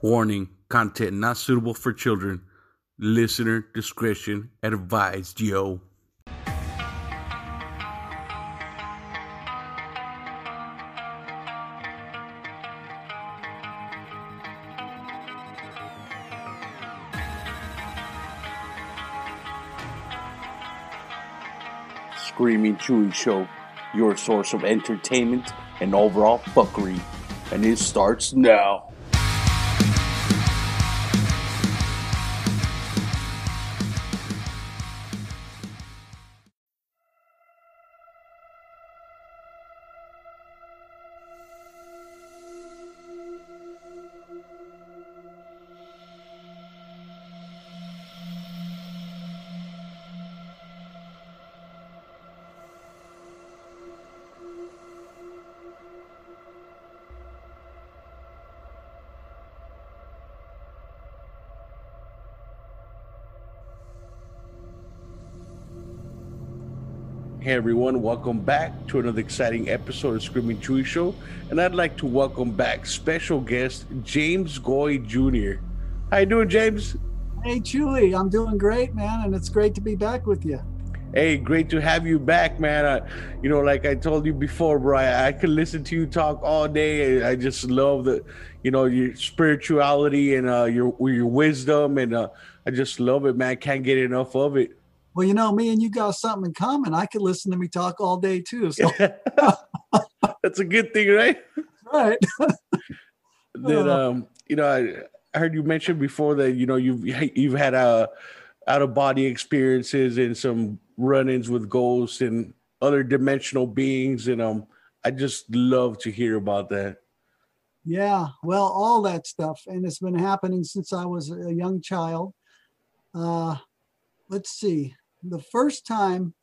Warning content not suitable for children. Listener discretion advised, yo. Screaming Chuy Show, your source of entertainment and overall fuckery. And it starts now. Hey everyone, welcome back to another exciting episode of Screaming Chuy Show. And I'd like to welcome back special guest James Goi Jr. How you doing, James? Hey, Chuy, I'm doing great, man, and it's great to be back with you. Hey, great to have you back, man. Uh, you know, like I told you before, bro, I, I could listen to you talk all day. I just love the, you know, your spirituality and uh, your your wisdom, and uh, I just love it, man. Can't get enough of it. Well, you know, me and you got something in common. I could listen to me talk all day too. So That's a good thing, right? right. then Uh. um you know I, I heard you mention before that you know you've you've had a out of body experiences and some run-ins with ghosts and other dimensional beings and um I just love to hear about that. Yeah, well, all that stuff, and it's been happening since I was a young child. Uh, let's see, the first time,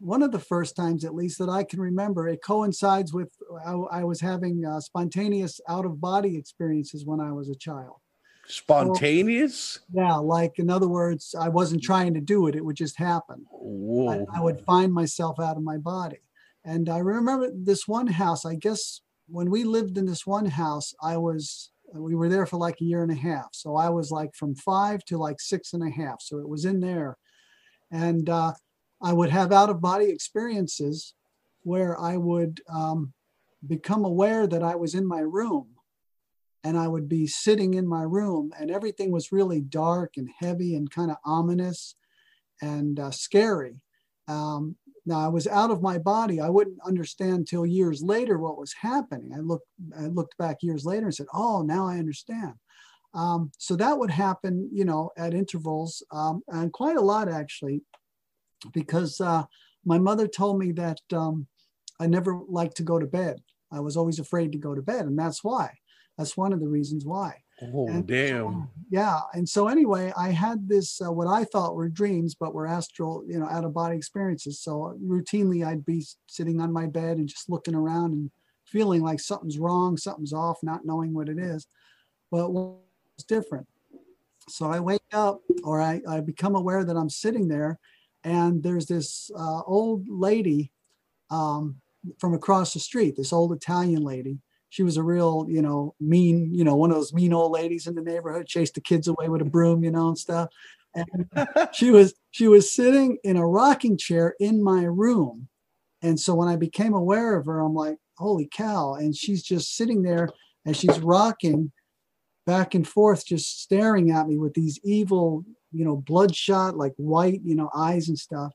one of the first times at least that I can remember, it coincides with I, I was having uh, spontaneous out of body experiences when I was a child. Spontaneous? Yeah, like in other words, I wasn't trying to do it; it would just happen. I. I would find myself out of my body. And I remember this one house, I guess when we lived in this one house, I was, we were there for like a year and a half. So I was like from five to like six and a half. So it was in there. And uh, I would have out of body experiences where I would um, become aware that I was in my room and I would be sitting in my room and everything was really dark and heavy and kind of ominous and uh, scary. Um, now I was out of my body. I wouldn't understand till years later what was happening. I looked, I looked back years later and said, "Oh, now I understand." Um, so that would happen, you know, at intervals, um, and quite a lot actually, because uh, my mother told me that um, I never liked to go to bed. I was always afraid to go to bed, and that's why. That's one of the reasons why. Oh And- damn. Yeah. And so anyway, I had this uh, what I thought were dreams, but were astral, you know, out of body experiences. So routinely, I'd be sitting on my bed and just looking around and feeling like something's wrong, something's off, not knowing what it is. But it's different. So I wake up, or I, I become aware that I'm sitting there, and there's this uh, old lady um, from across the street. This old Italian lady she was a real, you know, mean, you know, one of those mean old ladies in the neighborhood, chased the kids away with a broom, you know, and stuff. And she was she was sitting in a rocking chair in my room. And so when I became aware of her, I'm like, holy cow. And she's just sitting there and she's rocking back and forth, just staring at me with these evil, you know, bloodshot, like white, you know, eyes and stuff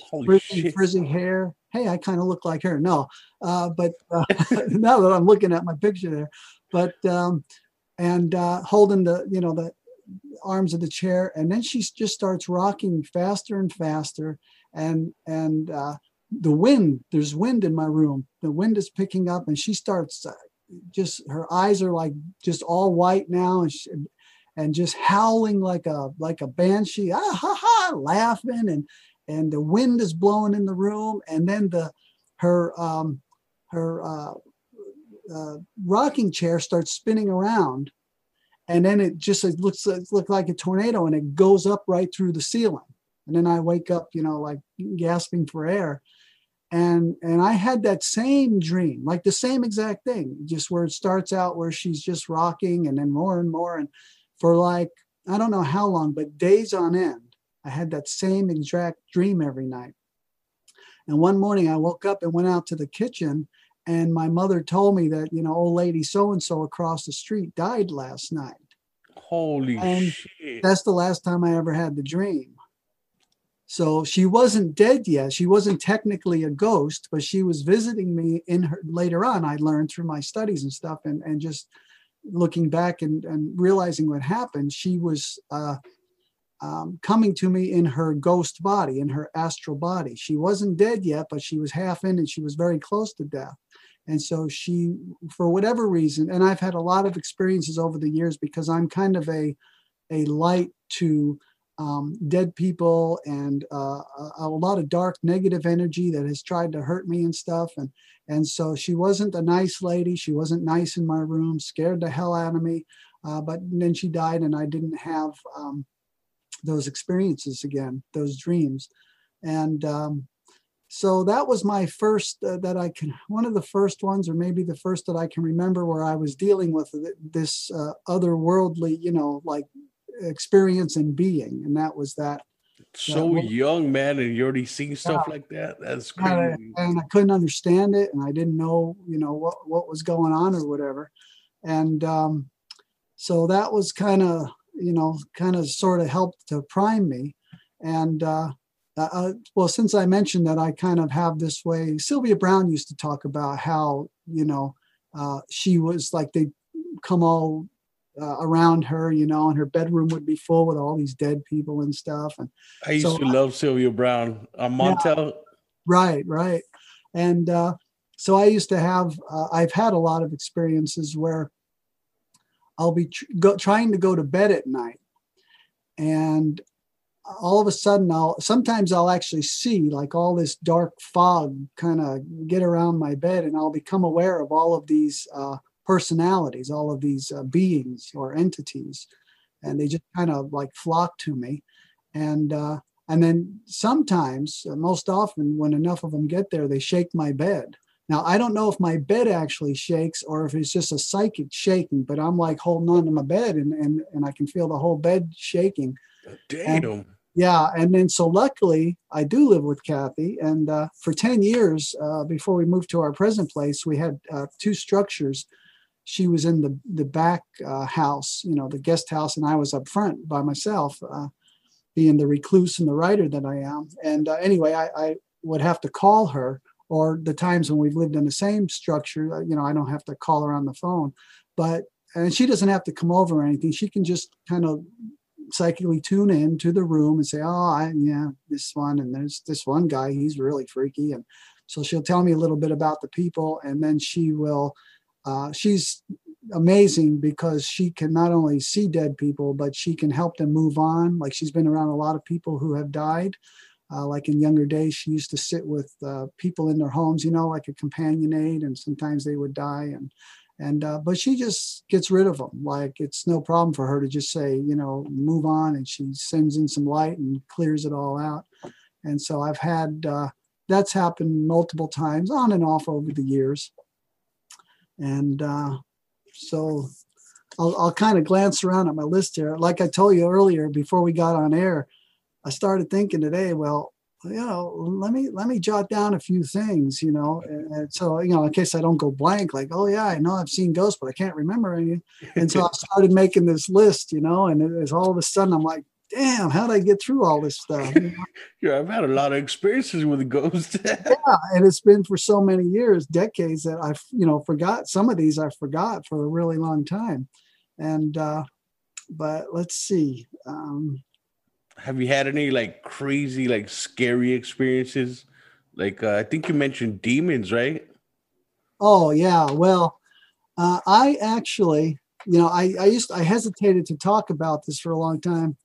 Holy frizzy, shit. frizzy hair. Hey, I kind of look like her. No, uh, but uh, now that I'm looking at my picture there, but um, and uh, holding the you know the arms of the chair, and then she just starts rocking faster and faster, and and uh, the wind. There's wind in my room. The wind is picking up, and she starts uh, just her eyes are like just all white now, and she, and just howling like a like a banshee, ah ha ha, laughing and and the wind is blowing in the room and then the her um her uh, uh rocking chair starts spinning around and then it just it looks it looked like a tornado and it goes up right through the ceiling. And then i wake up you know like gasping for air and and I had that same dream, like the same exact thing, just where it starts out where she's just rocking, and then more and more, and for like I don't know how long, but days on end, I had that same exact dream every night. And one morning I woke up and went out to the kitchen, and my mother told me that you know old lady so and so across the street died last night. Holy And shit! That's the last time I ever had the dream. So she wasn't dead yet. She wasn't technically a ghost, but she was visiting me in her later on. I learned through my studies and stuff, and and just looking back and, and realizing what happened, she was uh, um, coming to me in her ghost body, in her astral body. She wasn't dead yet, but she was half in, and she was very close to death. And so she, for whatever reason, and I've had a lot of experiences over the years because I'm kind of a a light to um, dead people and uh, a, a lot of dark negative energy that has tried to hurt me and stuff. And and so she wasn't a nice lady. She wasn't nice in my room scared the hell out of me. Uh, but then she died and i didn't have um, those experiences again those dreams. And um, so that was my first uh, that i can one of the first ones or maybe the first that i can remember where i was dealing with this uh, otherworldly you know like experience and being and that was that so well- young, man, and you already see stuff like that. That's crazy. and I, and I couldn't understand it and I didn't know you know what what was going on or whatever and um, so that was kind of you know kind of sort of helped to prime me and uh, uh, well since I mentioned that I kind of have this way Sylvia Browne used to talk about how you know uh, she was like they come all uh, around her you know and her bedroom would be full with all these dead people and stuff and I used so to love Sylvia Browne on Montel. Right, right. And uh, so I used to have, uh, I've had a lot of experiences where I'll be tr- go, trying to go to bed at night. And all of a sudden, I'll sometimes I'll actually see like all this dark fog kind of get around my bed, and I'll become aware of all of these uh, personalities, all of these uh, beings or entities. And they just kind of like flock to me. And uh, and then sometimes, uh, most often, when enough of them get there, they shake my bed. Now, I don't know if my bed actually shakes or if it's just a psychic shaking, but I'm like holding on to my bed and, and, and I can feel the whole bed shaking. Damn. Yeah. And then, so luckily, I do live with Kathy. And uh, for 10 years uh, before we moved to our present place, we had uh, two structures. She was in the, the back uh, house, you know, the guest house, and I was up front by myself. Uh, being the recluse and the writer that I am. And uh, anyway, I, I, would have to call her, or the times when we've lived in the same structure, uh, you know, I don't have to call her on the phone. But and she doesn't have to come over or anything. She can just kind of psychically tune in to the room and say, "Oh, I, yeah, this one, and there's this one guy. He's really freaky." And so she'll tell me a little bit about the people, and then she will. Uh, she's amazing because she can not only see dead people, but she can help them move on. Like she's been around a lot of people who have died. Uh, like in younger days, she used to sit with uh, people in their homes, you know, like a companion aid, and sometimes they would die. And and uh, but she just gets rid of them. Like it's no problem for her to just say, you know, move on, and she sends in some light and clears it all out. And so I've had uh, that's happened multiple times, on and off over the years. And uh, so I'll, I'll kind of glance around at my list here. Like I told you earlier, before we got on air, I started thinking today, well, you know, let me let me jot down a few things, you know, and, so you know, in case I don't go blank, like, oh yeah, I know I've seen ghosts, but I can't remember any. And so I started making this list, you know, and it, it's all of a sudden I'm like, damn, how did I get through all this stuff? You know? Yeah, I've had a lot of experiences with ghosts. yeah, and it's been for so many years, decades that I've you know forgot some of these I forgot for a really long time, and uh, but let's see. Um, Have you had any like crazy, like scary experiences? Like uh, I think you mentioned demons, right? Oh yeah, well, uh, I actually, you know, I I used I hesitated to talk about this for a long time.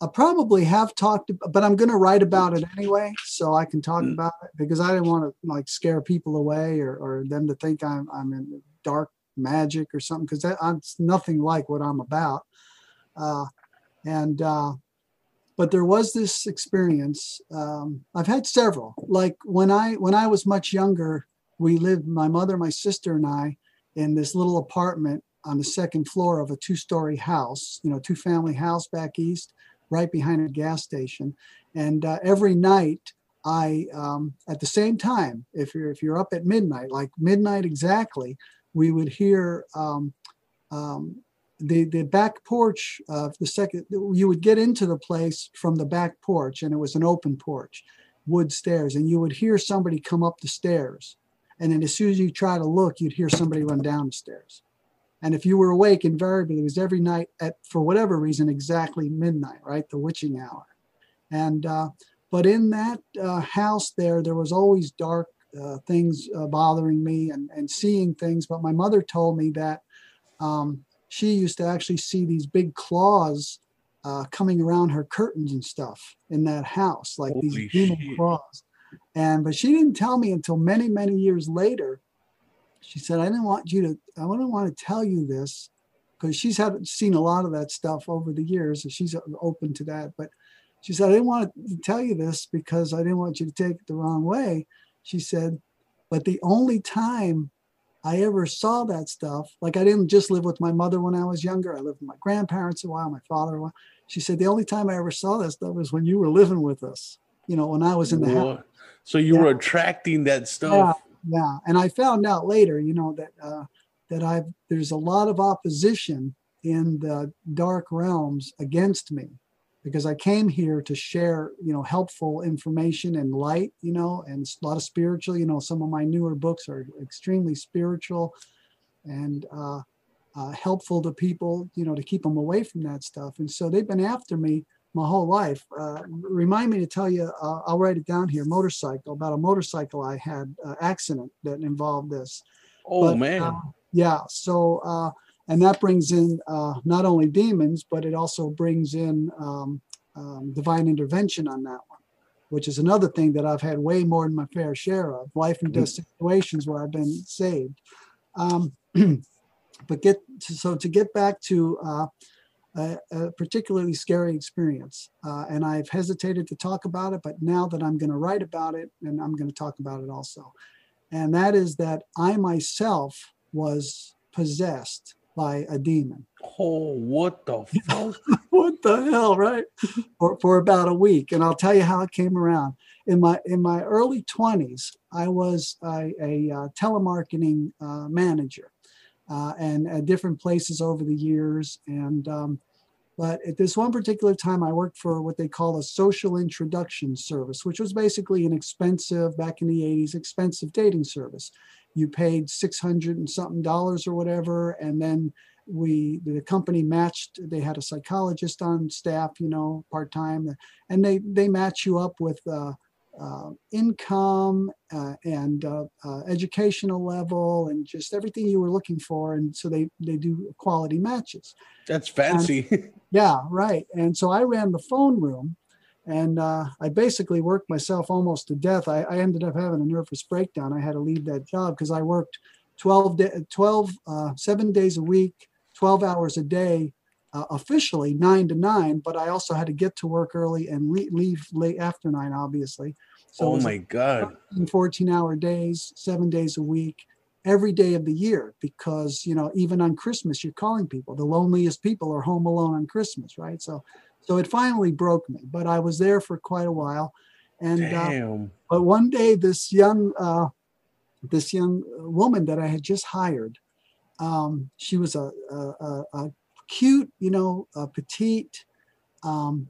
I probably have talked, but I'm going to write about it anyway, so I can talk Mm. about it because I didn't want to like scare people away or or them to think I'm I'm in dark magic or something because that's nothing like what I'm about. Uh, and uh, but there was this experience. Um, I've had several. Like when I when I was much younger, we lived my mother, my sister, and I in this little apartment on the second floor of a two-story house. You know, two-family house back east, right behind a gas station. And uh, every night, I um, at the same time, if you're if you're up at midnight, like midnight exactly, we would hear um, um, the the back porch of the second you would get into the place from the back porch and it was an open porch wood stairs and you would hear somebody come up the stairs and then as soon as you try to look you'd hear somebody run down the stairs and if you were awake invariably it was every night at for whatever reason exactly midnight right the witching hour and uh, but in that uh, house there there was always dark uh, things uh, bothering me and, and seeing things but my mother told me that um, she used to actually see these big claws uh, coming around her curtains and stuff in that house, like Holy these shit. claws. And but she didn't tell me until many, many years later. She said, "I didn't want you to. I didn't want to tell you this because she's had seen a lot of that stuff over the years, and she's uh, open to that. But she said, I didn't want to tell you this because I didn't want you to take it the wrong way. She said, but the only time I ever saw that stuff, like I didn't just live with my mother when I was younger. I lived with my grandparents a while, my father a while. She said the only time I ever saw that stuff was when you were living with us. You know, when I was in the house. So you Yeah. were attracting that stuff. yeah. Yeah, and I found out later, you know, that uh, that I've there's a lot of opposition in the dark realms against me because I came here to share, you know, helpful information and light, you know, and a lot of spiritual. You know, some of my newer books are extremely spiritual and uh, uh, helpful to people, you know, to keep them away from that stuff. And so they've been after me my whole life. Uh, remind me to tell you, uh, I'll write it down here. Motorcycle about a motorcycle I had uh, accident that involved this. Oh But, man. uh, yeah. So, uh, and that brings in uh, not only demons, but it also brings in um, um, divine intervention on that one, which is another thing that I've had way more than my fair share of life and death situations where I've been saved. Um, but get to, so to get back to uh, a, a particularly scary experience, uh, and I've hesitated to talk about it, but now that I'm going to write about it, and I'm going to talk about it also, and that is that I myself was possessed by a demon. oh, what the fuck? what the hell, right? for, for about a week, and I'll tell you how it came around. In my in my early twenties, I was a, a uh, telemarketing uh, manager, uh, and at different places over the years. And um, but at this one particular time, I worked for what they call a social introduction service, which was basically an expensive back in the '80s expensive dating service. You paid six hundred and something dollars or whatever, and then we the company matched they had a psychologist on staff you know part-time and they they match you up with uh, uh, income uh, and uh, uh, educational level and just everything you were looking for and so they they do quality matches. That's fancy. yeah right. And so i ran the phone room and uh, i basically worked myself almost to death. I, I ended up having a nervous breakdown. I had to leave that job because i worked 12 day, 12 uh, seven days a week 12 hours a day uh, officially nine to nine but i also had to get to work early and le- leave late after nine obviously so oh my god. 13, 14 hour days, seven days a week, every day of the year. Because, you know, even on Christmas, you're calling people. The loneliest people are home alone on Christmas, right? So, so it finally broke me, but I was there for quite a while. And, uh, but one day, this young, uh, this young woman that I had just hired, um, she was a, a, a, a cute, you know, a petite, um,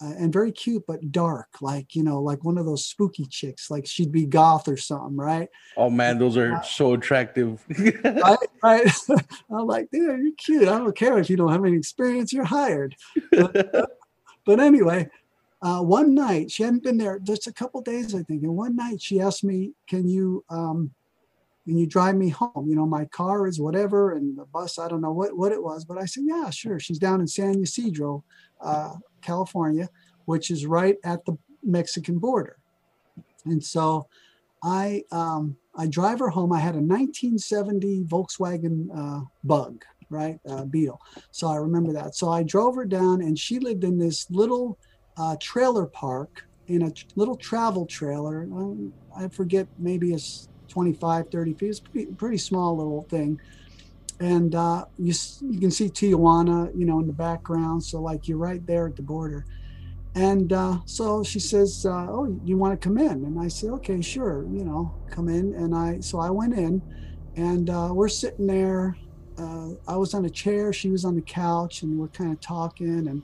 uh, and very cute, but dark, like you know, like one of those spooky chicks, like she'd be goth or something, right? Oh man, those are so attractive. right, right. I'm like, dude, you're cute. I don't care if you don't have any experience, you're hired. But, but anyway, uh, one night she hadn't been there just a couple days, I think, and one night she asked me, "Can you, um, can you drive me home? You know, my car is whatever, and the bus, I don't know what what it was, but I said, yeah, sure. She's down in San Ysidro, uh, California, which is right at the Mexican border, and so I um, I drive her home. I had a 1970 Volkswagen uh, Bug, right, uh, Beetle. So I remember that. So I drove her down, and she lived in this little a trailer park in a little travel trailer. Um, I forget, maybe it's 25, 30 feet. It's pretty, pretty small little thing. And uh, you, you can see Tijuana, you know, in the background. So like you're right there at the border. And uh, so she says, uh, "Oh, you want to come in?" And I said, "Okay, sure. You know, come in." And I so I went in, and uh, we're sitting there. Uh, I was on a chair, she was on the couch, and we're kind of talking. And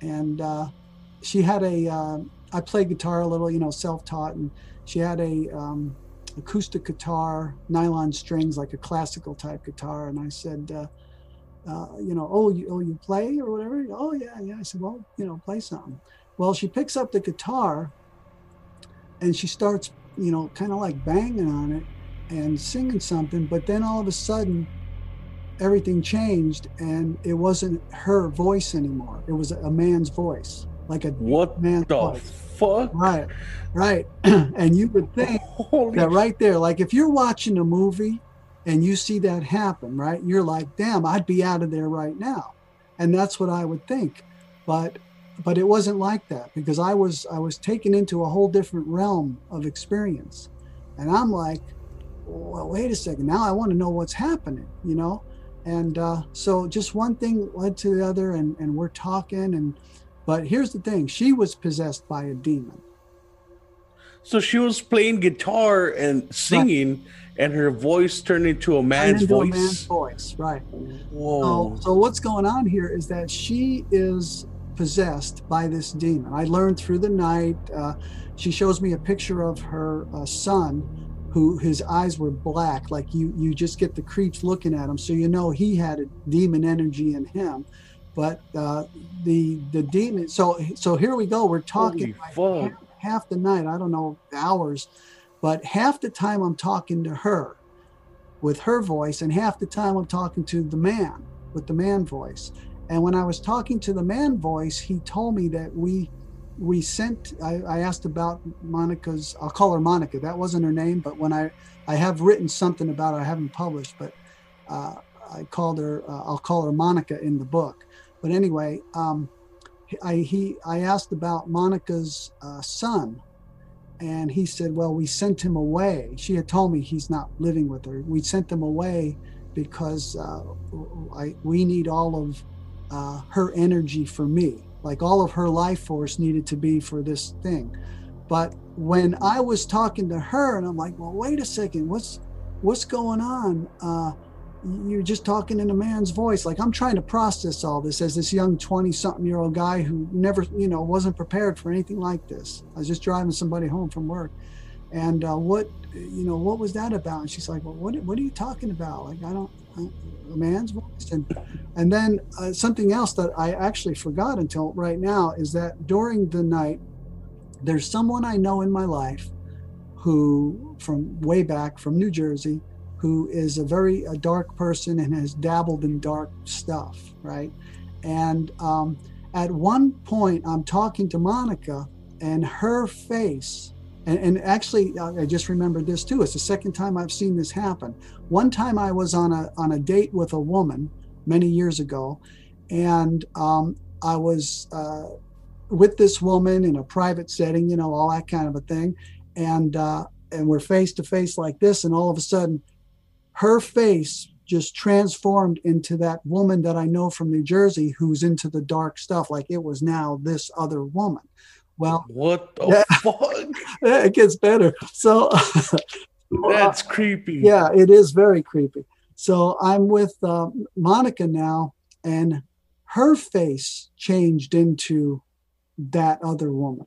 and uh, she had a uh, I play guitar a little, you know, self-taught, and she had a um, acoustic guitar, nylon strings, like a classical type guitar. And I said, uh, uh, you know, oh, you oh you play or whatever? Oh yeah, yeah. I said, well, you know, play something. Well, she picks up the guitar and she starts, you know, kind of like banging on it and singing something. But then all of a sudden, everything changed and it wasn't her voice anymore. It was a man's voice, like a what man's the voice. Fuck? Right, right. and you would think Holy that right there, like if you're watching a movie and you see that happen, right, you're like, damn, I'd be out of there right now. And that's what I would think. But but it wasn't like that because I was I was taken into a whole different realm of experience. And I'm like, well, wait a second, now I want to know what's happening, you know? And uh, so just one thing led to the other and, and we're talking and but here's the thing, she was possessed by a demon. So she was playing guitar and singing, and her voice turned into a man's into a voice. man's voice, right. Whoa! So, so what's going on here is that she is possessed by this demon. I learned through the night. Uh, she shows me a picture of her uh, son, who his eyes were black, like you you just get the creeps looking at him, so you know he had a demon energy in him. But uh, the the demon. So so here we go. We're talking like half, half the night. I don't know hours, but half the time I'm talking to her with her voice, and half the time I'm talking to the man with the man voice. And when I was talking to the man voice, he told me that we we sent. I, I asked about Monica's. I'll call her Monica. That wasn't her name, but when I I have written something about her, I haven't published, but uh, I called her. Uh, I'll call her Monica in the book. But anyway, um, I he I asked about Monica's uh, son, and he said, "Well, we sent him away." She had told me he's not living with her. We sent him away because uh, I, we need all of uh, her energy for me. Like all of her life force needed to be for this thing. But when I was talking to her, and I'm like, "Well, wait a second, what's what's going on?" You're just talking in a man's voice. Like I'm trying to process all this as this young 20 something year old guy who never, you know, wasn't prepared for anything like this. I was just driving somebody home from work. And uh, what, you know, what was that about? And she's like, well, what, what are you talking about? Like, I don't, I, a man's voice. And, and then uh, something else that I actually forgot until right now is that during the night, there's someone I know in my life who, from way back from New Jersey, who is a very a dark person and has dabbled in dark stuff, right? And um, at one point, I'm talking to Monica, and her face, and, and actually, I just remembered this too. It's the second time I've seen this happen. One time, I was on a on a date with a woman many years ago, and um, I was uh, with this woman in a private setting, you know, all that kind of a thing, and uh, and we're face to face like this, and all of a sudden her face just transformed into that woman that I know from New Jersey who's into the dark stuff. Like it was now this other woman. Well, what the Yeah. fuck? it gets better. So, That's creepy. yeah, it is very creepy. So I'm with uh, Monica now, and her face changed into that other woman.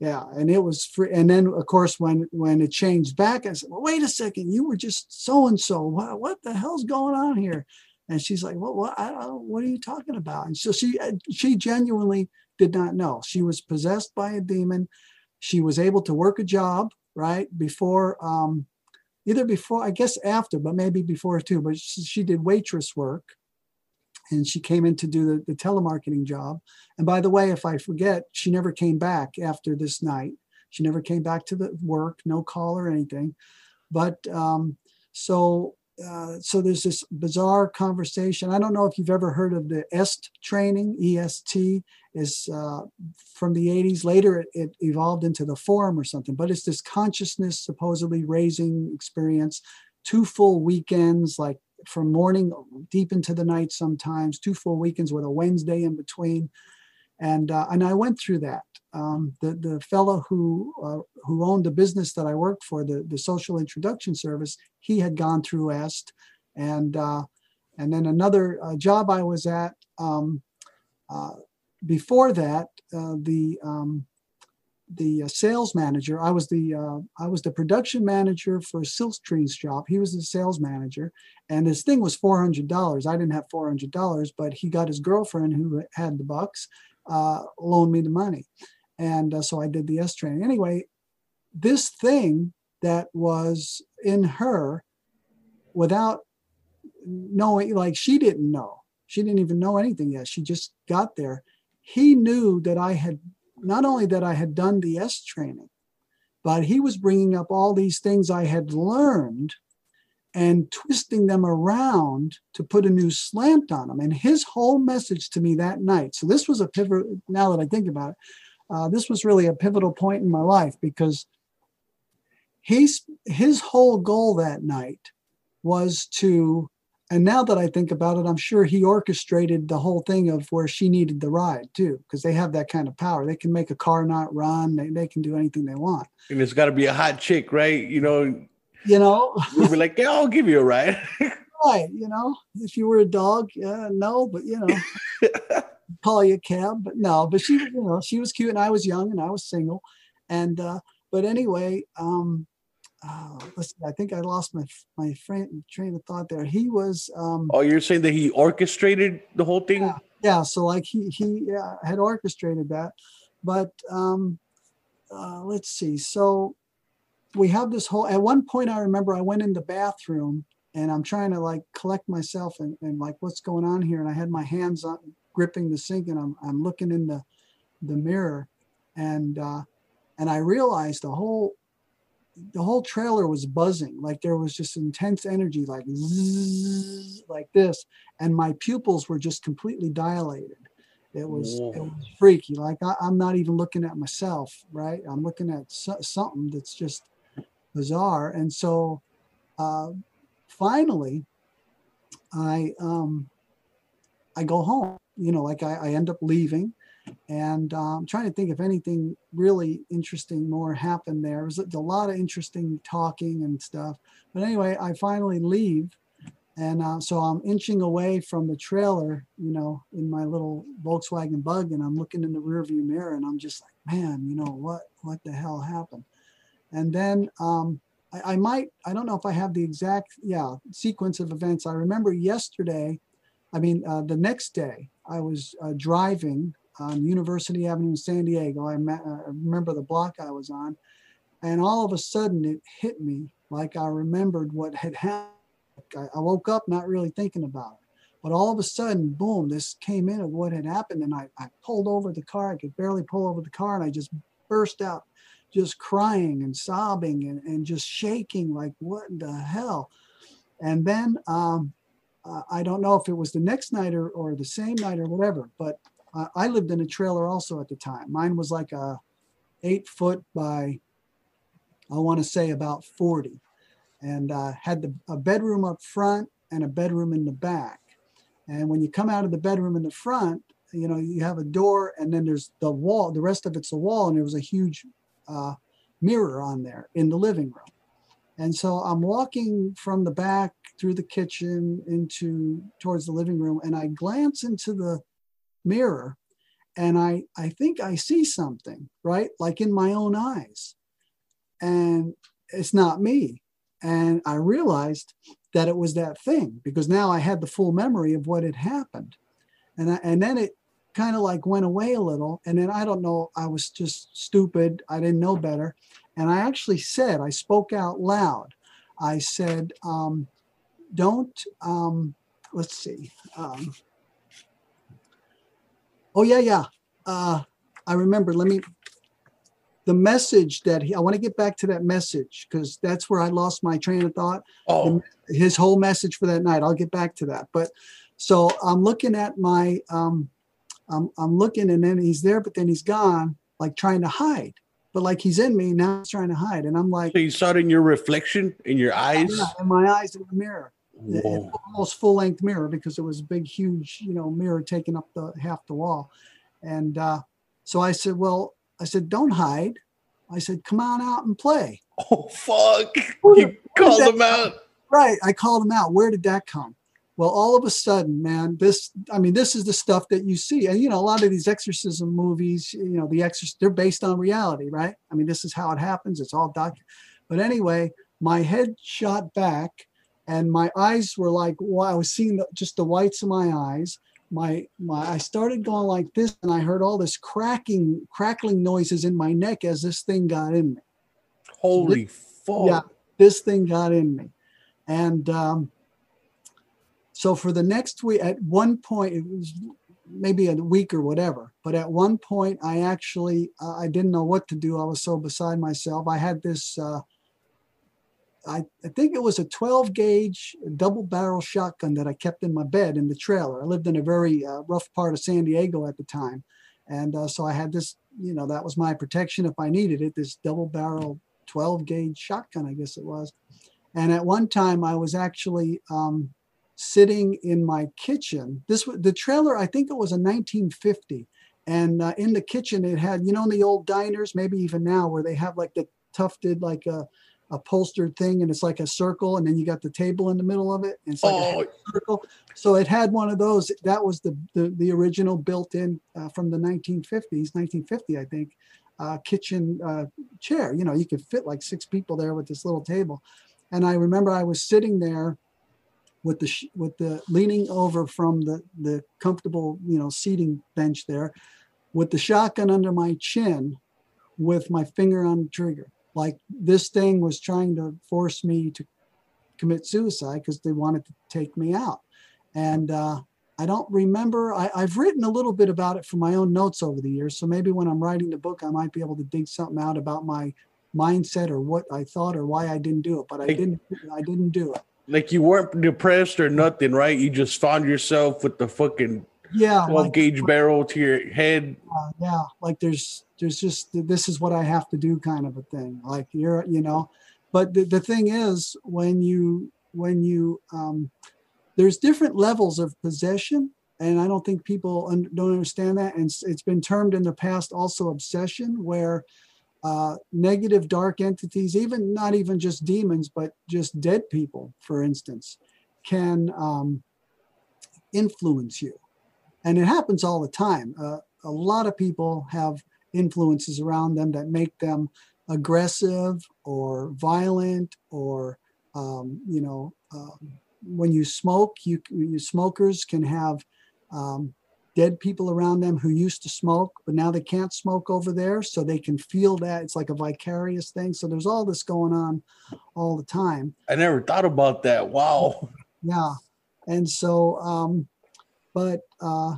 Yeah, and it was free. And then, of course, when when it changed back, I said, "Well, wait a second, you were just so and so. What the hell's going on here?" And she's like, "What what I don't, what are you talking about?" And so she uh, she genuinely did not know. She was possessed by a demon. She was able to work a job right before, um, either before, I guess after, but maybe before too. But she, she did waitress work, and she came in to do the, the telemarketing job. And by the way, if I forget, she never came back after this night. She never came back to the work, no call or anything. But um, so uh, so there's this bizarre conversation. I don't know if you've ever heard of the EST training. EST is uh, from the 80s. Later, it, it, evolved into the forum or something, but it's this consciousness supposedly raising experience. Two full weekends, like from morning deep into the night, sometimes two full weekends with a Wednesday in between, and uh, and I went through that. Um, the the fellow who uh, who owned the business that I worked for, the the social introduction service, he had gone through EST, and uh, and then another uh, job I was at um, uh, before that, uh, the um, the sales manager. I was the I was the production manager for Silkstream's shop. He was the sales manager, and his thing was four hundred dollars. I didn't have four hundred dollars, but he got his girlfriend who had the bucks uh, me the money. And uh, so I did the EST training. Anyway, this thing that was in her without knowing, like she didn't know, she didn't even know anything yet. She just got there. He knew that I had not only that I had done the EST training, but he was bringing up all these things I had learned and twisting them around to put a new slant on them. And his whole message to me that night. So this was a pivot. Now that I think about it, uh, this was really a pivotal point in my life because he's his whole goal that night was to. And now that I think about it, I'm sure he orchestrated the whole thing of where she needed the ride too, because they have that kind of power. They can make a car not run. They, they can do anything they want. And it's got to be a hot chick, right? You know, you know we'll be like yeah i'll give you a ride right you know if you were a dog no but you know call you a cab but no but she you know she was cute and i was young and i was single and uh but anyway um uh, listen, I think I lost my my train of thought there. He was. Um, oh, you're saying that he orchestrated the whole thing? Yeah, yeah so like he he yeah, had orchestrated that, but um, uh, let's see. So we have this whole at one point i remember i went in the bathroom and i'm trying to like collect myself and, and like what's going on here and i had my hands on gripping the sink and i'm, I'm looking in the the mirror and uh and i realized the whole the whole trailer was buzzing like there was just intense energy like zzz, like this and my pupils were just completely dilated it was Whoa. it was freaky like I, am not even looking at myself right i'm looking at so, something that's just bizarre. And so uh, finally, I um, I go home. You know, like I, I end up leaving, and uh, I'm trying to think if anything really interesting more happened there. There was a lot of interesting talking and stuff. But anyway, I finally leave, and uh, so I'm inching away from the trailer, you know, in my little Volkswagen Bug, and I'm looking in the rearview mirror, and I'm just like, man, you know what? What the hell happened? And then um, I, I, might, I don't know if I have the exact, yeah, sequence of events. I remember yesterday, I mean, uh, the next day, I was uh, driving on University Avenue in San Diego. I, met, uh, I remember the block I was on. And all of a sudden, it hit me like I remembered what had happened. I, I woke up not really thinking about it. But all of a sudden, boom, this came in of what had happened. And I, I pulled over the car. I could barely pull over the car. And I just burst out just crying and sobbing and, and just shaking like what the hell and then um, uh, i don't know if it was the next night or, or the same night or whatever but uh, i lived in a trailer also at the time. Mine was like a eight foot by i want to say about 40 and uh, had the, a bedroom up front and a bedroom in the back. And when you come out of the bedroom in the front you know you have a door and then there's the wall the rest of it's a wall and there was a huge uh, mirror on there in the living room. And so I'm walking from the back through the kitchen into towards the living room, and I glance into the mirror and I, I think I see something, right? Like in my own eyes. And it's not me. And I realized that it was that thing because now I had the full memory of what had happened. And, I, and then it kind of like went away a little. And then I don't know, I was just stupid. I didn't know better. And I actually said, I spoke out loud. I said, um, don't, um, let's see. Um, oh, yeah, yeah. Uh, I remember, let me, the message that he, I want to get back to that message because that's where I lost my train of thought. Oh, His whole message for that night. I'll get back to that. But so I'm looking at my, um, I'm, I'm looking and then he's there, but then he's gone, like trying to hide. But like he's in me now, he's trying to hide, and I'm like, so you saw it in your reflection in your eyes. yeah, in my eyes in the mirror. Whoa. almost full length mirror because it was a big, huge, you know, mirror taking up the half the wall. And uh, so I said, well, I said, don't hide. I said, come on out and play. Oh fuck! Who You called him out. Right. I called him out. Where did that come? Well, all of a sudden, man, this, I mean, this is the stuff that you see. And, you know, a lot of these exorcism movies, you know, the exorcist, they're based on reality, right? I mean, this is how it happens. It's all documented. But anyway, my head shot back and my eyes were like, wow, I was seeing the, just the whites of my eyes. My, my, I started going like this and I heard all this cracking, crackling noises in my neck as this thing got in me Holy fuck! yeah this thing got in me and um, so for the next week at one point it was maybe a week or whatever but at one point i actually uh, i didn't know what to do i was so beside myself i had this uh, I, I think it was a 12 gauge double barrel shotgun that I kept in my bed in the trailer. I lived in a very uh, rough part of San Diego at the time. And uh, so I had this, you know, that was my protection if I needed it, this double barrel 12 gauge shotgun, I guess it was. And at one time, I was actually um, sitting in my kitchen. This was the trailer, I think it was a 1950. And uh, in the kitchen, it had, you know, in the old diners, maybe even now, where they have like the tufted, like a upholstered thing, and it's like a circle, and then you got the table in the middle of it. And it's like a Oh, circle. So it had one of those. That was the the, the original built-in uh, from the 1950s, 1950, I think, uh, kitchen uh, chair. You know, you could fit like six people there with this little table. And I remember I was sitting there with the sh- with the leaning over from the the comfortable you know seating bench there, with the shotgun under my chin, with my finger on the trigger. Like this thing was trying to force me to commit suicide because they wanted to take me out. And uh, I don't remember, I, I've written a little bit about it from my own notes over the years. So maybe when I'm writing the book, I might be able to dig something out about my mindset or what I thought or why I didn't do it. But I didn't, I didn't do it. like you weren't depressed or nothing, right? You just found yourself with the fucking Yeah. 12 like- gauge barrel to your head. uh, yeah like there's there's just this is what i have to do kind of a thing like you're you know but the, the thing is when you when you um there's different levels of possession and i don't think people un- don't understand that and it's, it's been termed in the past also obsession where uh, negative dark entities even not even just demons but just dead people for instance can um, influence you and it happens all the time uh, a lot of people have influences around them that make them aggressive or violent or um, you know um, when you smoke you, you smokers can have um, dead people around them who used to smoke but now they can't smoke over there so they can feel that it's like a vicarious thing so there's all this going on all the time I never thought about that. Wow. yeah and so um but uh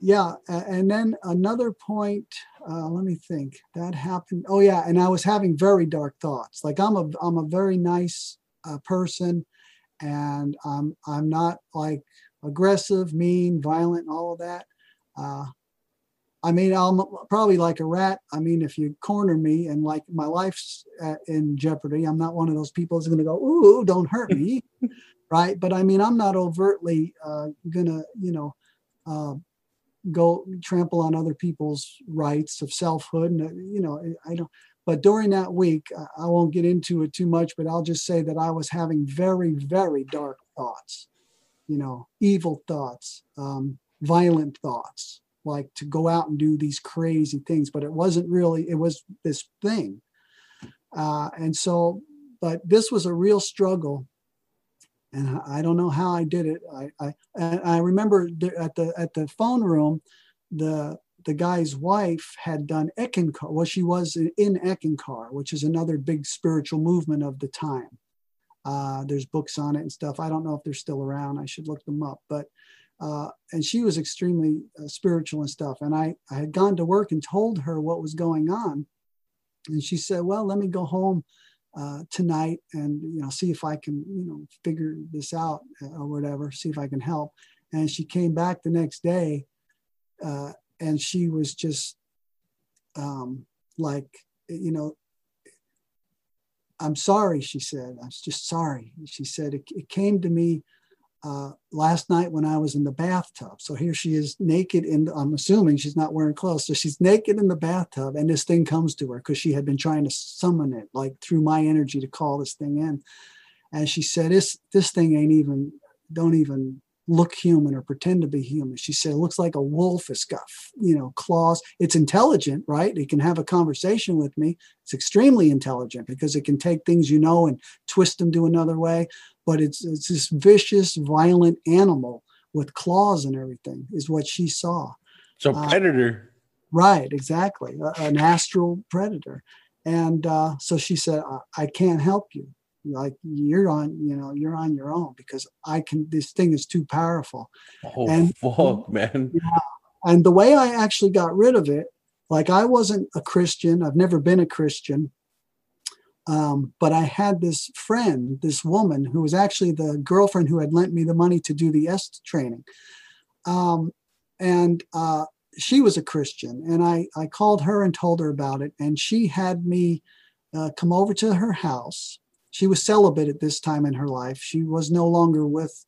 yeah and then another point uh let me think that happened oh yeah and i was having very dark thoughts. Like i'm a i'm a very nice uh, person and i'm i'm not like aggressive mean violent all of that. Uh I mean, I'm probably like a rat. I mean, if you corner me and like my life's uh, in jeopardy, I'm not one of those people who's going to go, "Ooh, don't hurt me," right? But I mean, I'm not overtly uh, gonna, you know, uh, go trample on other people's rights of selfhood, and uh, you know, I don't. But during that week, I- won't get into it too much, but I'll just say that I was having very, very dark thoughts, you know, evil thoughts, um, violent thoughts, like to go out and do these crazy things. But it wasn't really, it was this thing. Uh, and so, but this was a real struggle. And I don't know how I did it. I, I, I remember at the at the phone room, the the guy's wife had done Eckankar. Well, she was in Eckankar, which is another big spiritual movement of the time. Uh, there's books on it and stuff. I don't know if they're still around. I should look them up. But uh, and she was extremely uh, spiritual and stuff. And I I had gone to work and told her what was going on, and she said, "Well, let me go home uh, tonight and you know see if I can you know figure this out uh, or whatever, see if I can help." And she came back the next day, uh, and she was just um, like, you know, I'm sorry, she said. I was just sorry. She said, it, it came to me uh, last night when I was in the bathtub. So here she is naked in, I'm assuming she's not wearing clothes. So she's naked in the bathtub and this thing comes to her because she had been trying to summon it, like through my energy to call this thing in. And she said, this, this thing ain't even, don't even look human or pretend to be human. She said, it looks like a wolf. It's got, you know, claws. It's intelligent, right? It can have a conversation with me. It's extremely intelligent because it can take things you know and twist them to another way. But it's, it's this vicious, violent animal with claws and everything is what she saw. So uh, predator. Uh, right, exactly. an astral predator. And uh, so she said, I, I can't help you like you're on you know you're on your own because i can this thing is too powerful. Oh and fuck man. Yeah, and the way i actually got rid of it like i wasn't a christian. I've never been a christian. Um, but i had this friend this woman who was actually the girlfriend who had lent me the money to do the est training. Um, and uh, she was a christian. And I, I called her and told her about it. And she had me uh, come over to her house she was celibate at this time in her life. She was no longer with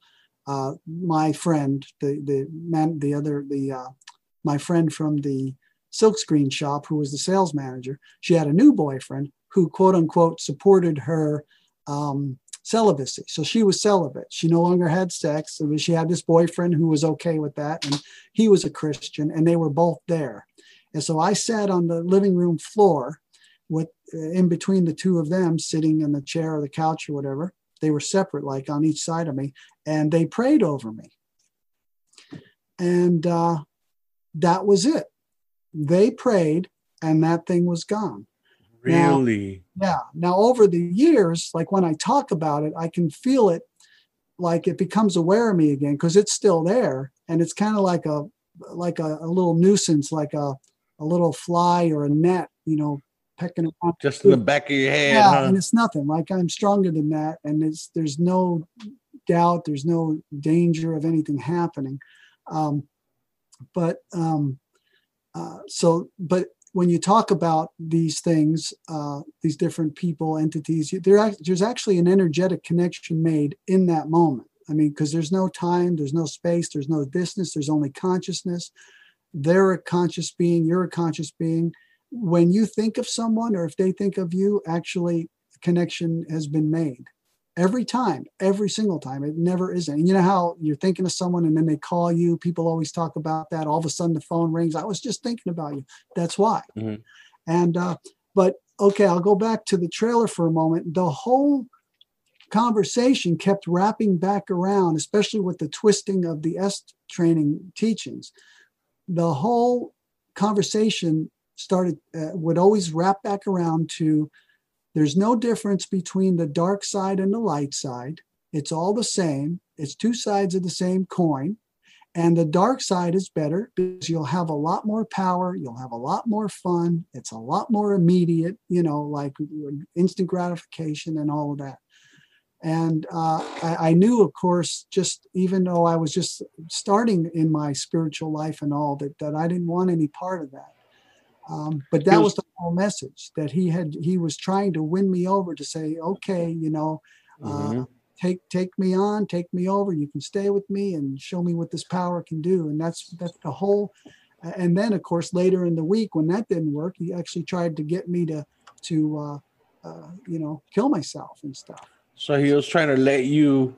uh, my friend, the the man, the other the uh, my friend from the silkscreen shop, who was the sales manager. She had a new boyfriend who quote unquote supported her um, celibacy. So she was celibate. She no longer had sex. She had this boyfriend who was okay with that, and he was a Christian, and they were both there. And so I sat on the living room floor with in between the two of them sitting in the chair or the couch or whatever they were separate like on each side of me and they prayed over me. And uh, that was it. They prayed and that thing was gone. Really? now, yeah. Now over the years like when i talk about it i can feel it like it becomes aware of me again because it's still there and it's kind of like a like a, a little nuisance like a, a little fly or a net you know pecking around. Just in the back of your head. Yeah, huh? and it's nothing. Like I'm stronger than that, and it's there's no doubt, there's no danger of anything happening. Um, but um, uh, so, but when you talk about these things, uh, these different people, entities, there, there's actually an energetic connection made in that moment. I mean, because there's no time, there's no space, there's no distance, there's only consciousness. They're a conscious being, you're a conscious being when you think of someone or if they think of you, actually connection has been made every time, every single time. It never isn't. And you know how you're thinking of someone and then they call you. People always talk about that. All of a sudden the phone rings. I was just thinking about you. That's why. Mm-hmm. And uh, but okay, I'll go back to the trailer for a moment. The whole conversation kept wrapping back around, especially with the twisting of the est training teachings. The whole conversation started uh, would always wrap back around to there's no difference between the dark side and the light side. It's all the same. It's two sides of the same coin. And the dark side is better because you'll have a lot more power you'll have a lot more fun it's a lot more immediate you know like instant gratification and all of that. And uh, I, I, knew of course just even though i was just starting in my spiritual life and all that that i didn't want any part of that um, but that was the whole message that he had. He was trying to win me over to say, okay, you know, uh, mm-hmm. take take me on, take me over. You can stay with me and show me what this power can do. And that's that's the whole. And then, of course, later in the week when that didn't work, he actually tried to get me to to uh, uh, you know kill myself and stuff. So he was trying to let you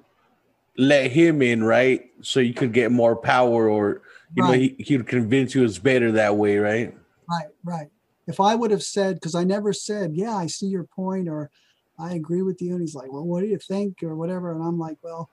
let him in, right? So you could get more power, or you right. know, he, he'd convince you it's better that way, right? Right, right. If I would have said, because I never said, yeah, I see your point, or I agree with you, and he's like, well, what do you think, or whatever, and I'm like, well,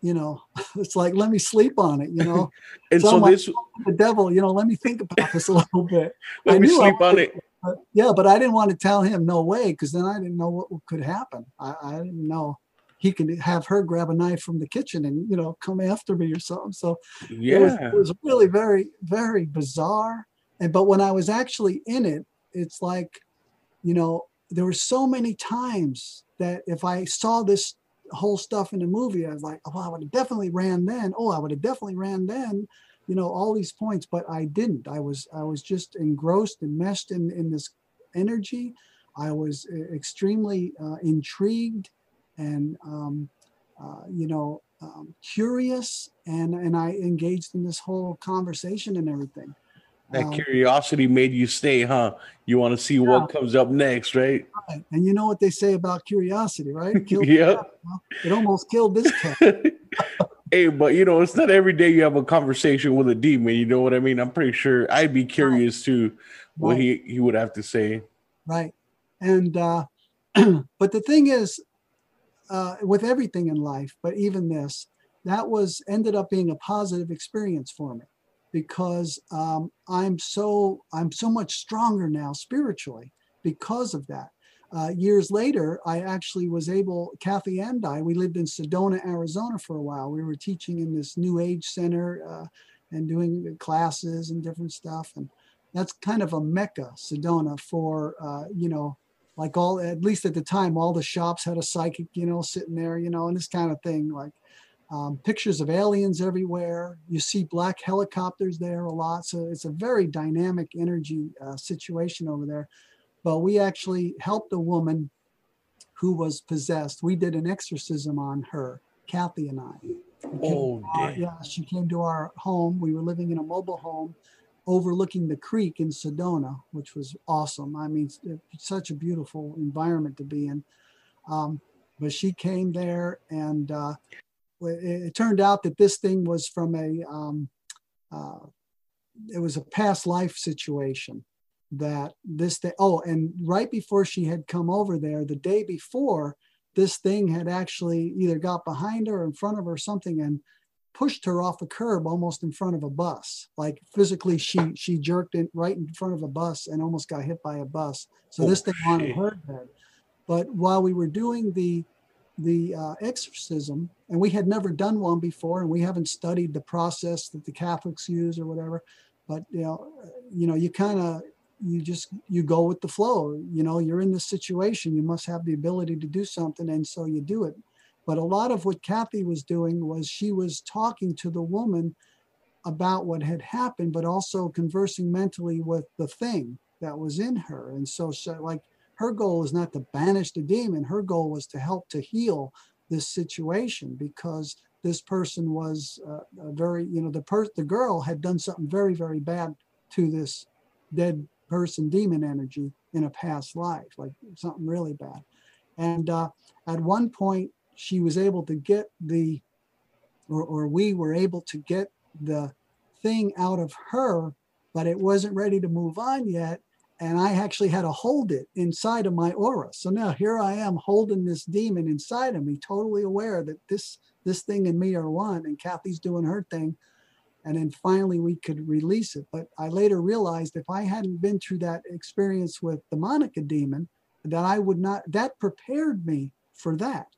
you know, it's like let me sleep on it, you know. and so, so this the devil, you know, let me think about this a little bit. let I me sleep on it. But, yeah, but I didn't want to tell him no way because then I didn't know what could happen. I, I didn't know he could have her grab a knife from the kitchen and you know come after me or something. So yeah, it was, it was really very very bizarre and but when I was actually in it, it's like you know, there were so many times that if I saw this whole stuff in the movie, I was like, oh, I would have definitely ran then. Oh, I would have definitely ran then. You know, all these points, but I didn't. I was I was just engrossed and meshed in in this energy. I was uh, extremely uh, intrigued and um, uh, you know um, curious, and and I engaged in this whole conversation and everything. That Um, curiosity made you stay, huh? You want to see what comes up next, right? Right. And you know what they say about curiosity, right? The Yeah. cat. Well, it almost killed this cat. hey, but you know, it's not every day you have a conversation with a demon. You know what I mean? I'm pretty sure I'd be curious to what Right. he he would have to say. right. And uh, but the thing is, uh, with everything in life, but even this, that was ended up being a positive experience for me because um, I'm so I'm so much stronger now spiritually because of that. Uh, years later, I actually was able, Kathy and I, we lived in Sedona, Arizona for a while. We were teaching in this New Age center uh, and doing classes and different stuff. And that's kind of a mecca, Sedona, for, uh, you know, like all, at least at the time, all the shops had a psychic, you know, sitting there, you know, and this kind of thing. Like um, pictures of aliens everywhere. You see black helicopters there a lot. So it's a very dynamic energy uh, situation over there but we actually helped a woman who was possessed. We did an exorcism on her, Kathy and I. Oh, our- yeah, she came to our home. We were living in a mobile home overlooking the creek in Sedona, which was awesome. I mean, such a beautiful environment to be in. Um, but she came there, and uh, it, it turned out that this thing was from a, um, uh, it was a past life situation that this thing oh and right before she had come over there the day before this thing had actually either got behind her or in front of her or something and pushed her off a curb almost in front of a bus. Like physically she she jerked in right in front of a bus and almost got hit by a bus. So Oh, this thing wanted her head but while we were doing the the uh, exorcism and we had never done one before and we haven't studied the process that the catholics use or whatever but you know you know you kind of you just you go with the flow. You know you're in this situation you must have the ability to do something and so you do it. But a lot of what kathy was doing was she was talking to the woman about what had happened but also conversing mentally with the thing that was in her. And so, so like her goal was not to banish the demon. Her goal was to help to heal this situation because this person was uh, a very you know the per- the girl had done something very very bad to this dead person demon energy in a past life like something really bad. And uh, at one point she was able to get the or, or we were able to get the thing out of her but it wasn't ready to move on yet and i actually had to hold it inside of my aura. So now here i am holding this demon inside of me totally aware that this this thing and me are one and kathy's doing her thing. And then finally we could release it. But i later realized if i hadn't been through that experience with the monica demon that i would not that prepared me for that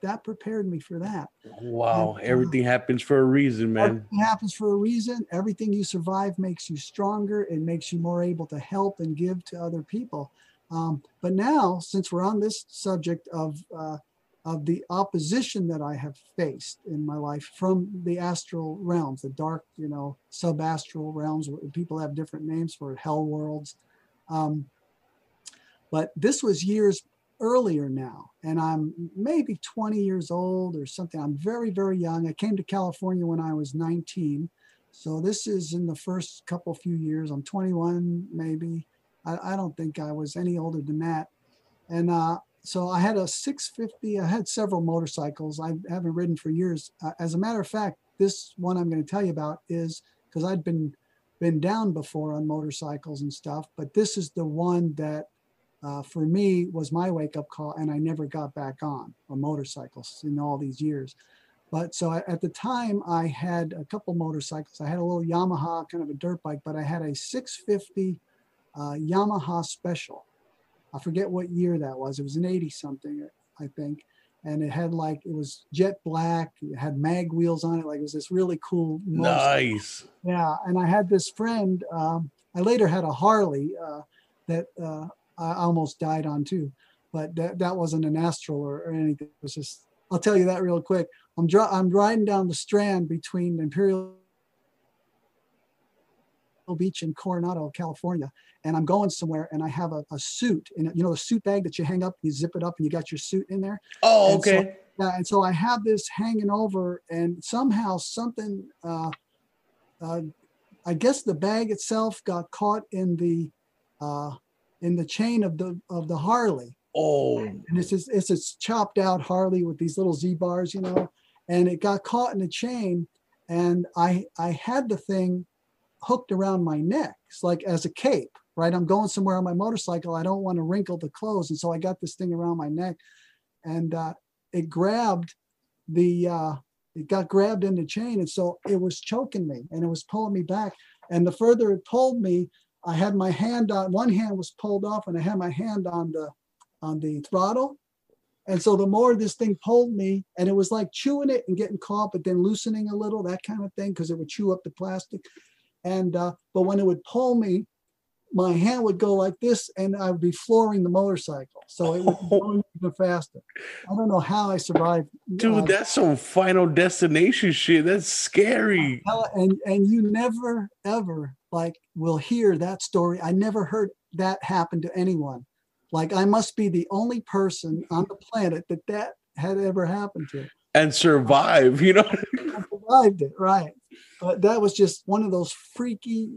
that prepared me for that Wow, Yeah. everything happens for a reason, man. Everything happens for a reason. Everything you survive makes you stronger. It makes you more able to help and give to other people. Um, but now, since we're on this subject of uh, of the opposition that I have faced in my life from the astral realms, the dark, you know, subastral realms, people have different names for it, hell worlds. Um, but this was years earlier now, and I'm maybe 20 years old or something. I'm very, very young. I came to California when I was 19. So this is in the first couple few years. I'm 21, maybe. I, I don't think I was any older than that. And uh, so I had a 650. I had several motorcycles. I haven't ridden for years. Uh, as a matter of fact, this one I'm going to tell you about is because I'd been been down before on motorcycles and stuff, but this is the one that uh, for me was my wake up call, and I never got back on a motorcycles in all these years. But so I, at the time, I had a couple motorcycles. I had a little Yamaha, kind of a dirt bike, but I had a 650 uh, Yamaha Special. I forget what year that was. It was an 80 something, I think. And it had like, it was jet black, it had mag wheels on it. Like it was this really cool motorcycle. Nice. Yeah, and I had this friend. Um, I later had a Harley uh, that uh, I almost died on too, but that, that wasn't an astral or, or anything. It was just, I'll tell you that real quick. I'm, dri- I'm riding down the strand between Imperial Beach and Coronado, California, and I'm going somewhere and I have a, a suit and you know the suit bag that you hang up, you zip it up and you got your suit in there. Oh, And so- okay. Yeah, and so I have this hanging over, and somehow something, uh, uh, I guess the bag itself got caught in the, uh, in the chain of the of the Harley, oh, and it's just, it's this chopped out Harley with these little Z bars, you know, and it got caught in the chain, and I I had the thing hooked around my neck, it's like as a cape, right? I'm going somewhere on my motorcycle, I don't want to wrinkle the clothes, and so I got this thing around my neck, and uh, it grabbed the uh, it got grabbed in the chain, and so it was choking me, and it was pulling me back, and the further it pulled me, I had my hand on one hand was pulled off, and I had my hand on the on the throttle. And so the more this thing pulled me, and it was like chewing it and getting caught, but then loosening a little, that kind of thing, because it would chew up the plastic. And uh, but when it would pull me, my hand would go like this, and I would be flooring the motorcycle. So it would be going even faster. I don't know how I survived. dude, uh, that's some final destination shit. That's scary. And and you never ever like will hear that story. I never heard that happen to anyone. Like I must be the only person on the planet that that had ever happened to. And survive, you know? Survived it, right? But that was just one of those freaky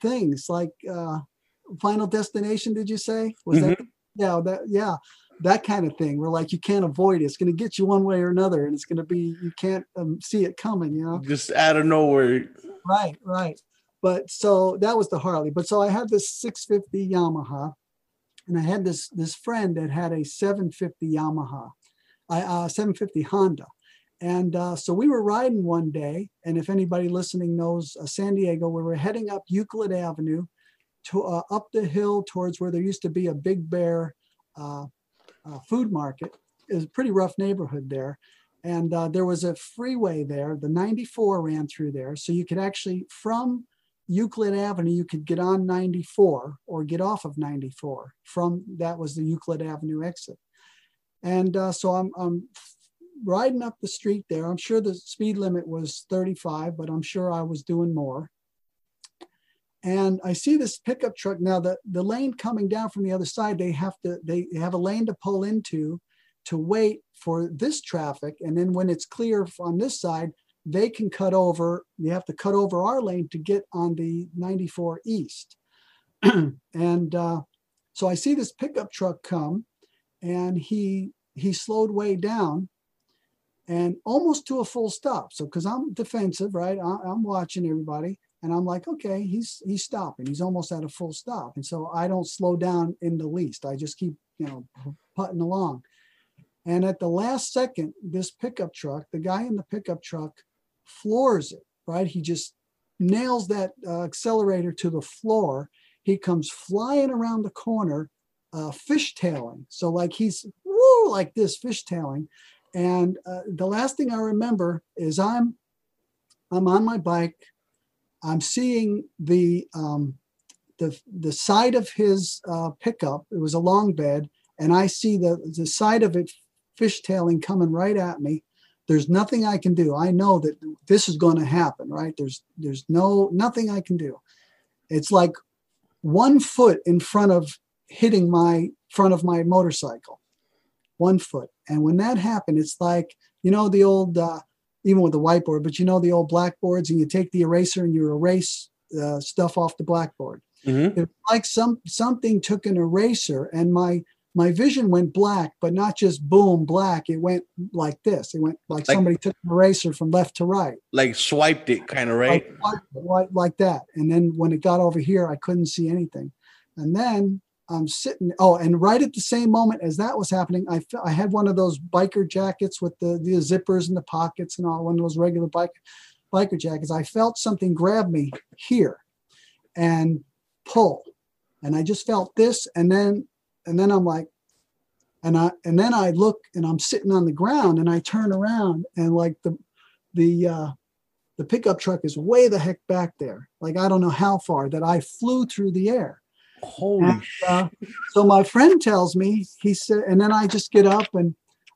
things. Like uh, Final Destination, did you say? Was that? Yeah, that yeah, that kind of thing. Where like you can't avoid it. It's going to get you one way or another, and it's going to be you can't um, see it coming. You know. Just out of nowhere. Right, right. But so that was the Harley. But so I had this 650 Yamaha, and I had this this friend that had a 750 Yamaha, I uh, 750 Honda, and uh, so we were riding one day. And if anybody listening knows uh, San Diego, we were heading up Euclid Avenue, to uh, up the hill towards where there used to be a Big Bear uh, uh, food market. Was a pretty rough neighborhood there and uh, there was a freeway there. The 94 ran through there, so you could actually from Euclid Avenue you could get on 94 or get off of 94. From that was the Euclid Avenue exit, and uh, so I'm, I'm riding up the street there. I'm sure the speed limit was 35, but I'm sure I was doing more. And I see this pickup truck now. The the lane coming down from the other side, they have to they have a lane to pull into to wait for this traffic. And then when it's clear on this side, they can cut over. They have to cut over our lane to get on the 94 East. and uh, so I see this pickup truck come and he he slowed way down and almost to a full stop. So because I'm defensive, right? I, I'm watching everybody and I'm like, okay, he's he's stopping. He's almost at a full stop. And so I don't slow down in the least. I just keep, you know, putting along. And at the last second, this pickup truck, the guy in the pickup truck floors it, right? He just nails that uh, accelerator to the floor. He comes flying around the corner, uh, fishtailing. So, like he's woo, like this, fishtailing. And uh, the last thing I remember is I'm I'm on my bike. I'm seeing the um, the the side of his uh, pickup. It was a long bed, and I see the the side of it fishtailing coming right at me. There's nothing I can do. I know that this is going to happen, right? There's there's no nothing I can do. It's like one foot in front of hitting my front of my motorcycle, one foot. And when that happened, it's like you know the old uh, even with the whiteboard, but you know the old blackboards, and you take the eraser and you erase uh, stuff off the blackboard. Mhm. It's like some something took an eraser and my my vision went black, but not just boom black. It went like this. It went like, Like- somebody took an eraser from left to right, Like swiped it, kind of right. like, like, like that. And then when it got over here, I couldn't see anything. And then I'm sitting. Oh, and right at the same moment as that was happening, I I had one of those biker jackets with the the zippers in the pockets and all. One of those regular bike biker jackets. I felt something grab me here, and pull, and I just felt this, and then and then I'm like, and I and then I look and I'm sitting on the ground, and I turn around and like the the uh, the pickup truck is way the heck back there. Like I don't know how far that I flew through the air. Holy And, uh, so my friend tells me he said, and then I just get up and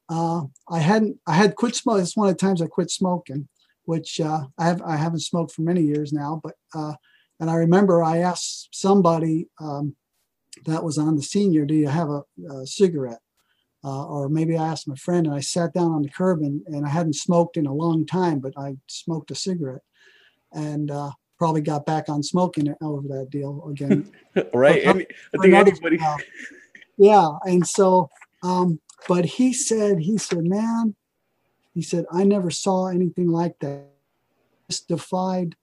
uh, I hadn't I had quit smoking. It's one of the times I quit smoking, which uh, I have I haven't smoked for many years now. But uh, and I remember I asked somebody um, that was on the senior, "Do you have a, a cigarette?" Uh, or maybe I asked my friend, and I sat down on the curb and, and I hadn't smoked in a long time, but I smoked a cigarette, and uh, probably got back on smoking it over that deal again. right? uh, I think anybody. yeah and so um but he said he said man he said i never saw anything like that just defied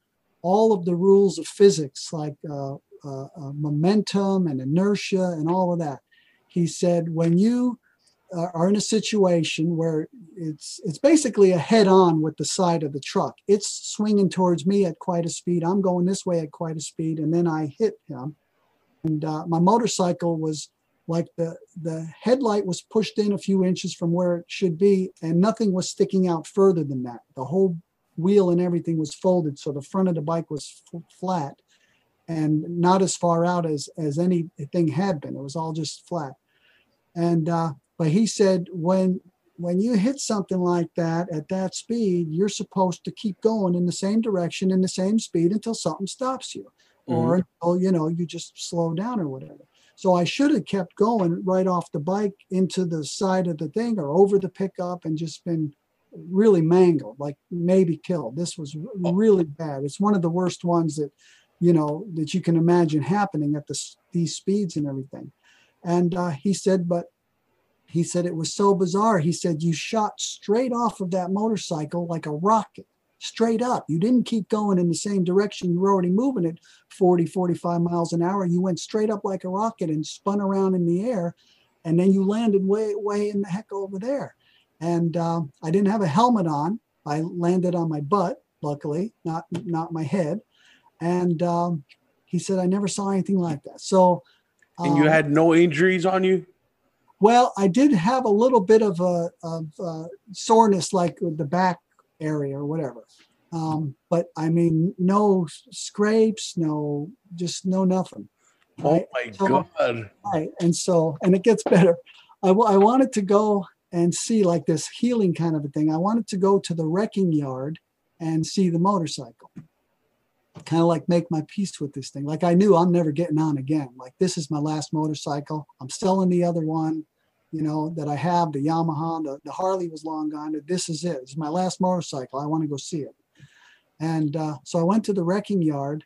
all of the rules of physics like uh, uh, uh, momentum and inertia and all of that he said when you uh, are in a situation where it's it's basically a head on with the side of the truck. It's swinging towards me at quite a speed. I'm going this way at quite a speed and then i hit him. And uh, my motorcycle was like the the headlight was pushed in a few inches from where it should be and nothing was sticking out further than that. The whole wheel and everything was folded so the front of the bike was f- flat and not as far out as as anything had been. It was all just flat. And uh but he said when when you hit something like that at that speed you're supposed to keep going in the same direction in the same speed until something stops you or until you know you just slow down or whatever. So i should have kept going right off the bike into the side of the thing or over the pickup and just been really mangled like maybe killed. This was really bad. It's one of the worst ones that you know that you can imagine happening at this, these speeds and everything. And uh, he said but he said it was so bizarre. He said you shot straight off of that motorcycle like a rocket straight up. You didn't keep going in the same direction you were already moving at 40 45 miles an hour. You went straight up like a rocket and spun around in the air and then you landed way way in the heck over there. And um, i didn't have a helmet on. I landed on my butt luckily not not my head. And um, he said i never saw anything like that. So And you um, had no injuries on you? Well, I did have a little bit of a of, uh, soreness, like the back area or whatever. Um, but I mean, no scrapes, no, just no nothing. Right? Oh my So- god. Right. And so, and it gets better. I, w- I wanted to go and see like this healing kind of a thing. I wanted to go to the wrecking yard and see the motorcycle. Kind of like make my peace with this thing. Like I knew I'm never getting on again. Like this is my last motorcycle. I'm selling the other one, you know, that I have, the Yamaha, the, the Harley was long gone. This is it. It's my last motorcycle. I want to go see it. And uh, so I went to the wrecking yard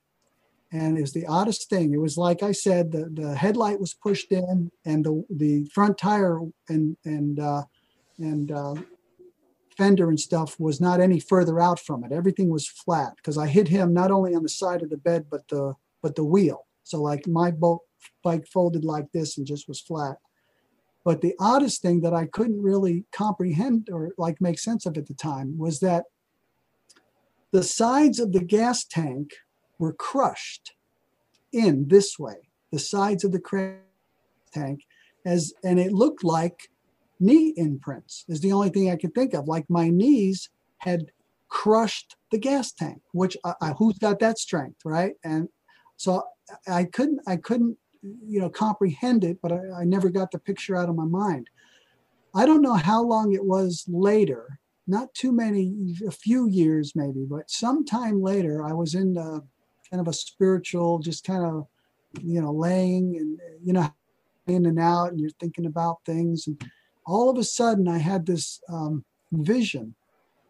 and it was the oddest thing. It was like I said, the, the headlight was pushed in, and the the front tire and and uh, and uh, fender and stuff was not any further out from it. Everything was flat because I hit him not only on the side of the bed but the but the wheel. So like my boat bike folded like this and just was flat. But the oddest thing that I couldn't really comprehend or like make sense of at the time was that the sides of the gas tank were crushed in this way the sides of the tank as and it looked like knee imprints is the only thing i could think of. Like my knees had crushed the gas tank which I, I, who's got that strength right? And so i couldn't i couldn't you know comprehend it but I, I never got the picture out of my mind i don't know how long it was later not too many a few years maybe but sometime later i was in the kind of a spiritual, just kind of, you know, laying and, you know, in and out, and you're thinking about things. And all of a sudden, I had this um, vision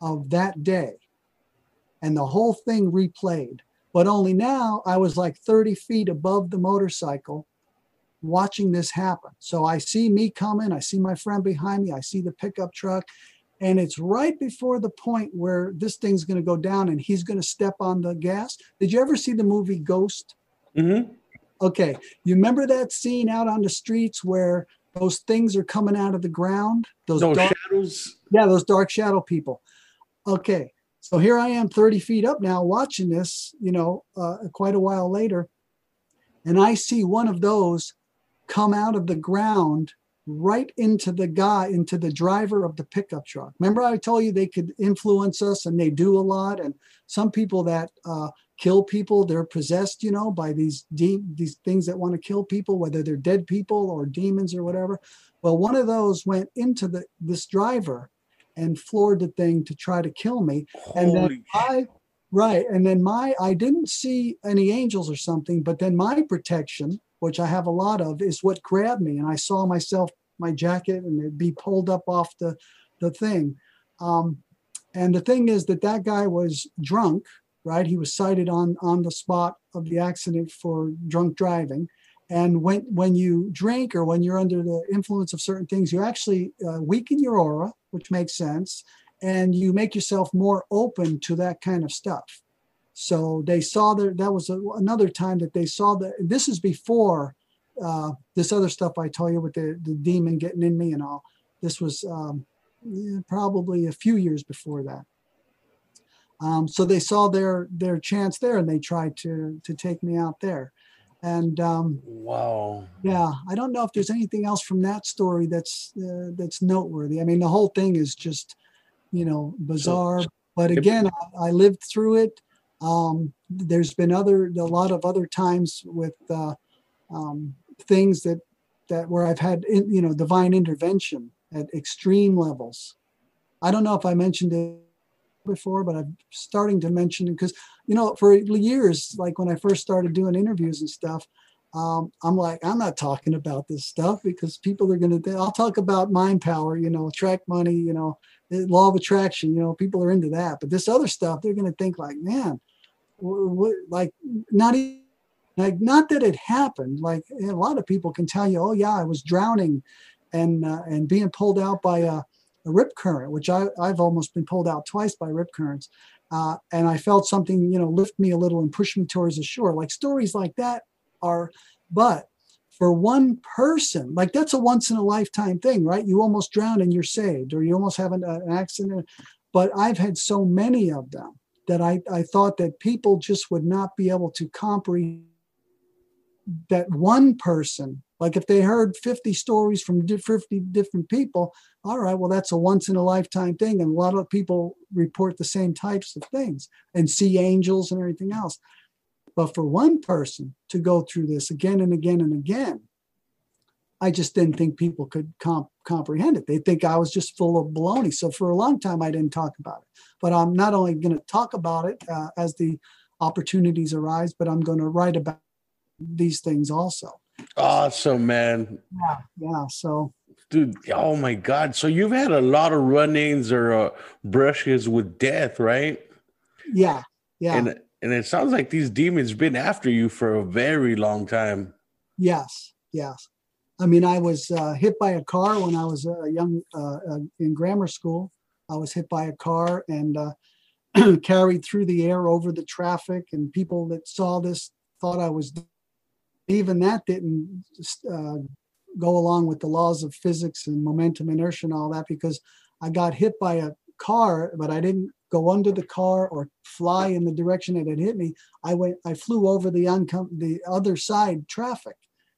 of that day and the whole thing replayed. But only now I was like 30 feet above the motorcycle watching this happen. So I see me coming, I see my friend behind me, I see the pickup truck, and it's right before the point where this thing's going to go down and he's going to step on the gas. Did you ever see the movie Ghost? Mm-hmm. Okay, you remember that scene out on the streets where those things are coming out of the ground? Those Those dark, shadows. yeah, those dark shadow people. Okay, so here I am 30 feet up now watching this, you know, uh, quite a while later, and I see one of those come out of the ground right into the guy, into the driver of the pickup truck. Remember, I told you they could influence us and they do a lot. And some people that uh, kill people. They're possessed, you know, by these de- these things that want to kill people, whether they're dead people or demons or whatever. Well, one of those went into the this driver and floored the thing to try to kill me. and then I right, and then my I didn't see any angels or something, but then my protection, which I have a lot of, is what grabbed me, and I saw myself my jacket and it'd be pulled up off the the thing. Um, and the thing is that that guy was drunk, right? He was cited on on the spot of the accident for drunk driving. And when when you drink or when you're under the influence of certain things, you actually uh, weaken your aura, which makes sense, and you make yourself more open to that kind of stuff. So they saw that that was a, another time that they saw that this is before uh, this other stuff I told you with the, the demon getting in me and all. This was um, probably a few years before that. Um, so they saw their their chance there, and they tried to to take me out there. And um, Wow. yeah, I don't know if there's anything else from that story that's uh, that's noteworthy. I mean, the whole thing is just you know bizarre. but if- again, I, I lived through it. Um, there's been other a lot of other times with uh, um, things that that where I've had in, you know divine intervention at extreme levels. I don't know if I mentioned it before, but I'm starting to mention because you know for years, like when I first started doing interviews and stuff, um, I'm like I'm not talking about this stuff because people are to. I'll talk about mind power, you know, attract money, you know, law of attraction. You know, people are into that, but this other stuff, they're to think like, man, wh- wh- like not even like not that it happened like a lot of people can tell you oh yeah i was drowning and uh, and being pulled out by a, a rip current which I, i've almost been pulled out twice by rip currents uh, and i felt something you know lift me a little and push me towards the shore. Like stories like that are but for one person like that's a once in a lifetime thing right? You almost drown and you're saved or you almost have an, an accident. But i've had so many of them that I, I thought that people just would not be able to comprehend that one person like if they heard 50 stories from 50 different people all right well that's a once in a lifetime thing and a lot of people report the same types of things and see angels and everything else. But for one person to go through this again and again and again i just didn't think people could comp- comprehend it. They think i was just full of baloney. So for a long time i didn't talk about it. But i'm not only going to talk about it uh, as the opportunities arise but i'm going to write about these things also Awesome, man. yeah yeah so Dude, oh my God. So you've had a lot of run ins or uh, brushes with death, right? yeah yeah And and it sounds like these demons been after you for a very long time. yes yes i mean i was uh, hit by a car when i was a young uh, uh, in grammar school i was hit by a car and uh, carried through the air over the traffic and people that saw this thought i was even that didn't uh, go along with the laws of physics and momentum inertia and all that because I got hit by a car, but I didn't go under the car or fly in the direction it had hit me. I went, I flew over the the other side traffic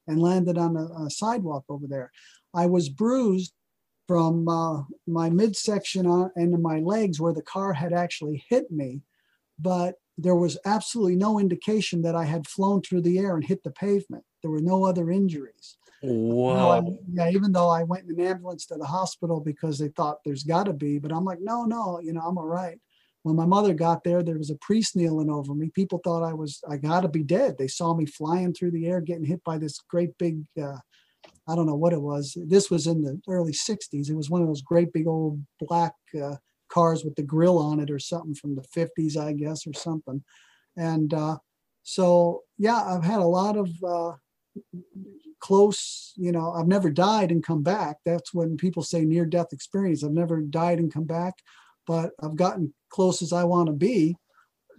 and landed on a, a sidewalk over there. I was bruised from uh, my midsection on, and my legs where the car had actually hit me, but there was absolutely no indication that I had flown through the air and hit the pavement. There were no other injuries. I, Wow. yeah, even though I went in an ambulance to the hospital because they thought there's got to be, but I'm like, no, no, you know, I'm all right. When my mother got there, there was a priest kneeling over me. People thought I was, I got to be dead. They saw me flying through the air, getting hit by this great big, uh, I don't know what it was. This was in the early 60s. It was one of those great big old black uh, cars with the grill on it or something from the 50s, I guess, or something. And uh, so, yeah, I've had a lot of uh, close, you know, I've never died and come back. That's when people say near death experience. I've never died and come back, but I've gotten close as I want to be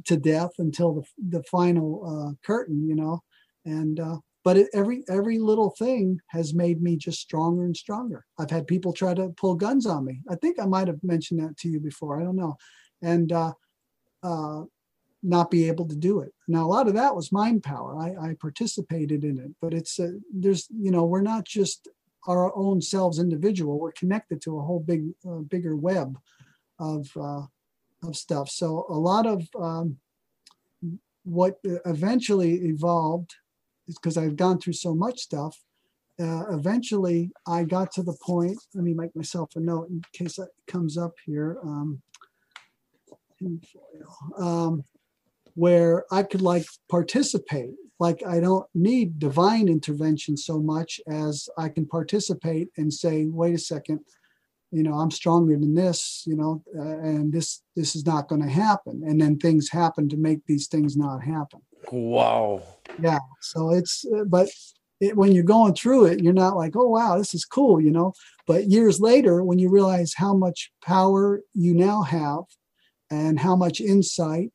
to death until the, the final uh, curtain, you know. And, uh, but it, every every little thing has made me just stronger and stronger. I've had people try to pull guns on me. I think I might have mentioned that to you before. I don't know, and uh, uh, not be able to do it. Now a lot of that was mind power. I, I participated in it, but it's uh, there's you know we're not just our own selves individual. We're connected to a whole big uh, bigger web of uh, of stuff. So a lot of um, what eventually evolved because I've gone through so much stuff. Uh, eventually, I got to the point. Let me make myself a note in case it comes up here. Um, um, where I could like participate. Like I don't need divine intervention so much as I can participate and say, wait a second, you know, I'm stronger than this, you know, uh, and this this is not going to happen. And then things happen to make these things not happen. Wow. Yeah. So it's, uh, but it, when you're going through it, you're not like, oh wow, this is cool, you know. But years later, when you realize how much power you now have, and how much insight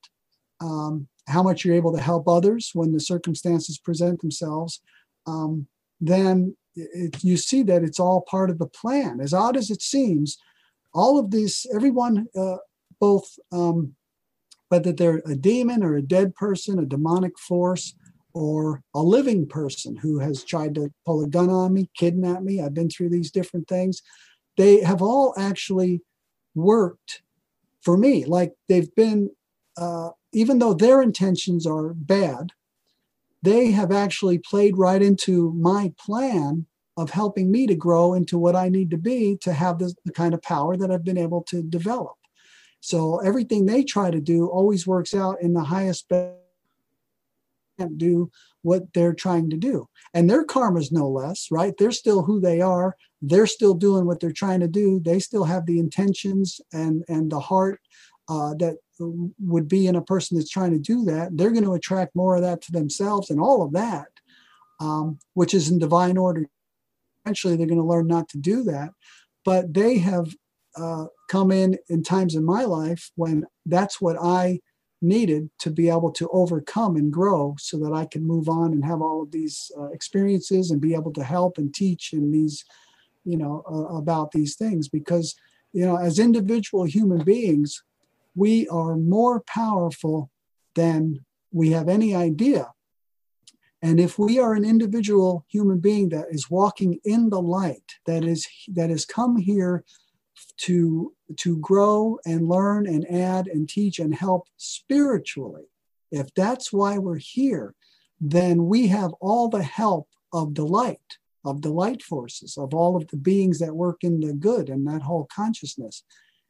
um, how much you're able to help others when the circumstances present themselves, um, then it, you see that it's all part of the plan. As odd as it seems, all of these, everyone, uh, both um, whether they're a demon or a dead person, a demonic force, or a living person who has tried to pull a gun on me, kidnap me, I've been through these different things. They have all actually worked for me. Like they've been uh, even though their intentions are bad, they have actually played right into my plan of helping me to grow into what I need to be to have the, the kind of power that I've been able to develop. So everything they try to do always works out in the highest best do what they're trying to do. And their karma is no less, right? They're still who they are. They're still doing what they're trying to do. They still have the intentions and and the heart uh, that would be in a person that's trying to do that, they're going to attract more of that to themselves and all of that, um, which is in divine order. Eventually, they're going to learn not to do that. But they have uh, come in in times in my life when that's what I needed to be able to overcome and grow so that I can move on and have all of these uh, experiences and be able to help and teach in these, you know, uh, about these things. Because, you know, as individual human beings, we are more powerful than we have any idea. And if we are an individual human being that is walking in the light, that is that has come here to to grow and learn and add and teach and help spiritually, if that's why we're here, then we have all the help of the light, of the light forces, of all of the beings that work in the good and that whole consciousness.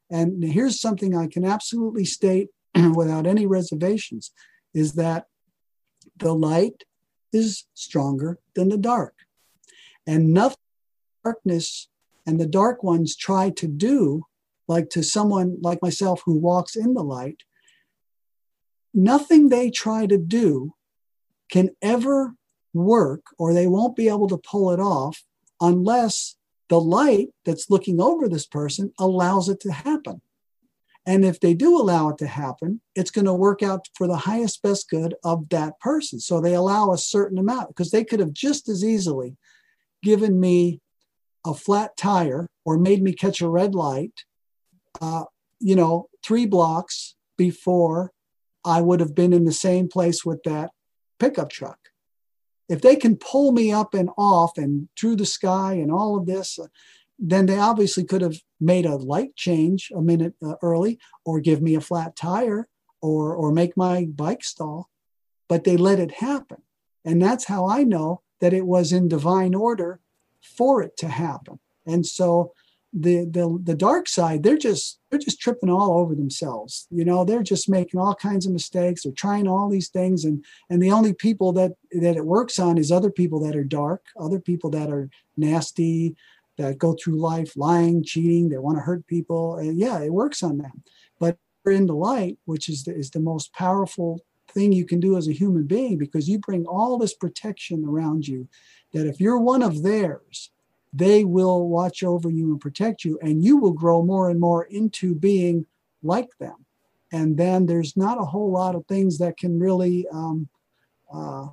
And here's something I can absolutely state without any reservations is that the light is stronger than the dark. And nothing darkness and the dark ones try to do, like to someone like myself who walks in the light, nothing they try to do can ever work or they won't be able to pull it off unless the light that's looking over this person allows it to happen. And if they do allow it to happen, it's going to work out for the highest best good of that person. So they allow a certain amount because they could have just as easily given me a flat tire or made me catch a red light, uh, you know, three blocks before I would have been in the same place with that pickup truck. If they can pull me up and off and through the sky and all of this, uh, then they obviously could have made a light change a minute uh, early or give me a flat tire or or make my bike stall but they let it happen. And that's how i know that it was in divine order for it to happen. And so the the the dark side they're just they're just tripping all over themselves. You know they're just making all kinds of mistakes. They're trying all these things. And and the only people that that it works on is other people that are dark other people that are nasty that go through life lying cheating they want to hurt people. And yeah it works on them. But we're in the light which is the, is the most powerful thing you can do as a human being because you bring all this protection around you that if you're one of theirs they will watch over you and protect you, and you will grow more and more into being like them. And then there's not a whole lot of things that can really, um, uh,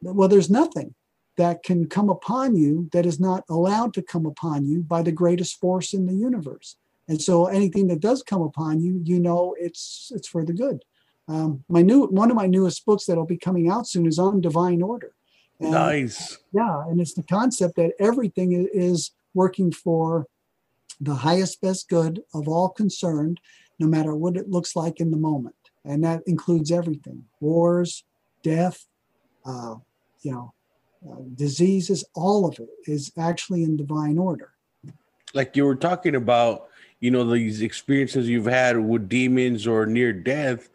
well, there's nothing that can come upon you that is not allowed to come upon you by the greatest force in the universe. And so anything that does come upon you, you know it's it's for the good. Um, my new one of my newest books that'll be coming out soon is on divine order and, nice. Yeah, and it's the concept that everything is working for the highest best good of all concerned, no matter what it looks like in the moment. and that includes everything: wars, death, uh, you know, uh, diseases. All of it is actually in divine order. Like you were talking about, you know, these experiences you've had with demons or near death.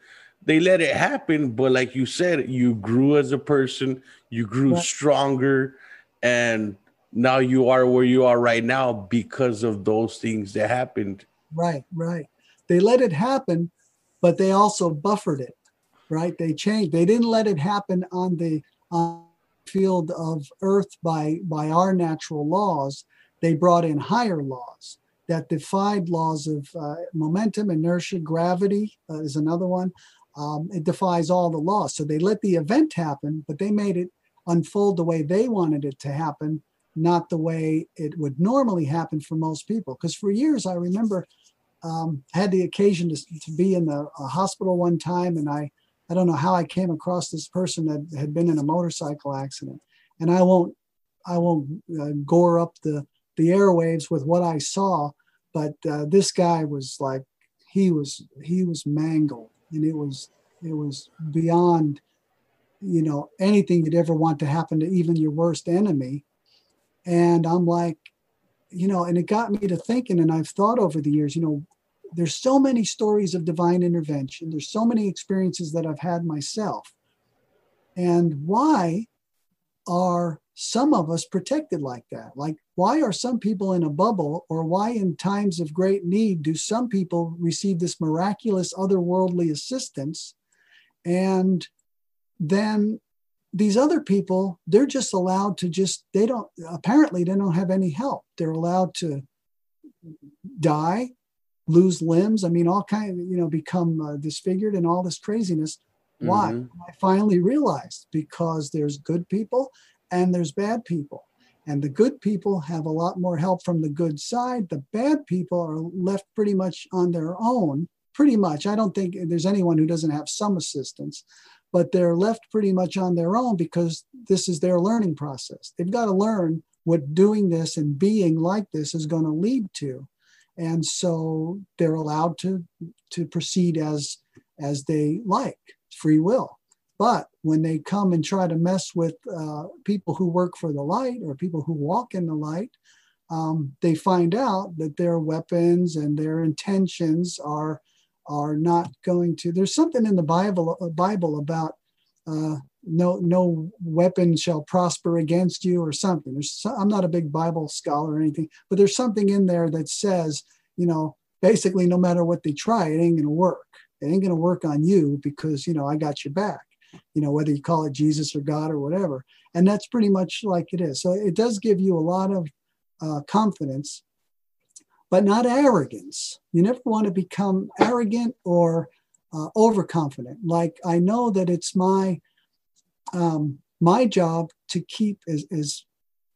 They let it happen, but like you said, you grew as a person. You grew Right. stronger, and now you are where you are right now because of those things that happened. Right, right. They let it happen, but they also buffered it. Right? They changed. They didn't let it happen on the on field of Earth by by our natural laws. They brought in higher laws that defied laws of uh, momentum, inertia, gravity uh, is another one. Um, it defies all the laws. So they let the event happen, but they made it unfold the way they wanted it to happen, not the way it would normally happen for most people. Because for years, I remember um, had the occasion to, to be in the a hospital one time, and I I don't know how I came across this person that had been in a motorcycle accident, and I won't I won't uh, gore up the the airwaves with what I saw, but uh, this guy was like he was he was mangled, and it was it was beyond you know anything you'd ever want to happen to even your worst enemy, and I'm like you know, and it got me to thinking, and I've thought over the years, you know, there's so many stories of divine intervention. There's so many experiences that I've had myself. And why are some of us protected like that? Like, why are some people in a bubble, or why in times of great need do some people receive this miraculous otherworldly assistance? And then these other people they're just allowed to just they don't apparently they don't have any help they're allowed to die lose limbs i mean all kind of you know become uh, disfigured and all this craziness why Mhm. i finally realized because there's good people and there's bad people and the good people have a lot more help from the good side the bad people are left pretty much on their own pretty much i don't think there's anyone who doesn't have some assistance but they're left pretty much on their own because this is their learning process. They've got to learn what doing this and being like this is going to lead to. And so they're allowed to, to proceed as, as they like, free will. But when they come and try to mess with uh, people who work for the light or people who walk in the light, um, they find out that their weapons and their intentions are are not going to there's something in the bible uh, bible about uh, no no weapon shall prosper against you or something. There's i'm not a big bible scholar or anything but there's something in there that says you know basically no matter what they try it ain't to work. It ain't to work on you because you know i got your back you know whether you call it jesus or god or whatever and that's pretty much like it is so it does give you a lot of uh, confidence but not arrogance. You never want to become arrogant or uh, overconfident. Like I know that it's my um, my job to keep is, is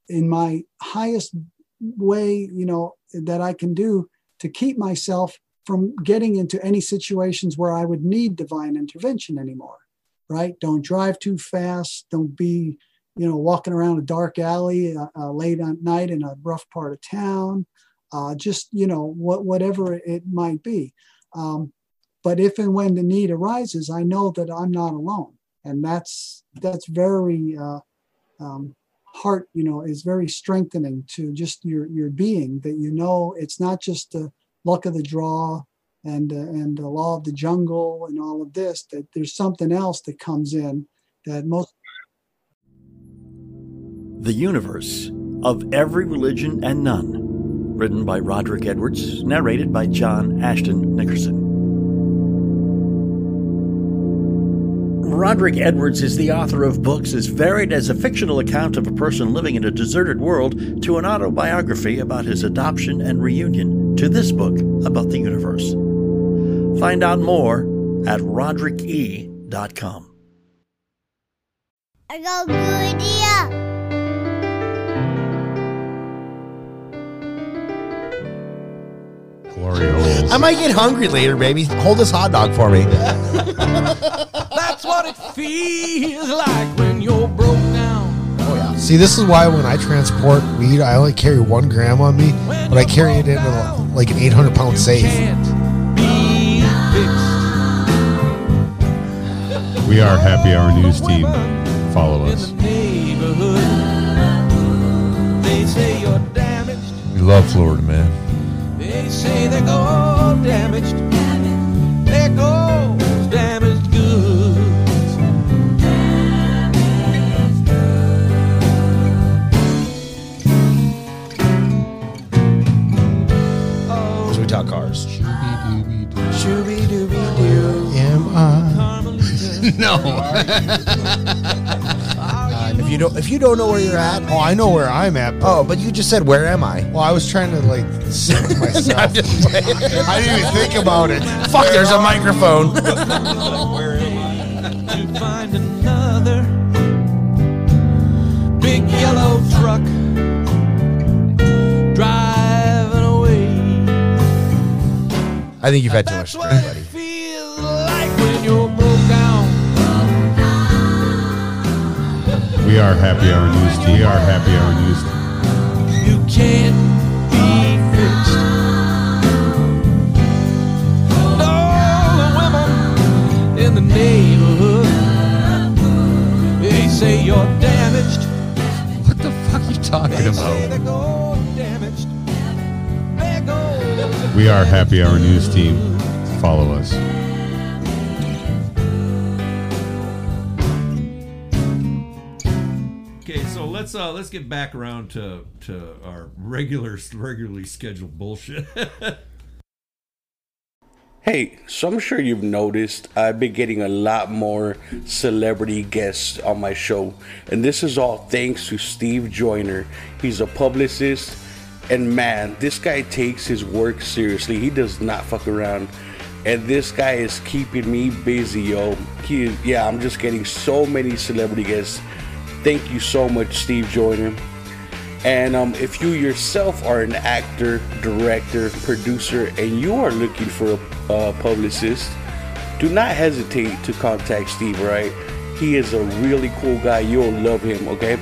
in my highest way, you know, that I can do to keep myself from getting into any situations where I would need divine intervention anymore. Right? Don't drive too fast. Don't be, you know, walking around a dark alley uh, uh, late at night in a rough part of town uh, just you know what whatever it might be um, but if and when the need arises i know that i'm not alone and that's that's very uh, um, heart you know is very strengthening to just your your being that you know it's not just the luck of the draw and uh, and the law of the jungle and all of this that there's something else that comes in that most The Universe of Every Religion and None. Written by Roderick Edwards, narrated by John Ashton Nickerson. Roderick Edwards is the author of books as varied as a fictional account of a person living in a deserted world to an autobiography about his adoption and reunion to this book about the universe. Find out more at roderickE.com. I got a good idea. Glory holes. I might get hungry later, baby. Hold this hot dog for me. That's what it feels like when you're broke down. Oh yeah. See, this is why when I transport weed, I only carry one gram on me, but I carry it in a, like an 800 pound You safe. We are Happy Hour News Team. Follow us. neighborhood. They say you're damaged. We love Florida, man. They say they go damaged. There goes damaged goods. As we talk cars. no. Uh, if you don't, if you don't know where you're at, Oh, I know where I'm at. But, oh, but you just said, "Where am I?" well, I was trying to like sync myself. I'm just. I didn't even think about it. Fuck, there's a microphone. to find another big yellow truck driving away. I think you've had too much That's drink, buddy. We are Happy Hour News Team. We are Happy Hour News Team. You can't be fixed. All the women in the neighborhood, they say you're damaged. What the fuck are you talking They say damaged. We are Happy Hour News Team. Follow us. Let's uh let's get back around to to our regular regularly scheduled bullshit. Hey, so I'm sure you've noticed I've been getting a lot more celebrity guests on my show, and this is all thanks to Steve Joyner. He's a publicist, and man, this guy takes his work seriously. He does not fuck around, and this guy is keeping me busy, yo. He, yeah, I'm just getting so many celebrity guests. Thank you so much, Steve Joyner. And um, if you yourself are an actor, director, producer, and you are looking for a uh, publicist, do not hesitate to contact Steve, right? He is a really cool guy. You'll love him, okay?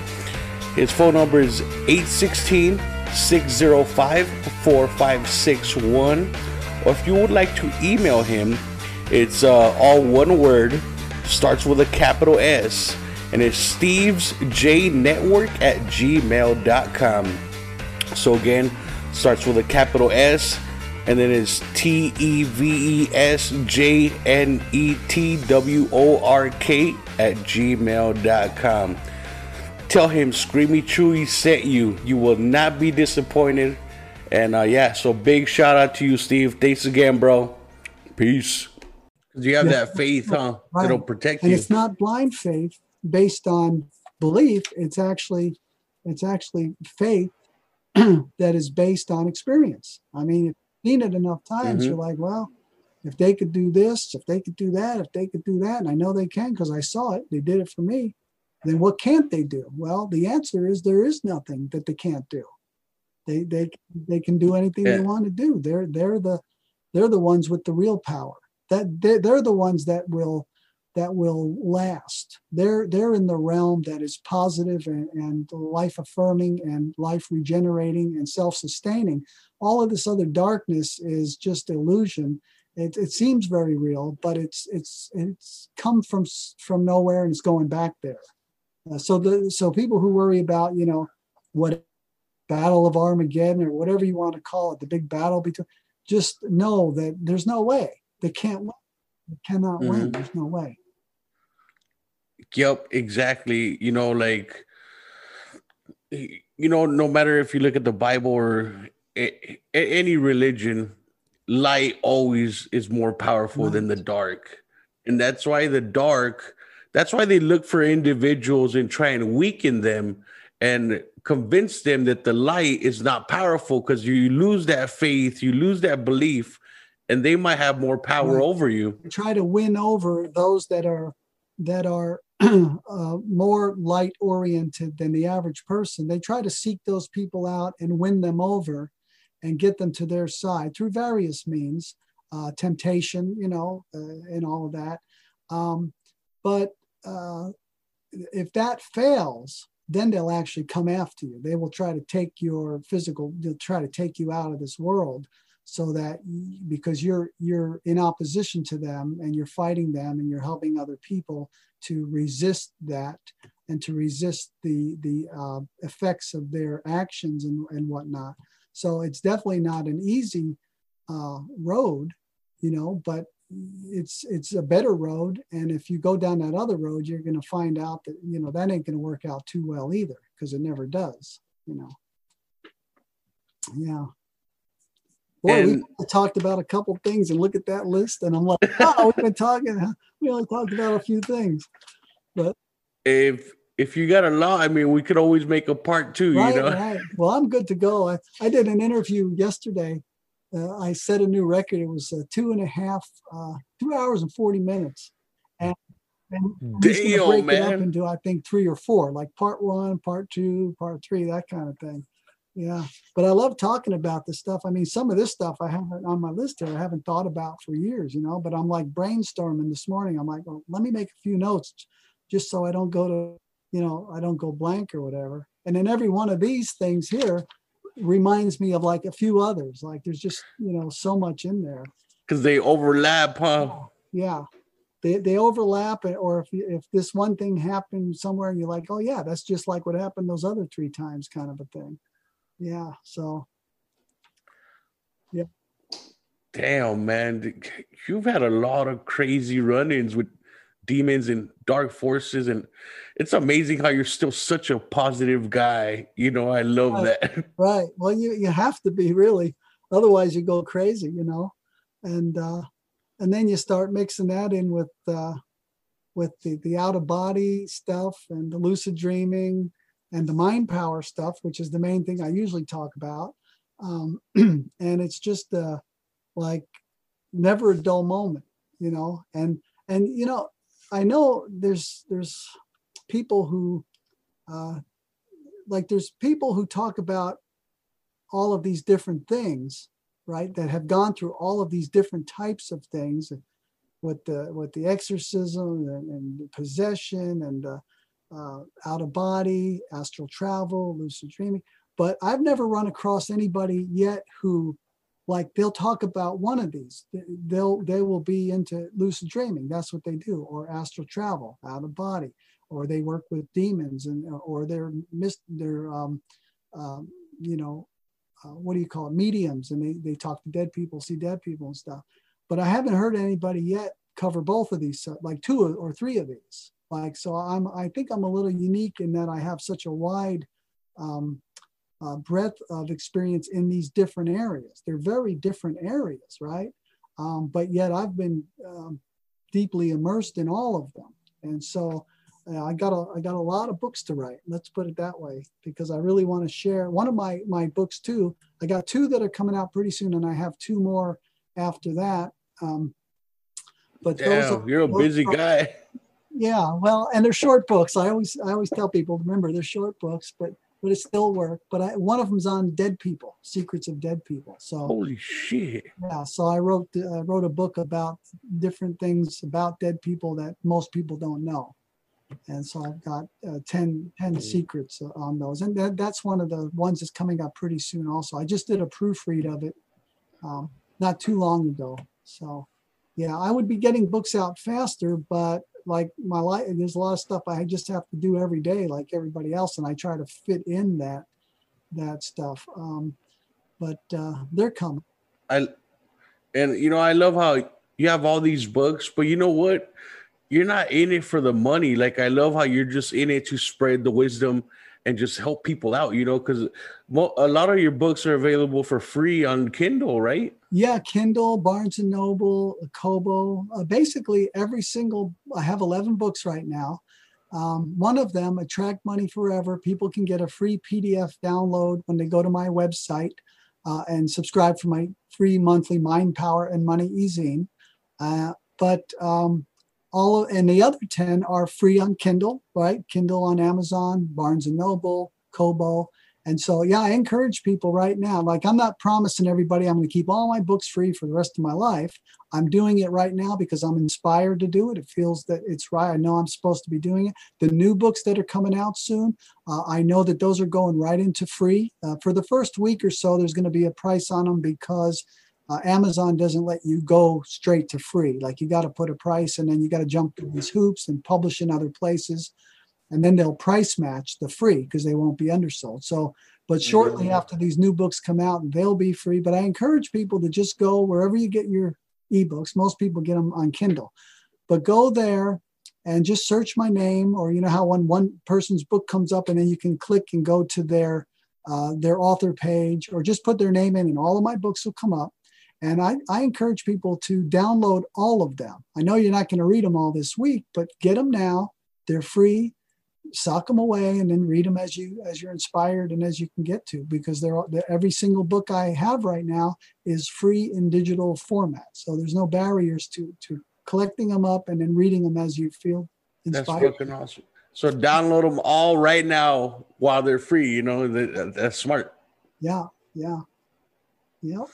His phone number is 816 605 4561. Or if you would like to email him, it's uh, all one word, starts with a capital S, and it's Steve's J Network at gmail.com. So again, starts with a capital S, and then it's T E V E S J N E T W O R K at gmail.com. Tell him Screamy Chuy sent you. You will not be disappointed. And uh, yeah, so big shout out to you, Steve. Thanks again, bro. Peace. Because you have Yeah. that faith, huh? Right. It'll protect and you. it's not blind faith based on belief it's actually it's actually faith that is based on experience. I mean if you've seen it enough times Mhm. you're like well if they could do this if they could do that if they could do that and i know they can because i saw it they did it for me then what can't they do? Well the answer is there is nothing that they can't do. They they they can do anything Yeah. they want to do. They're they're the they're the ones with the real power. That they're, they're the ones that will that will last. They're they're in the realm that is positive and, and life affirming and life regenerating and self sustaining. All of this other darkness is just illusion. It, it seems very real, but it's it's it's come from from nowhere and it's going back there. Uh, so the so people who worry about you know what battle of Armageddon or whatever you want to call it, the big battle between, just know that there's no way they can't win. They cannot win. Mhm. There's no way. Yep, exactly. You know, like you know, no matter if you look at the Bible or a- a- any religion, light always is more powerful than the dark. And that's why the dark, that's why they look for individuals and try and weaken them and convince them that the light is not powerful because you lose that faith, you lose that belief, and they might have more power Right. over you. try to win over those that are that are uh, more light oriented than the average person. They try to seek those people out and win them over, and get them to their side through various means, uh, temptation, you know, uh, and all of that. Um, but uh, if that fails, then they'll actually come after you. They will try to take your physical. They'll try to take you out of this world. So that because you're you're in opposition to them and you're fighting them and you're helping other people to resist that and to resist the the uh, effects of their actions and, and whatnot. So it's definitely not an easy uh, road, you know, but it's it's a better road. And if you go down that other road, you're going to find out that you know that ain't going to work out too well either because it never does, you know. Yeah. Boy, And- we talked about a couple things and look at that list, and I'm like, oh, we've been talking. We only talked about a few things, but If if you got a lot, I mean, we could always make a part two. right, you know, right. Well, I'm good to go. I, I did an interview yesterday. Uh, I set a new record. It was uh, two and a half, uh, two hours and 40 minutes. And, and I'm just gonna Damn, break it up into, I think, three or four, like part one, part two, part three, that kind of thing. Yeah. But I love talking about this stuff. I mean, some of this stuff I haven't on my list here, I haven't thought about for years, you know, but I'm like brainstorming this morning. I'm like, well, let me make a few notes just so I don't go to, you know, I don't go blank or whatever. And then every one of these things here reminds me of like a few others. Like there's just, you know, so much in there. because they overlap, huh? Yeah. They, they overlap eh, or if you, if this one thing happened somewhere and you're like, oh yeah, that's just like what happened those other three times kind of a thing. Yeah. So yeah. Damn, man, you've had a lot of crazy run-ins with demons and dark forces, and it's amazing how you're still such a positive guy. You know, I love Right. that. Right. Well, you you have to be really, otherwise you go crazy, you know, and uh, and then you start mixing that in with uh, with the the out of body stuff and the lucid dreaming and the mind power stuff, which is the main thing I usually talk about. Um, and it's just uh, like never a dull moment, you know. And and you know, I know there's there's people who uh, like there's people who talk about all of these different things right that have gone through all of these different types of things with the with the exorcism and, and possession and uh, uh, out of body astral travel lucid dreaming but i've never run across anybody yet who like they'll talk about one of these. They'll they will be into lucid dreaming. That's what they do or astral travel out of body or they work with demons and or they're mis- they're um, um, you know uh, what do you call it mediums and they, they talk to dead people see dead people and stuff. But i haven't heard anybody yet cover both of these like two or three of these like so i'm i think i'm a little unique in that i have such a wide um, uh, breadth of experience in these different areas they're very different areas right um, but yet i've been um, deeply immersed in all of them and so uh, I got a I got a lot of books to write. Let's put it that way, because I really want to share one of my my books too. I got two that are coming out pretty soon, and I have two more after that. Um, but those Damn, are- you're a busy are- guy. Yeah, well, and they're short books. I always I always tell people remember they're short books, but but it still work. But I, one of them's on dead people, secrets of dead people. So Holy shit! yeah, so I wrote uh, wrote a book about different things about dead people that most people don't know, and so I've got uh, 10, 10 secrets on those, and that, that's one of the ones that's coming up pretty soon. Also, I just did a proofread of it um, not too long ago. So yeah, I would be getting books out faster, but like my life, there's a lot of stuff I just have to do every day, like everybody else, and I try to fit in that that stuff. Um, but uh, they're coming. I and you know I love how you have all these books, but you know what? You're not in it for the money. Like I love how you're just in it to spread the wisdom and just help people out. You know, because a lot of your books are available for free on Kindle, right? Yeah, Kindle, Barnes and Noble, Kobo, uh, basically every single. I have eleven books right now. Um, one of them, Attract Money Forever. People can get a free PDF download when they go to my website uh, and subscribe for my free monthly Mind Power and Money e-zine. Uh, but um, all of, and the other 10 are free on Kindle, right? Kindle on Amazon, Barnes and Noble, Kobo. And so, yeah, I encourage people right now. Like, I'm not promising everybody I'm going to keep all my books free for the rest of my life. I'm doing it right now because I'm inspired to do it. It feels that it's right. I know I'm supposed to be doing it. The new books that are coming out soon, uh, I know that those are going right into free. Uh, for the first week or so, there's going to be a price on them because uh, Amazon doesn't let you go straight to free. Like you got to put a price and then you got to jump through these hoops and publish in other places. And then they'll price match the free because they won't be undersold. So, but shortly after these new books come out, they'll be free. But I encourage people to just go wherever you get your ebooks. Most people get them on Kindle, but go there and just search my name or you know how when one person's book comes up and then you can click and go to their uh, their author page or just put their name in and all of my books will come up and I, I encourage people to download all of them i know you're not going to read them all this week but get them now they're free sock them away and then read them as you as you're inspired and as you can get to because they're, they're every single book i have right now is free in digital format so there's no barriers to to collecting them up and then reading them as you feel inspired. That's fucking awesome. So download them all right now while they're free. You know that, that's smart. Yeah, yeah, yep.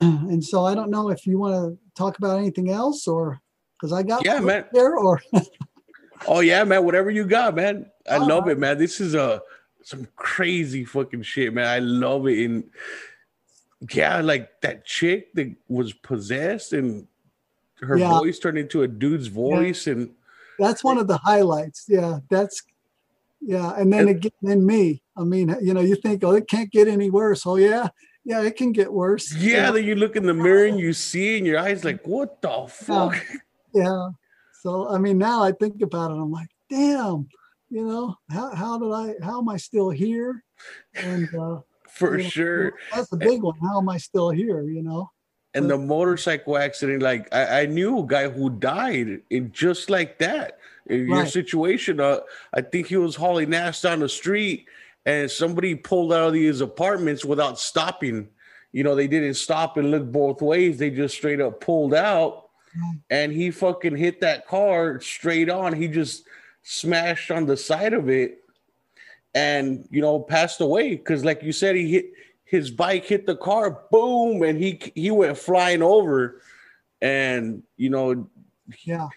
And so I don't know if you want to talk about anything else or because I got Yeah, man. there or Oh yeah, man. Whatever you got, man. I All love it, man. This is a some crazy fucking shit, man. I love it. And yeah, like that chick that was possessed and her Yeah. voice turned into a dude's voice, and that's one of the highlights. Yeah, that's yeah. And then again, then me. I mean, you know, you think, oh, it can't get any worse. Oh yeah, yeah, it can get worse. yeah, then you look in the mirror and you see, and your eyes like, what the fuck? yeah. So I mean, now I think about it, I'm like, damn, you know, how how did I? How am I still here? And uh, For you know, sure. that's the big one. How am I still here? You know. And the motorcycle accident, like I, I knew a guy who died in just like that. In your situation, uh, I think he was hauling ass down the street, and somebody pulled out of these apartments without stopping. You know, they didn't stop and look both ways. They just straight up pulled out, and he fucking hit that car straight on. He just smashed on the side of it, and you know, passed away. Because, like you said, he hit his bike hit the car, boom, and he he went flying over, and you know, Yeah.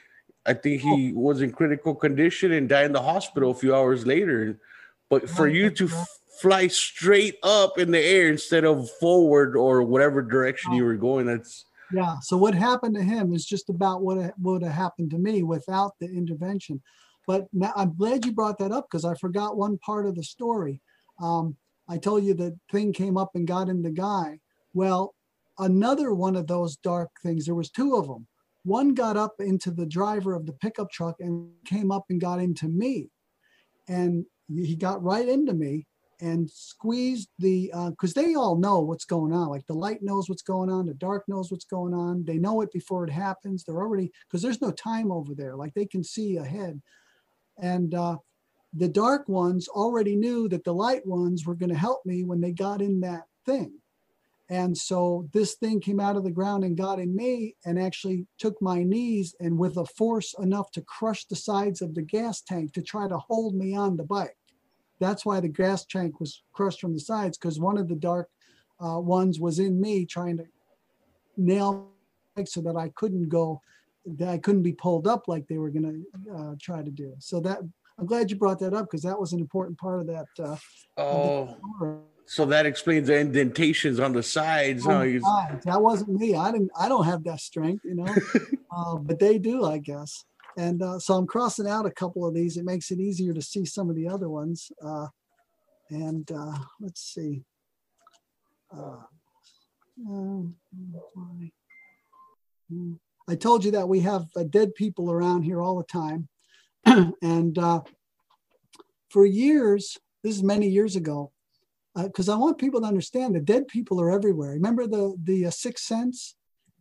I think he oh. was in critical condition and died in the hospital a few hours later. But for you to fly straight up in the air instead of forward or whatever direction you were going, that's Yeah. So what happened to him is just about what would have happened to me without the intervention. But now I'm glad you brought that up because I forgot one part of the story. Um, I told you the thing came up and got in the guy. Well, another one of those dark things. There was two of them. One got up into the driver of the pickup truck and came up and got into me, and he got right into me and squeezed the because they all know what's going on. Like the light knows what's going on the dark knows what's going on. They know it before it happens. They're already because there's no time over there. Like they can see ahead. And uh, the dark ones already knew that the light ones were going to help me when they got in that thing. And so this thing came out of the ground and got in me and actually took my knees and with a force enough to crush the sides of the gas tank to try to hold me on the bike that's why the gas tank was crushed from the sides because one of the dark uh, ones was in me trying to nail so that I couldn't go, that I couldn't be pulled up like they were going to uh, try to do. So that I'm glad you brought that up because that was an important part of that. Uh, oh, so that explains the indentations on the sides. Oh huh? God, that wasn't me. I didn't. I don't have that strength, you know. uh, but they do, I guess. And uh, so I'm crossing out a couple of these. It makes it easier to see some of the other ones. Uh, and uh, let's see. Uh. I told you that we have uh, dead people around here all the time, and uh, for years, this is many years ago, because I want people to understand that dead people are everywhere. Remember the the Sixth Sense,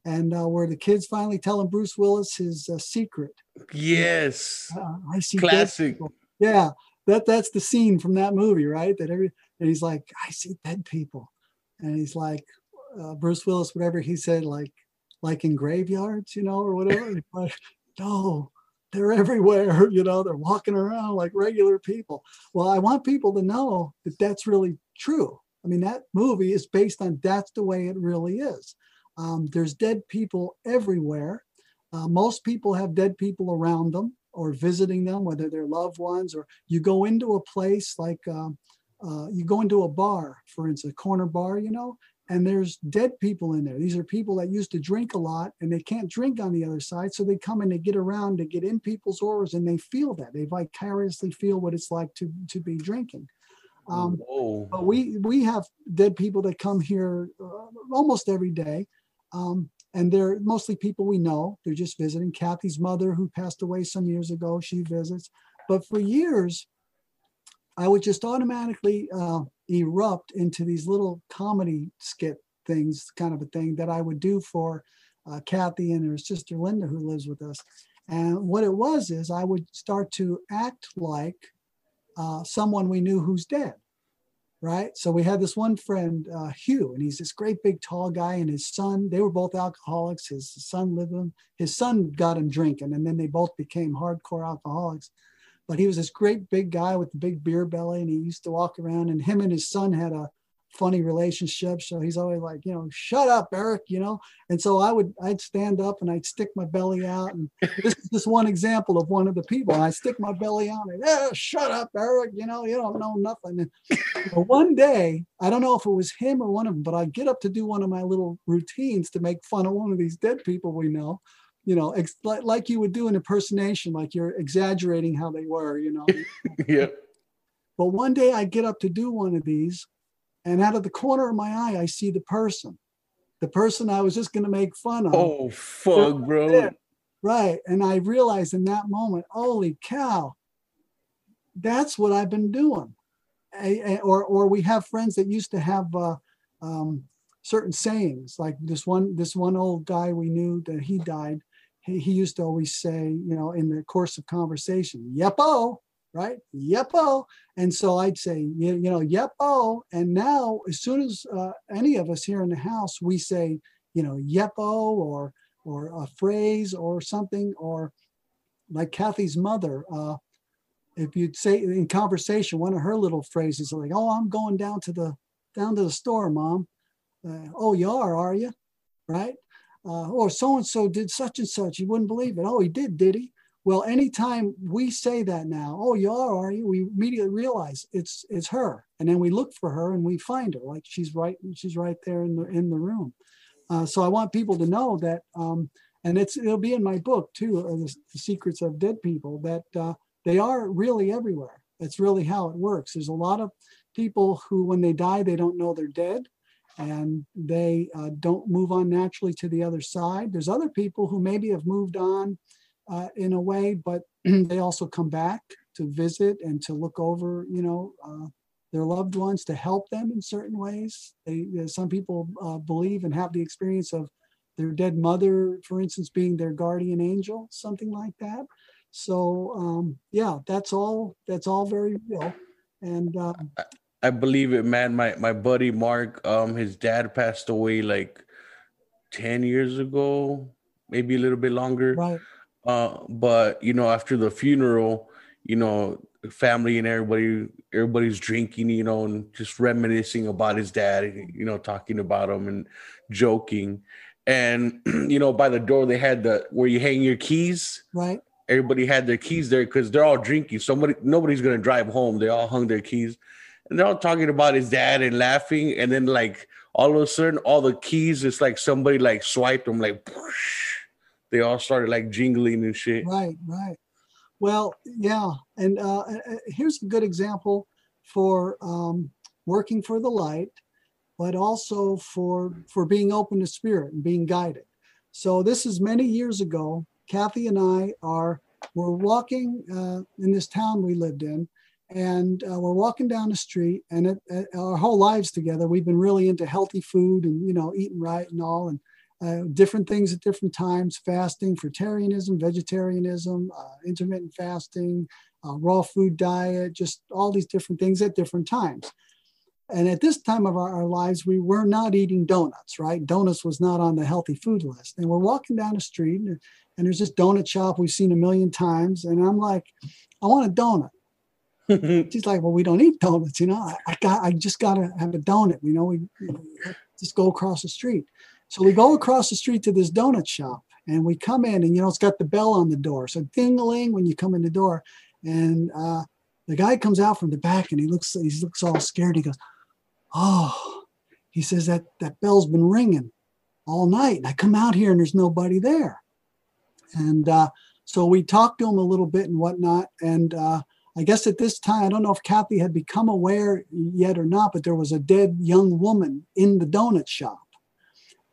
and uh, where the kids finally telling Bruce Willis his uh, secret. yes, Uh, I see dead classic. people. Yeah, that that's the scene from that movie, right? That every and he's like, I see dead people, and he's like, uh, Bruce Willis, whatever he said, like like in graveyards, you know, or whatever. Like, no, they're everywhere, you know, they're walking around like regular people. Well, I want people to know that that's really true. I mean, that movie is based on that's the way it really is. Um, there's dead people everywhere. Uh, most people have dead people around them or visiting them, whether they're loved ones or you go into a place like um, uh, you go into a bar, for instance, a corner bar, you know, and there's dead people in there. These are people that used to drink a lot and they can't drink on the other side. So they come and they get around to get in people's auras and they feel that. They vicariously feel what it's like to, to be drinking. Um, but we we have dead people that come here uh, almost every day, um, and they're mostly people we know. They're just visiting. Kathy's mother, who passed away some years ago, she visits. But for years, I would just automatically uh, erupt into these little comedy skit things, kind of a thing that I would do for uh, Kathy and her sister Linda, who lives with us. And what it was is I would start to act like uh, someone we knew who's dead right? So we had this one friend, uh, Hugh, and he's this great big tall guy, and his son, they were both alcoholics. His son lived him. His son got him drinking, and then they both became hardcore alcoholics. But he was this great big guy with the big beer belly, and he used to walk around, and him and his son had a funny relationship. So he's always like, you know, shut up, Eric, you know. And so I would, I'd stand up and I'd stick my belly out. And this is just one example of one of the people. I stick my belly out and, yeah, shut up, Eric, you know, you don't know nothing. And but one day, I don't know if it was him or one of them, but I get up to do one of my little routines to make fun of one of these dead people we know. You know, ex- like, like you would do an impersonation, like you're exaggerating how they were, you know. yeah. But one day I get up to do one of these, and out of the corner of my eye, I see the person, the person I was just going to make fun of. Oh fuck, bro. Right. And I realized in that moment, holy cow, that's what I've been doing. A- a- or, or we have friends that used to have uh, um, certain sayings, like this one, this one old guy we knew that he died. He, he used to always say, you know, in the course of conversation, yepo, right? Yepo. And so I'd say, you, you know, yepo. And now, as soon as uh, any of us here in the house, we say, you know, yepo or or a phrase or something, or like Kathy's mother, uh, if you'd say in conversation, one of her little phrases like, "Oh, I'm going down to the down to the store, mom." Uh, oh, you are, are you? Right? Uh, or so and so did such and such. You wouldn't believe it. Oh, he did, did he? Well, anytime we say that now, oh, you are, are you? We immediately realize it's it's her, and then we look for her and we find her, like she's right, she's right there in the in the room. Uh, so I want people to know that, um, and it's it'll be in my book too, uh, the, the Secrets of Dead People, that uh, they are really everywhere. That's really how it works. There's a lot of people who, when they die, they don't know they're dead, and they uh, don't move on naturally to the other side. There's other people who maybe have moved on uh, in a way, but they also come back to visit and to look over, you know, uh, their loved ones to help them in certain ways. They, some people uh, believe and have the experience of their dead mother, for instance, being their guardian angel, something like that. So um, yeah, that's all. That's all very real. And uh, I believe it, man. My my buddy Mark, um, his dad passed away like ten years ago, maybe a little bit longer. Right. Uh, but you know, after the funeral, you know, family and everybody, everybody's drinking, you know, and just reminiscing about his dad, you know, talking about him and joking. And you know, by the door they had the where you hang your keys. right. Everybody had their keys there because they're all drinking. Somebody, nobody's gonna drive home. They all hung their keys, and they're all talking about his dad and laughing. And then, like all of a sudden, all the keys, it's like somebody like swiped them, like they all started like jingling and shit. Right, right. Well, yeah, and uh, here's a good example for um, working for the light, but also for for being open to spirit and being guided. So this is many years ago. Kathy and I are we're walking uh, in this town we lived in, and uh, we're walking down the street. And it, uh, our whole lives together, we've been really into healthy food and you know eating right and all. And uh, different things at different times fasting, fruitarianism, vegetarianism, uh, intermittent fasting, uh, raw food diet, just all these different things at different times. And at this time of our, our, lives, we were not eating donuts, right? Donuts was not on the healthy food list. And we're walking down the street, and, and there's this donut shop we've seen a million times. And I'm like, I want a donut. She's like, well, we don't eat donuts, you know. I, I got, I just got to have a donut. You know, we, we just go across the street. So we go across the street to this donut shop and we come in and, you know, it's got the bell on the door. So ding-a-ling when you come in the door and uh, the guy comes out from the back and he looks, he looks all scared. He goes, oh, he says that that bell's been ringing all night. And I come out here and there's nobody there. And uh, so we talked to him a little bit and whatnot. And uh, I guess at this time, I don't know if Kathy had become aware yet or not, but there was a dead young woman in the donut shop.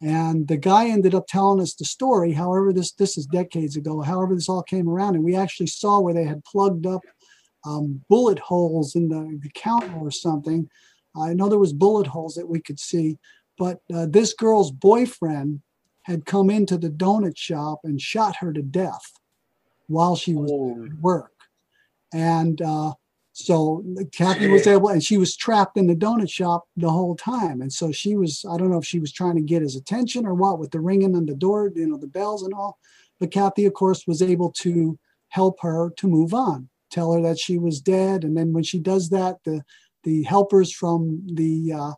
And the guy ended up telling us the story. However, this this is decades ago. However, this all came around, and we actually saw where they had plugged up um, bullet holes in the, the counter or something. I know there was bullet holes that we could see, but uh, this girl's boyfriend had come into the donut shop and shot her to death while she was at work. And uh, so Kathy was able, and she was trapped in the donut shop the whole time. And so she was, I don't know if she was trying to get his attention or what with the ringing on the door, you know, the bells and all. But Kathy, of course, was able to help her to move on, tell her that she was dead. And then when she does that, the the helpers from the uh,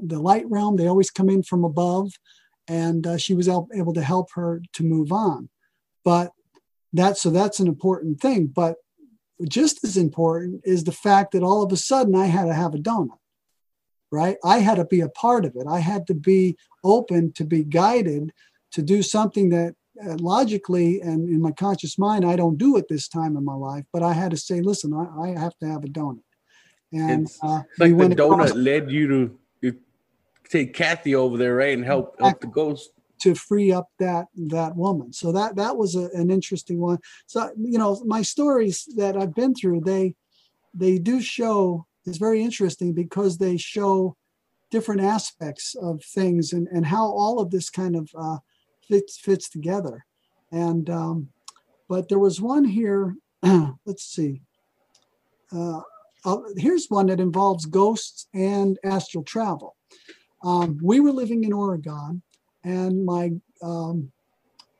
the light realm, they always come in from above, and uh, she was able to help her to move on. But that so that's an important thing. But just as important is the fact that all of a sudden I had to have a donut, right? I had to be a part of it. I had to be open to be guided to do something that uh, logically and in my conscious mind I don't do at this time in my life. But I had to say, listen, I, I have to have a donut. And It's uh, like we the went across- donut led you to, to take Kathy over there, right, and help help the ghost. To free up that that woman. So that that was a, an interesting one. So you know my stories that i've been through they they do show is very interesting because they show different aspects of things and and how all of this kind of uh, fits fits together. And um, but there was one here let's see. Uh, uh, here's one that involves ghosts and astral travel. Um, we were living in oregon and my um,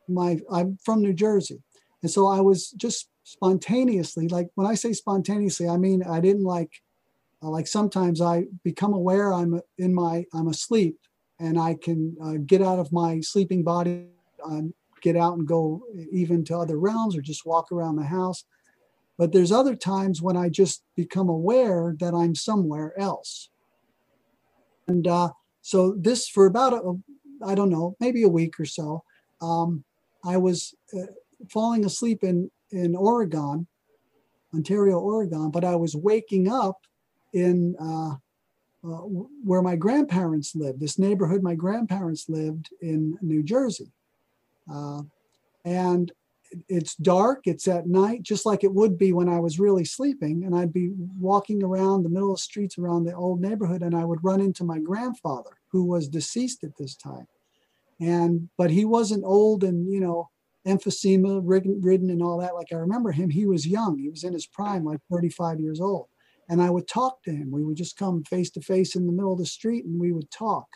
my I'm from New Jersey, and so I was just spontaneously like when I say spontaneously, I mean I didn't like uh, like sometimes I become aware I'm in my I'm asleep and I can uh, get out of my sleeping body, um, get out and go even to other realms or just walk around the house. But there's other times when I just become aware that I'm somewhere else. And uh, so this for about a, I don't know, maybe a week or so, um, I was uh, falling asleep in in Oregon, Ontario, Oregon, but I was waking up in uh, uh, where my grandparents lived. This neighborhood my grandparents lived in New Jersey, uh, and it's dark. It's at night, just like it would be when I was really sleeping. And I'd be walking around the middle of the streets around the old neighborhood, and I would run into my grandfather, who was deceased at this time. And but he wasn't old and you know emphysema ridden, and all that. Like I remember him, he was young. He was in his prime, like 35 years old. And I would talk to him. We would just come face to face in the middle of the street and we would talk.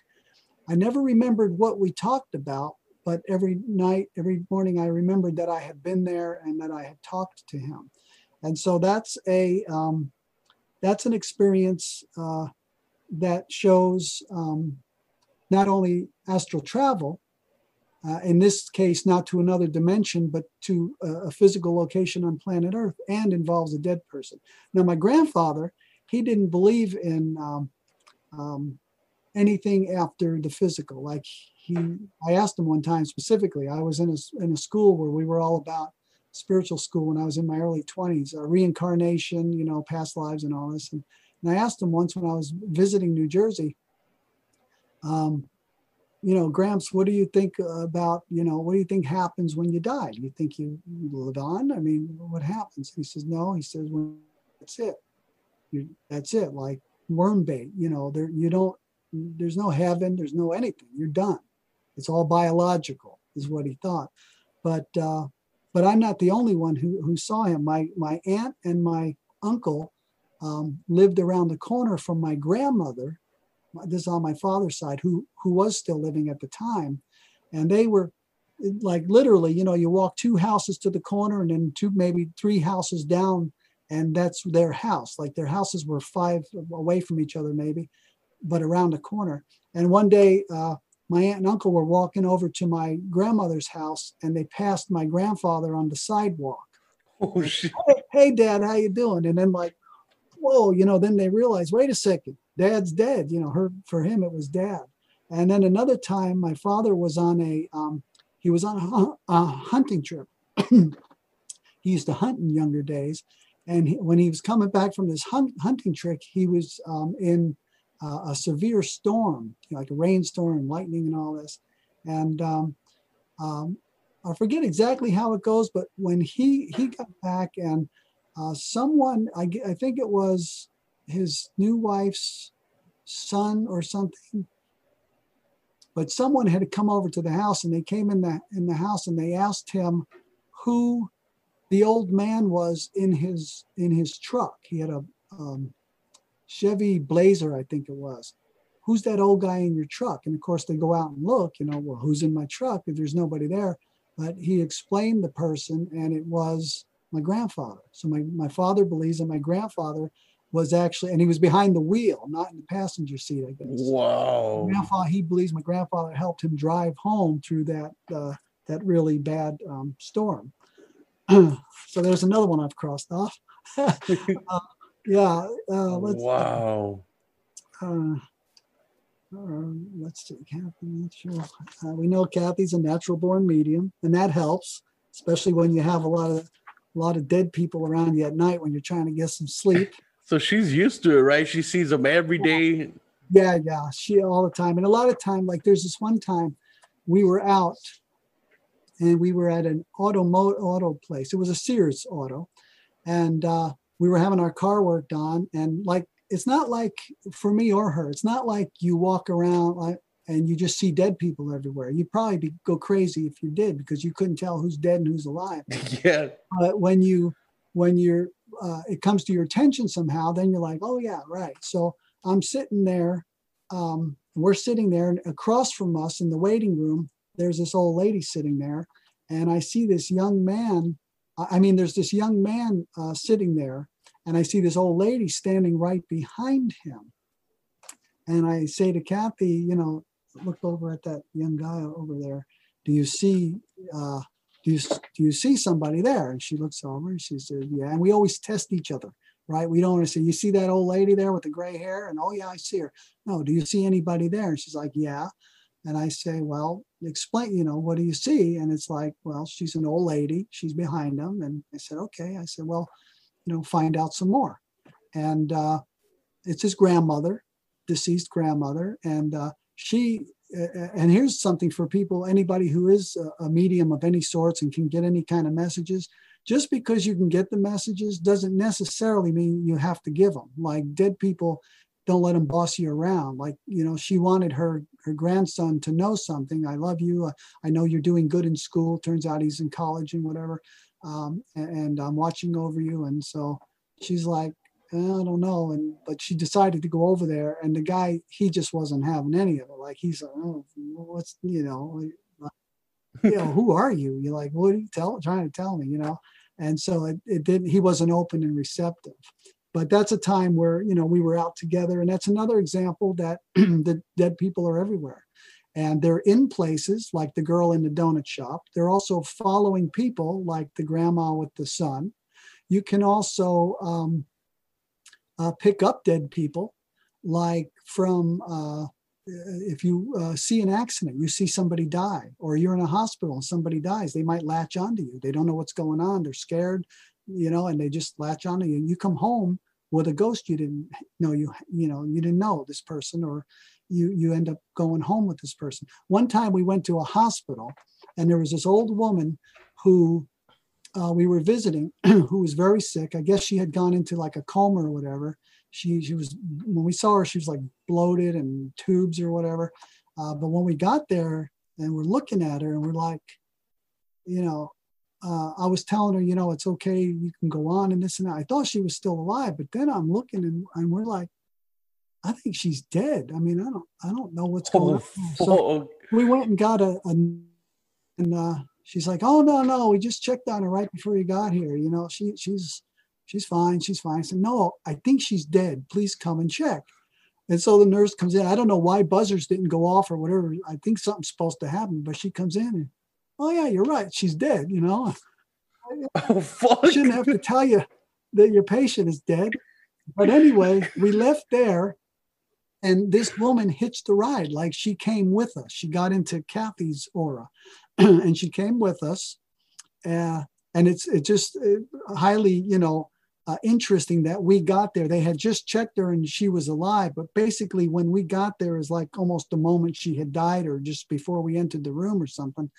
I never remembered what we talked about, but every night, every morning, I remembered that I had been there and that I had talked to him. And so that's a um, that's an experience uh, that shows um, not only astral travel, uh, in this case, not to another dimension, but to a, a physical location on planet Earth, and involves a dead person. Now, my grandfather, he didn't believe in um, um, anything after the physical. Like he, I asked him one time specifically. I was in a in a school where we were all about spiritual school when I was in my early twenties, uh, reincarnation, you know, past lives, and all this. And, and I asked him once when I was visiting New Jersey. Um, you know, Gramps, what do you think about, you know, what do you think happens when you die? Do you think you live on? I mean, what happens? He says, no. He says, well, that's it. You, that's it. Like worm bait, you know, there, you don't, there's no heaven, there's no anything. You're done. It's all biological, is what he thought. But, uh, but I'm not the only one who, who saw him. My, my aunt and my uncle um, lived around the corner from my grandmother. This is on my father's side who who was still living at the time. And they were like literally you know you walk two houses to the corner and then two maybe three houses down and that's their house. Like their houses were five away from each other maybe but around the corner. And one day uh, my aunt and uncle were walking over to my grandmother's house and they passed my grandfather on the sidewalk. Oh shit. Hey, hey dad how you doing? And then like whoa, you know, then they realize, wait a second, dad's dead. You know, her for him it was dad. And then another time, my father was on a um, he was on a, a hunting trip. he used to hunt in younger days, and he, when he was coming back from this hunt, hunting trip, he was um, in uh, a severe storm, like a rainstorm, lightning, and all this. And um, um, I forget exactly how it goes, but when he he got back and uh, someone, I, I think it was his new wife's son or something, but someone had come over to the house and they came in the in the house and they asked him who the old man was in his in his truck. He had a um, Chevy Blazer, I think it was. Who's that old guy in your truck? And of course, they go out and look. You know, well, who's in my truck? If there's nobody there, but he explained the person, and it was my grandfather. So my my father believes that my grandfather was actually, and he was behind the wheel, not in the passenger seat, I guess Wow. grandfather he believes my grandfather helped him drive home through that uh, that really bad um, storm so there's another one i've crossed off uh, yeah uh, let's Wow. uh, uh, let's see kathy Mitchell. Uh, we know kathy's a natural born medium and that helps especially when you have a lot of a lot of dead people around you at night when you're trying to get some sleep So she's used to it, right? She sees them every day. Yeah, yeah, she all the time. And a lot of time, like there's this one time we were out and we were at an auto mo- auto place. It was a Sears auto. And uh, we were having our car worked on. And like it's not like for me or her, it's not like you walk around like and you just see dead people everywhere. You'd probably be, go crazy if you did because you couldn't tell who's dead and who's alive Yeah. but when you when you're uh, it comes to your attention somehow then you're like oh yeah right so i'm sitting there um, we're sitting there and across from us in the waiting room there's this old lady sitting there and i see this young man i I mean there's this young man uh, sitting there and i see this old lady standing right behind him and i say to kathy you know look over at that young guy over there do you see uh, do you do you see somebody there? And she looks over and she said, yeah. And we always test each other, right? We don't want to say, you see that old lady there with the gray hair? And oh yeah, I see her. No, do you see anybody there? And she's like, yeah. And I say, well, explain, you know, what do you see? And it's like, well, she's an old lady. She's behind them. And I said, okay. I said, well, you know, find out some more. And uh, it's his grandmother, deceased grandmother. And uh, she, and here's something for people, anybody who is a, medium of any sorts and can get any kind of messages. Just because you can get the messages doesn't necessarily mean you have to give them. Like dead people, don't let them boss you around. Like you know, she wanted her her grandson to know something. I love you. I know you're doing good in school. Turns out he's in college and whatever. Um, and, and I'm watching over you. And so she's like, "Eh, I don't know. And but she decided to go over there, and the guy he just wasn't having any of it. Like he's like, oh, what's you know, like, you know, who are you? You're like, what are you tell, trying to tell me? You know, and so it, it didn't. He wasn't open and receptive. But that's a time where you know we were out together, and that's another example that the dead people are everywhere, and they're in places like the girl in the donut shop. They're also following people like the grandma with the son. You can also um, uh, pick up dead people, like from uh, if you uh, see an accident, you see somebody die, or you're in a hospital and somebody dies, they might latch onto you. They don't know what's going on. They're scared, you know, and they just latch onto you. And You come home with a ghost you didn't know you you know you didn't know this person, or you you end up going home with this person. One time we went to a hospital, and there was this old woman who uh, we were visiting who was very sick. I guess she had gone into like a coma or whatever. She she was when we saw her, she was like bloated and tubes or whatever. Uh, but when we got there and we're looking at her and we're like, you know, uh, I was telling her, you know, it's okay, you can go on and this and that. I thought she was still alive, but then I'm looking and, and we're like, I think she's dead. I mean, I don't I don't know what's going on. So we went and got a, a and uh, she's like, "Oh no, no, we just checked on her right before you got here. You know, she she's she's fine, she's fine." I said, "No, I think she's dead. Please come and check." And so the nurse comes in. I don't know why buzzers didn't go off or whatever. I think something's supposed to happen, but she comes in and, "Oh yeah, you're right. She's dead." You know, oh, fuck. I shouldn't have to tell you that your patient is dead. but anyway, we left there, and this woman hitched a ride. Like she came with us. She got into Kathy's aura, and she came with us. Uh, and it's it just uh, highly, you know, uh, interesting that we got there. They had just checked her and she was alive, but basically when we got there is like almost the moment she had died, or just before we entered the room or something.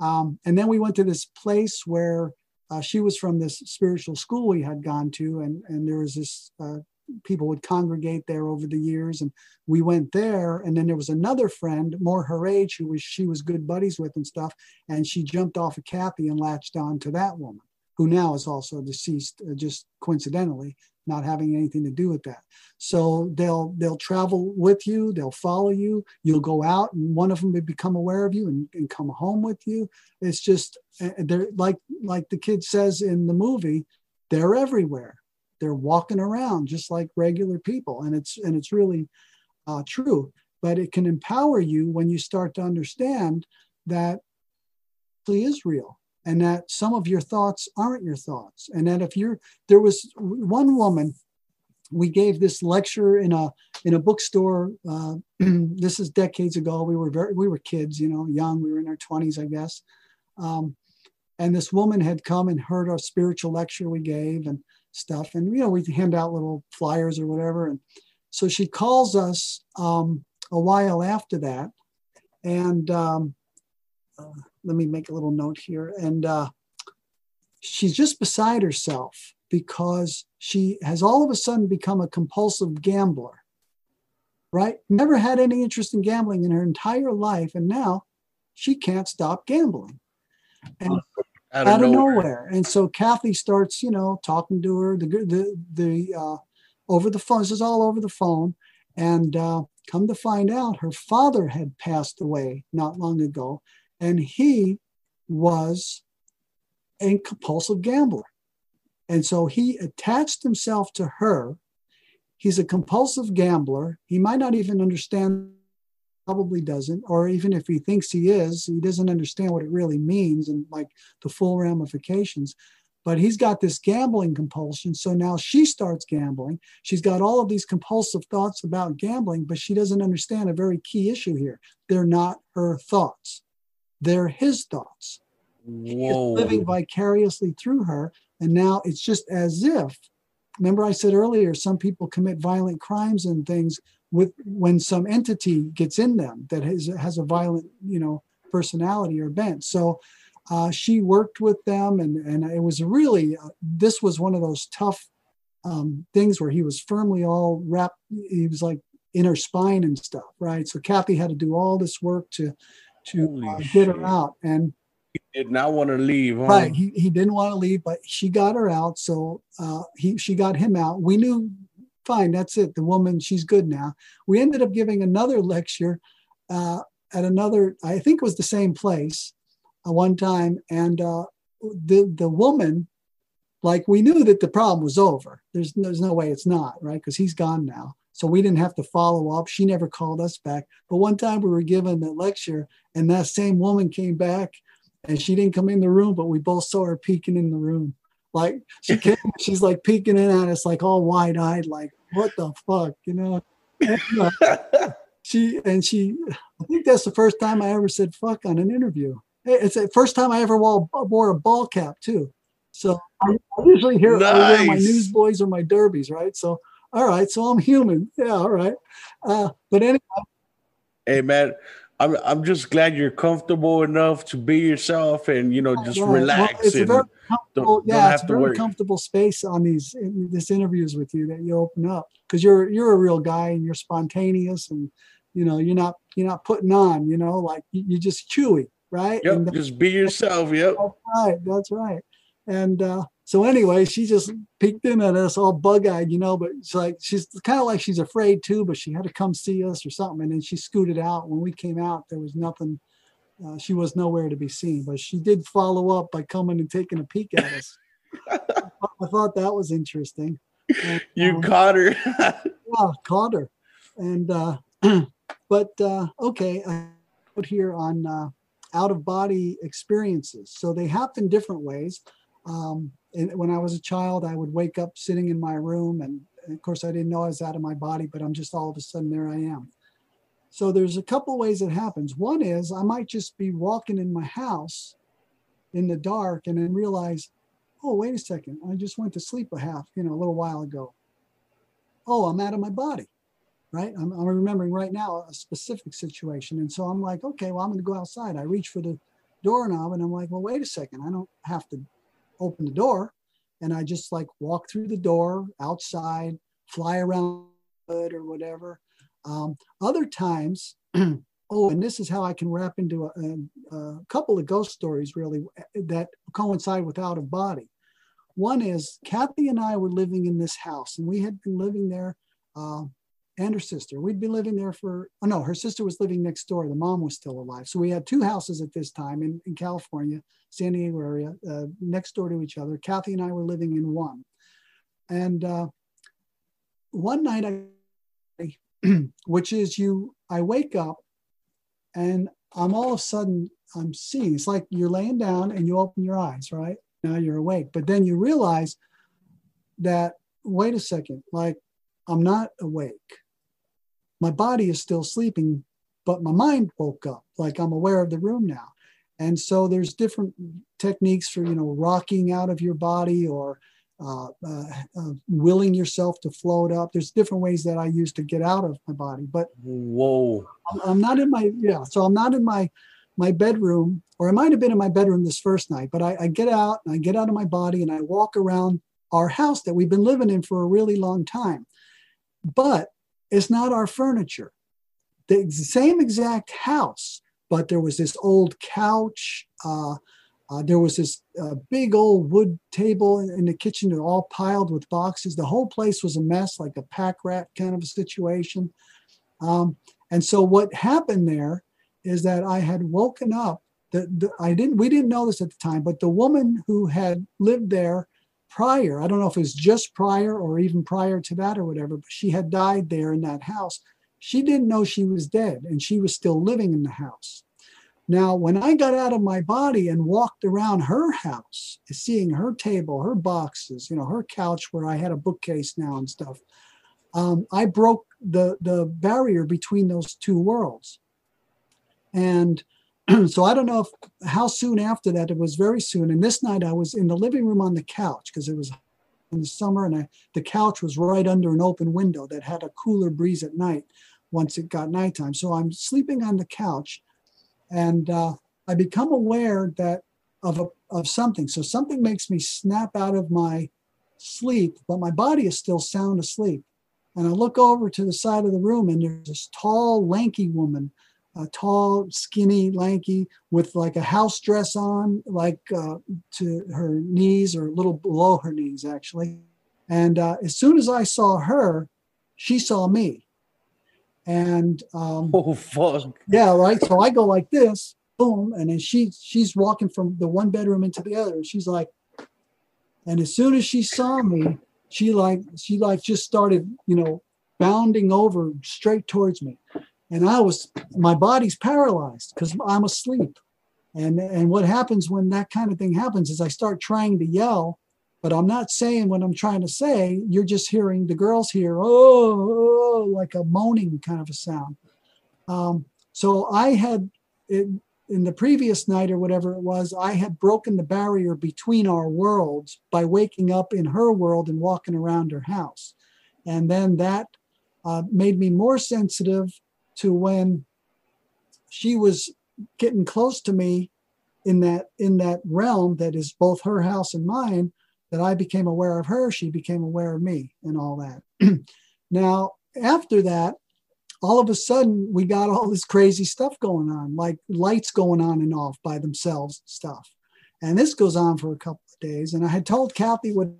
Um, and then we went to this place where uh, she was from this spiritual school we had gone to, and and there was this uh, people would congregate there over the years, and we went there. And then there was another friend, more her age, who was she was good buddies with and stuff, and she jumped off of Kathy and latched on to that woman, who now is also deceased, uh, just coincidentally, not having anything to do with that. So they'll they'll travel with you, they'll follow you. You'll go out, and one of them may become aware of you and, and come home with you. It's just uh, they're like like the kid says in the movie, they're everywhere. They're walking around just like regular people, and it's and it's really uh, true. But it can empower you when you start to understand that it is real and that some of your thoughts aren't your thoughts. And that if you're there was one woman we gave this lecture in a in a bookstore uh, this is decades ago. We were very we were kids you know young we were in our 20s i guess. Um, and this woman had come and heard our spiritual lecture we gave and stuff and you know we hand out little flyers or whatever and so she calls us um, a while after that and um, uh, let me make a little note here. And uh, she's just beside herself because she has all of a sudden become a compulsive gambler, right? Never had any interest in gambling in her entire life. And now she can't stop gambling. And out of, out of nowhere. nowhere. And so Kathy starts, you know, talking to her, the, the, the, uh, over the phone. This is all over the phone. And uh, come to find out, her father had passed away not long ago and he was a compulsive gambler. And so he attached himself to her. He's a compulsive gambler. He might not even understand, probably doesn't, or even if he thinks he is, he doesn't understand what it really means and like the full ramifications. But he's got this gambling compulsion. So now she starts gambling. She's got all of these compulsive thoughts about gambling, but she doesn't understand a very key issue here. They're not her thoughts they're his thoughts. Whoa. living vicariously through her. And now it's just as if, remember I said earlier, some people commit violent crimes and things with when some entity gets in them that has, has a violent, you know, personality or bent. So uh, she worked with them and, and it was really, uh, this was one of those tough um, things where he was firmly all wrapped. He was like inner spine and stuff, right? So Kathy had to do all this work to to uh, get her out. And he did not want to leave. Huh? Right. He, he didn't want to leave, but she got her out. So uh, he she got him out. We knew, fine, that's it. The woman, she's good now. We ended up giving another lecture uh, at another, I think it was the same place uh, one time. And uh, the, the woman, like we knew that the problem was over. There's, there's no way it's not, right? Because he's gone now. So we didn't have to follow up. She never called us back. But one time we were given a lecture, and that same woman came back, and she didn't come in the room, but we both saw her peeking in the room. Like she came, she's like peeking in at us, like all wide eyed, like what the fuck, you know? And, uh, she and she, I think that's the first time I ever said fuck on an interview. It's the first time I ever wore, wore a ball cap too. So I, usually hear nice. my newsboys or my derbies, right? So all right, so I'm human. Yeah, all right. Uh, but anyway. Hey man, I'm I'm just glad you're comfortable enough to be yourself and you know just relax well, and very don't, yeah, don't it's a very worry. comfortable space on these in, this interviews with you that you open up because you're you're a real guy and you're spontaneous and you know you're not you're not putting on you know like you, you're just Chuy right yep and just be yourself yep that's right that's right and uh so anyway, she just peeked in at us all bug-eyed, you know, but it's like she's kind of like she's afraid too, but she had to come see us or something. And then she scooted out. When we came out, there was nothing. Uh, she was nowhere to be seen, but she did follow up by coming and taking a peek at us. I thought that was interesting. And, you um, caught her. yeah, caught her. And uh, but uh, okay, I put here on uh, out of body experiences. So they happen different ways. Um, and when I was a child, I would wake up sitting in my room and of course, I didn't know I was out of my body, but I'm just all of a sudden there I am. So there's a couple ways it happens. One is I might just be walking in my house in the dark and then realize, oh, wait a second, I just went to sleep a half, you know, a little while ago. Oh, I'm out of my body, right? I'm, I'm remembering right now a specific situation. And so I'm like, okay, well, I'm going to go outside. I reach for the doorknob and I'm like, well, wait a second, I don't have to open the door. And I just like walk through the door outside, fly around or whatever. Um, other times, oh, and this is how I can wrap into a, a, a, couple of ghost stories really that coincide with out of body. One is Kathy and I were living in this house, and we had been living there, uh, and her sister. We'd been living there for, oh no, her sister was living next door. The mom was still alive. So we had two houses at this time in, in California, San Diego area, uh, next door to each other. Kathy and I were living in one. And uh, one night I which is you i wake up and i'm all of a sudden i'm seeing it's like you're laying down and you open your eyes right? Now you're awake. But then you realize that wait a second like i'm not awake. My body is still sleeping but my mind woke up. Like i'm aware of the room now. And so there's different techniques for you know rocking out of your body or uh, uh, uh, willing yourself to float up. There's different ways that I use to get out of my body, but whoa, I'm, I'm not in my yeah. So I'm not in my my bedroom, or I might have been in my bedroom this first night, but I, I get out and I get out of my body and I walk around our house that we've been living in for a really long time. But it's not our furniture. The same exact house, but there was this old couch. Uh, uh, there was this uh, big old wood table in, the kitchen, all piled with boxes. The whole place was a mess, like a pack rat kind of a situation. Um, and so what happened there is that I had woken up. The, the, I didn't. We didn't know this at the time, but the woman who had lived there prior, I don't know if it was just prior or even prior to that or whatever, but she had died there in that house. She didn't know she was dead, and she was still living in the house. Now, when I got out of my body and walked around her house, seeing her table, her boxes, you know, her couch where I had a bookcase now and stuff, um, I broke the the barrier between those two worlds. And so I don't know if how soon after that it was very soon. And this night I was in the living room on the couch because it was in the summer and I, the couch was right under an open window that had a cooler breeze at night once it got nighttime. So I'm sleeping on the couch and uh, I become aware that of a, of something. So something makes me snap out of my sleep, but my body is still sound asleep. And I look over to the side of the room, and there's this tall, lanky woman, a tall, skinny, lanky, with like a house dress on, like uh, to her knees or a little below her knees, actually. And uh, as soon as I saw her, she saw me. And um, oh fuck, yeah, right. So I go like this, boom, and then she she's walking from the one bedroom into the other, and she's like, and as soon as she saw me, she like she like just started, you know, bounding over straight towards me, and I was my body's paralyzed because I'm asleep, and and what happens when that kind of thing happens is I start trying to yell, but I'm not saying what I'm trying to say. You're just hearing the girls hear, oh, oh like a moaning kind of a sound. Um, so I had, it, in the previous night or whatever it was, I had broken the barrier between our worlds by waking up in her world and walking around her house. And then that uh, made me more sensitive to when she was getting close to me in that in that realm that is both her house and mine that I became aware of her, she became aware of me and all that. now, after that, all of a sudden we got all this crazy stuff going on, like lights going on and off by themselves stuff. And this goes on for a couple of days. And I had told Kathy what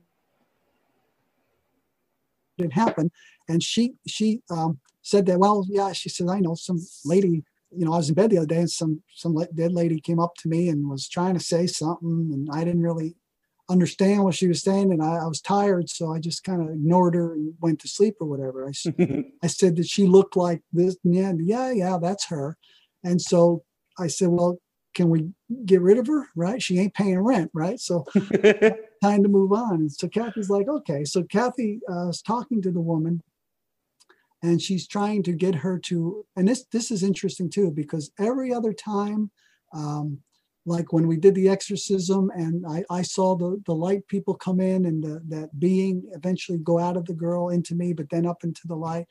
had happened. And she she um, said that, well, yeah, she said, I know some lady, you know, I was in bed the other day and some some dead lady came up to me and was trying to say something. And I didn't really understand what she was saying and I, I was tired so i just kind of ignored her and went to sleep or whatever i, I said that she looked like this yeah yeah yeah that's her and so i said well can we get rid of her? Right? She ain't paying rent, right? So time to move on. And so Kathy's like, okay. So Kathy uh, is talking to the woman, and she's trying to get her to. And this this is interesting too because every other time, um, like when we did the exorcism, and I, I saw the the light people come in and the, that being eventually go out of the girl into me, but then up into the light.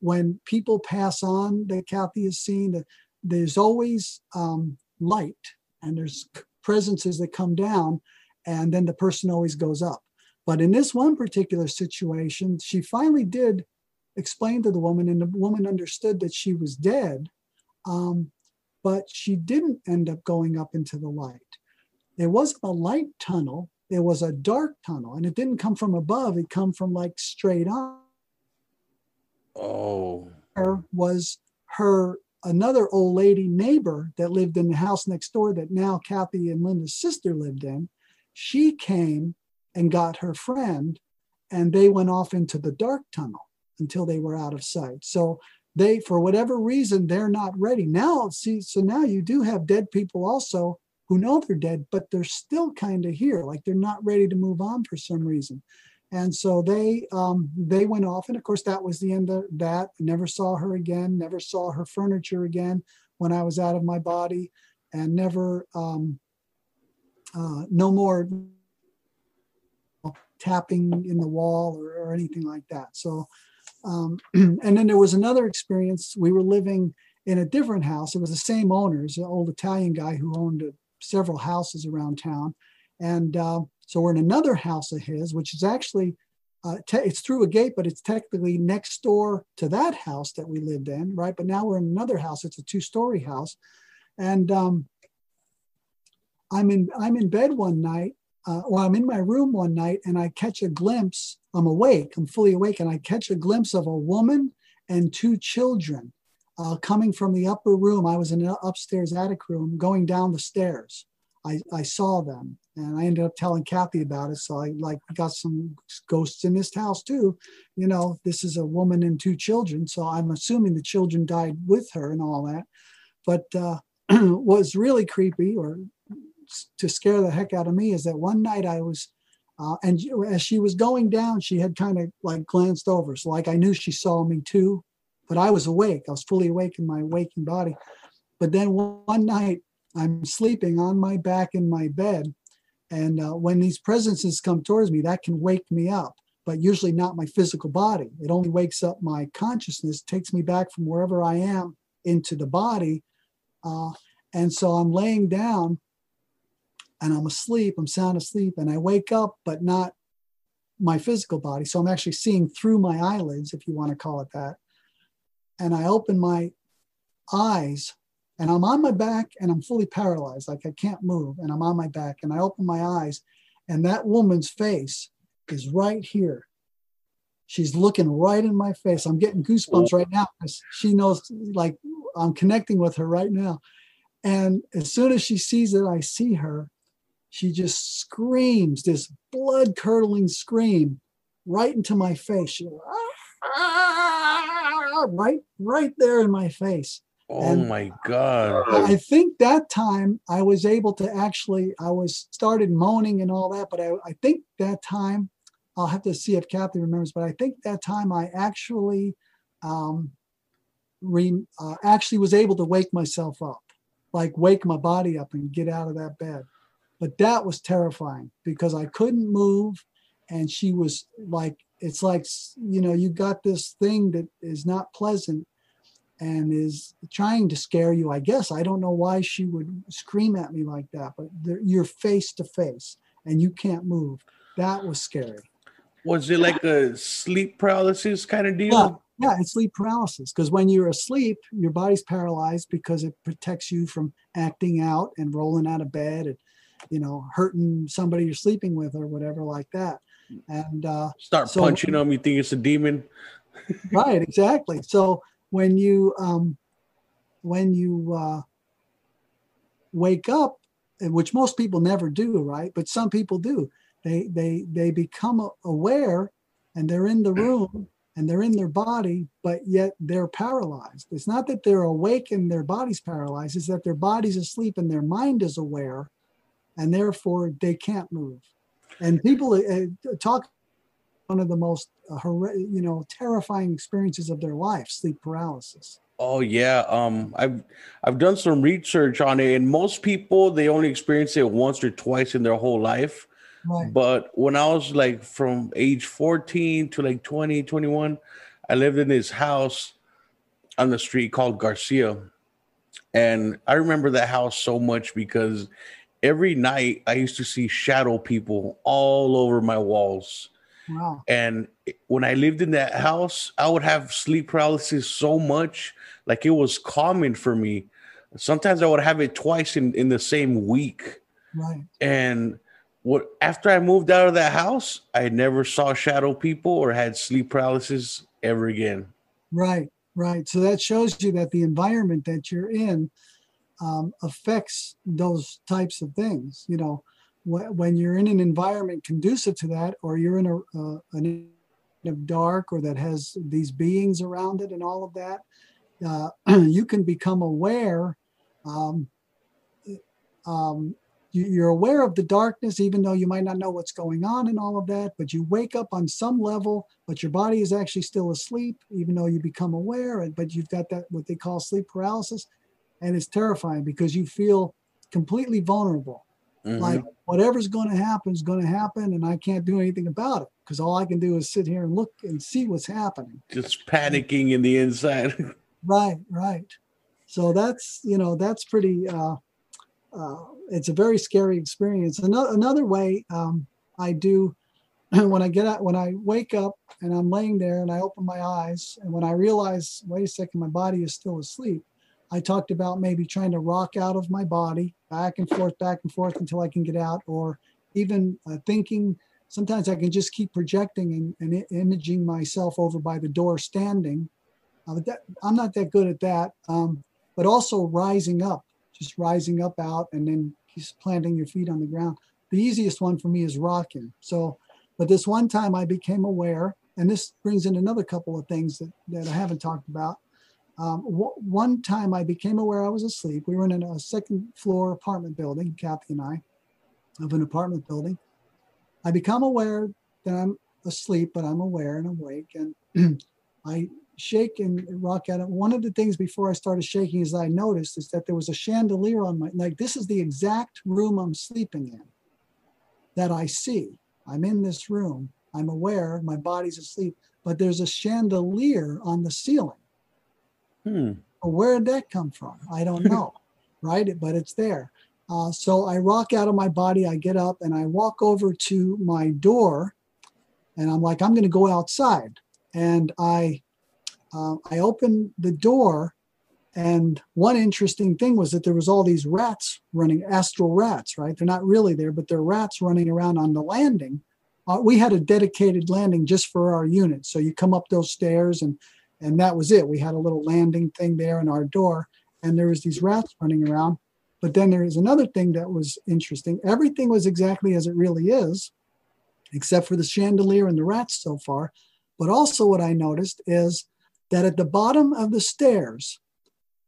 When people pass on that Kathy has seen, there's always um, light and there's presences that come down and then the person always goes up but in this one particular situation she finally did explain to the woman and the woman understood that she was dead um, but she didn't end up going up into the light it wasn't a light tunnel it was a dark tunnel and it didn't come from above it come from like straight on Oh. her was her another old lady neighbor that lived in the house next door that now Kathy and Linda's sister lived in. She came and got her friend, and they went off into the dark tunnel until they were out of sight. So they, for whatever reason, they're not ready. Now. See, so now you do have dead people also who know they're dead, but they're still kind of here, like they're not ready to move on for some reason. And so they um, they went off and of course that was the end of that. Never saw her again never saw her furniture again when i was out of my body and never um, uh, no more tapping in the wall or, or anything like that. So um, and then there was another experience we were living in a different house it was the same owners an old italian guy who owned uh, several houses around town and uh, so we're in another house of his, which is actually uh, te- it's through a gate, but it's technically next door to that house that we lived in, right? But now we're in another house. It's a two-story house, and um, I'm in I'm in bed one night, uh, or I'm in my room one night, and I catch a glimpse. I'm awake. I'm fully awake, and I catch a glimpse of a woman and two children uh, coming from the upper room. I was in an upstairs attic room, going down the stairs. I, I saw them and I ended up telling Kathy about it. So I like got some ghosts in this house too. You know, this is a woman and two children, so I'm assuming the children died with her and all that. But uh, was really creepy or to scare the heck out of me is that one night I was, uh, and as she was going down, she had kind of like glanced over, so like I knew she saw me too, but I was awake. I was fully awake in my waking body. But then one night I'm sleeping on my back in my bed. And uh, when these presences come towards me, that can wake me up, but usually not my physical body. It only wakes up my consciousness, takes me back from wherever I am into the body. Uh, and so I'm laying down and I'm asleep, I'm sound asleep, and I wake up, but not my physical body. So I'm actually seeing through my eyelids, if you want to call it that. And I open my eyes and I'm on my back and I'm fully paralyzed, like I can't move, and I'm on my back and I open my eyes, and that woman's face is right here. She's looking right in my face. I'm getting goosebumps right now because she knows, like, I'm connecting with her right now. And as soon as she sees it, I see her, she just screams this blood curdling scream right into my face. She, "Ah!" right, right there in my face. Oh And my God. I think that time I was able to actually, I was started moaning and all that, but I, I think that time, I'll have to see if Kathy remembers, but I think that time I actually, um, re, uh, actually was able to wake myself up, like wake my body up and get out of that bed. But that was terrifying because I couldn't move, and she was like, it's like, you know, you got this thing that is not pleasant and is trying to scare you. I guess I don't know why she would scream at me like that, but you're face to face and you can't move. That was scary. Was it like a sleep paralysis kind of deal? Yeah, yeah, it's sleep paralysis because when you're asleep, your body's paralyzed because it protects you from acting out and rolling out of bed and you know hurting somebody you're sleeping with or whatever like that. And uh, Start so- punching them. You think it's a demon? right exactly so when you um when you uh wake up which most people never do right but some people do they they they become aware and they're in the room and they're in their body, but yet they're paralyzed. It's not that they're awake and their body's paralyzed, it's that their body's asleep and their mind is aware, and therefore they can't move. And people uh, talk one of the most uh, you know terrifying experiences of their life, sleep paralysis. Oh yeah, um, I've I've done some research on it, and most people they only experience it once or twice in their whole life. Right. But when I was like from age 14 to like 20, 21, I lived in this house on the street called Garcia. And I remember that house so much because every night I used to see shadow people all over my walls. Wow. And when I lived in that house, I would have sleep paralysis so much, like it was common for me. Sometimes I would have it twice in, in the same week. Right. And what after I moved out of that house, I never saw shadow people or had sleep paralysis ever again. Right, right. So that shows you that the environment that you're in um, affects those types of things. You know, wh- when you're in an environment conducive to that, or you're in a uh, an of dark, or that has these beings around it, and all of that, uh, you can become aware. Um, um, you- you're aware of the darkness, even though you might not know what's going on and all of that. But you wake up on some level, but your body is actually still asleep, even though you become aware. But you've got that what they call sleep paralysis, and it's terrifying because you feel completely vulnerable. Mhm. Like whatever's going to happen is going to happen, and I can't do anything about it because all I can do is sit here and look and see what's happening. Just panicking in the inside. Right, right. So that's you know that's pretty. Uh, uh, it's a very scary experience. Another another way um, I do when I get out when I wake up and I'm laying there and I open my eyes and when I realize wait a second my body is still asleep. I talked about maybe trying to rock out of my body back and forth, back and forth until I can get out, or even uh, thinking. Sometimes I can just keep projecting and, and imaging myself over by the door standing uh, but that, I'm not that good at that. Um, but also rising up, just rising up out and then just planting your feet on the ground. The easiest one for me is rocking. So, but this one time I became aware, and this brings in another couple of things that, that I haven't talked about. Um, w- one time I became aware I was asleep. We were in a second floor apartment building, Kathy and I, of an apartment building. I become aware that I'm asleep, but I'm aware and awake. And I shake and rock at it. One of the things before I started shaking is I noticed is that there was a chandelier on my like this is the exact room I'm sleeping in that I see. I'm in this room. I'm aware my body's asleep, but there's a chandelier on the ceiling. Hmm. Well, Where did that come from? I don't know, right? But it's there. Uh, so I rock out of my body. I get up and I walk over to my door, and I'm like, I'm going to go outside. And I, uh, I open the door, and one interesting thing was that there was all these rats running, astral rats, right? They're not really there, but they're rats running around on the landing. Uh, we had a dedicated landing just for our unit. So you come up those stairs and and that was it. We had a little landing thing there in our door, and there was these rats running around. But then there is another thing that was interesting. Everything was exactly as it really is, except for the chandelier and the rats so far. But also, what I noticed is that at the bottom of the stairs,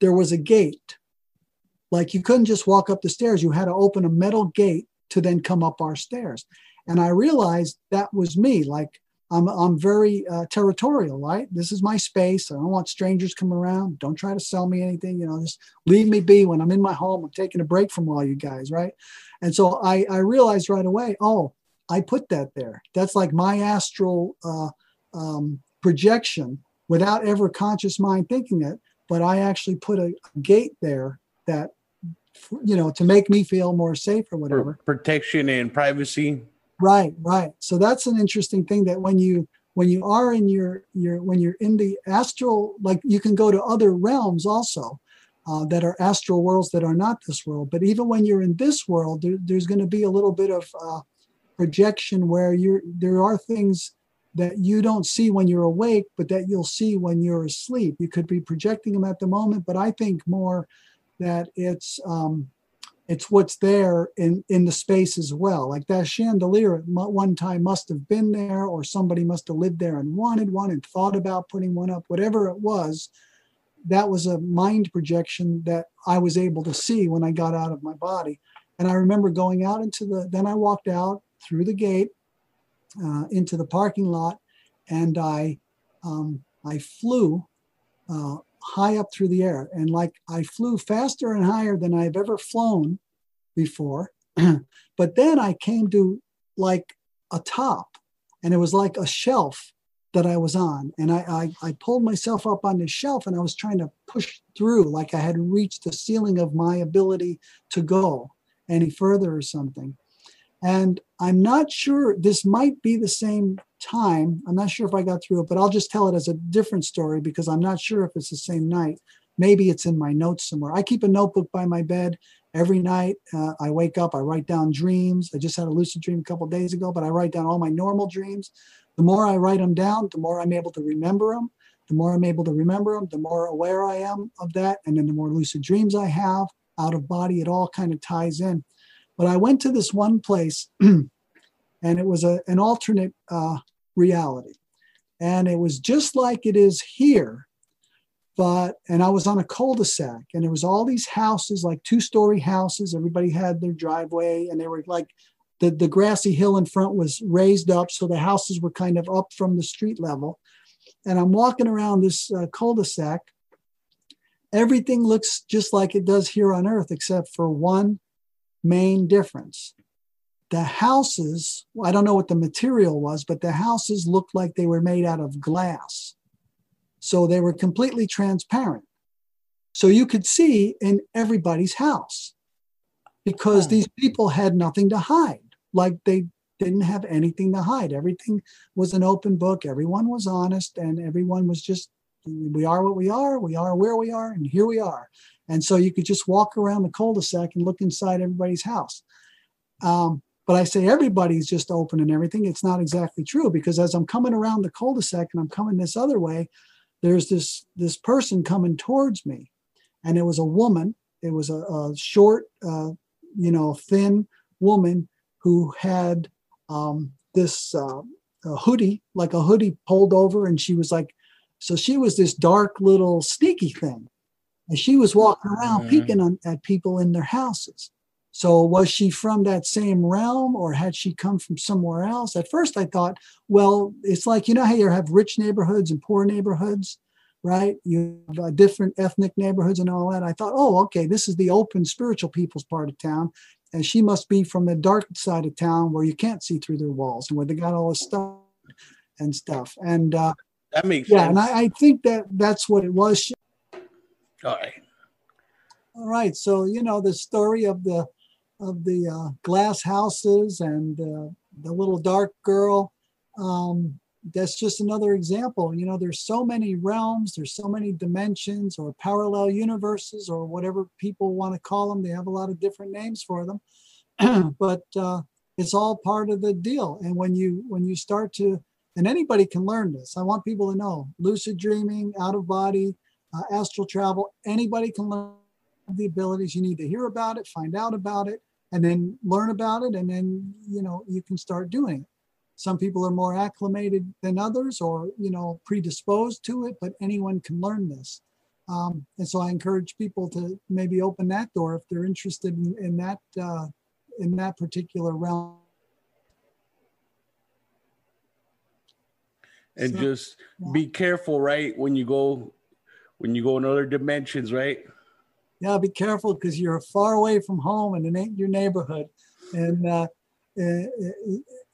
there was a gate. Like you couldn't just walk up the stairs, you had to open a metal gate to then come up our stairs. And I realized that was me. Like I'm, I'm very uh, territorial, right? This is my space. I don't want strangers coming around. Don't try to sell me anything. You know, just leave me be when I'm in my home. I'm taking a break from all you guys, right? And so I, I realized right away, oh, I put that there. That's like my astral uh, um, projection without ever conscious mind thinking it. But I actually put a gate there that, you know, to make me feel more safe or whatever. For protection and privacy. Right, right. So that's an interesting thing that when you when you are in your your when you're in the astral, like you can go to other realms also uh, that are astral worlds that are not this world. But even when you're in this world, there, there's going to be a little bit of uh, projection where you're there are things that you don't see when you're awake, but that you'll see when you're asleep. You could be projecting them at the moment, but I think more that it's um, it's what's there in in the space as well. Like that chandelier at one time must have been there, or somebody must have lived there and wanted one and thought about putting one up. Whatever it was, that was a mind projection that I was able to see when I got out of my body. And I remember going out into the. Then I walked out through the gate uh, into the parking lot, and I um, I flew uh, high up through the air, and like I flew faster and higher than I've ever flown before. but then I came to like a top, and it was like a shelf that I was on, and I, I I pulled myself up on this shelf, and I was trying to push through, like I had reached the ceiling of my ability to go any further or something. And I'm not sure, this might be the same time. I'm not sure if I got through it, but I'll just tell it as a different story because I'm not sure if it's the same night. Maybe it's in my notes somewhere. I keep a notebook by my bed every night. Uh, I wake up, I write down dreams. I just had a lucid dream a couple days ago, but I write down all my normal dreams. The more I write them down, the more I'm able to remember them. The more I'm able to remember them, the more aware I am of that. And then the more lucid dreams I have out of body, it all kind of ties in. But I went to this one place, and it was a, an alternate uh, reality. And it was just like it is here, but, and I was on a cul de sac, and there was all these houses, like two story houses. Everybody had their driveway, and they were like, the, the grassy hill in front was raised up, so the houses were kind of up from the street level. And I'm walking around this uh, cul de sac. Everything looks just like it does here on Earth, except for one main difference. The houses, I don't know what the material was, but the houses looked like they were made out of glass. So they were completely transparent. So you could see in everybody's house because these people had nothing to hide. Like they didn't have anything to hide. Everything was an open book. Everyone was honest and everyone was just, we are what we are, we are where we are, and here we are. And so you could just walk around the cul-de-sac and look inside everybody's house. Um, but I say everybody's just open and everything. It's not exactly true because as I'm coming around the cul-de-sac and I'm coming this other way, there's this this person coming towards me, and it was a woman. It was a, a short, uh, you know, thin woman who had um, this uh, hoodie, like a hoodie pulled over, and she was like, so she was this dark little sneaky thing and she was walking around peeking on, at people in their houses. So was she from that same realm or had she come from somewhere else? At first I thought, well, it's like, you know how you have rich neighborhoods and poor neighborhoods, right? You have uh, different ethnic neighborhoods and all that. I thought, oh, okay, this is the open spiritual people's part of town. And she must be from the dark side of town where you can't see through their walls and where they got all this stuff and stuff. And uh, that makes yeah, sense. and I, I think that that's what it was. She, All right. All right. So you know the story of the of the uh, glass houses and uh, the little dark girl. Um, that's just another example. You know, there's so many realms, there's so many dimensions or parallel universes or whatever people want to call them. They have a lot of different names for them, but uh, it's all part of the deal. And when you when you start to and anybody can learn this. I want people to know lucid dreaming, out of body, uh, astral travel. Anybody can learn the abilities. You need to hear about it, find out about it, and then learn about it, and then you know you can start doing it. Some people are more acclimated than others, or you know predisposed to it, but anyone can learn this. Um, and so I encourage people to maybe open that door if they're interested in, in that uh, in that particular realm. and So, just yeah. be careful, right? When you go, when you go in other dimensions, right? Yeah, be careful because you're far away from home and it ain't your neighborhood, and uh, uh,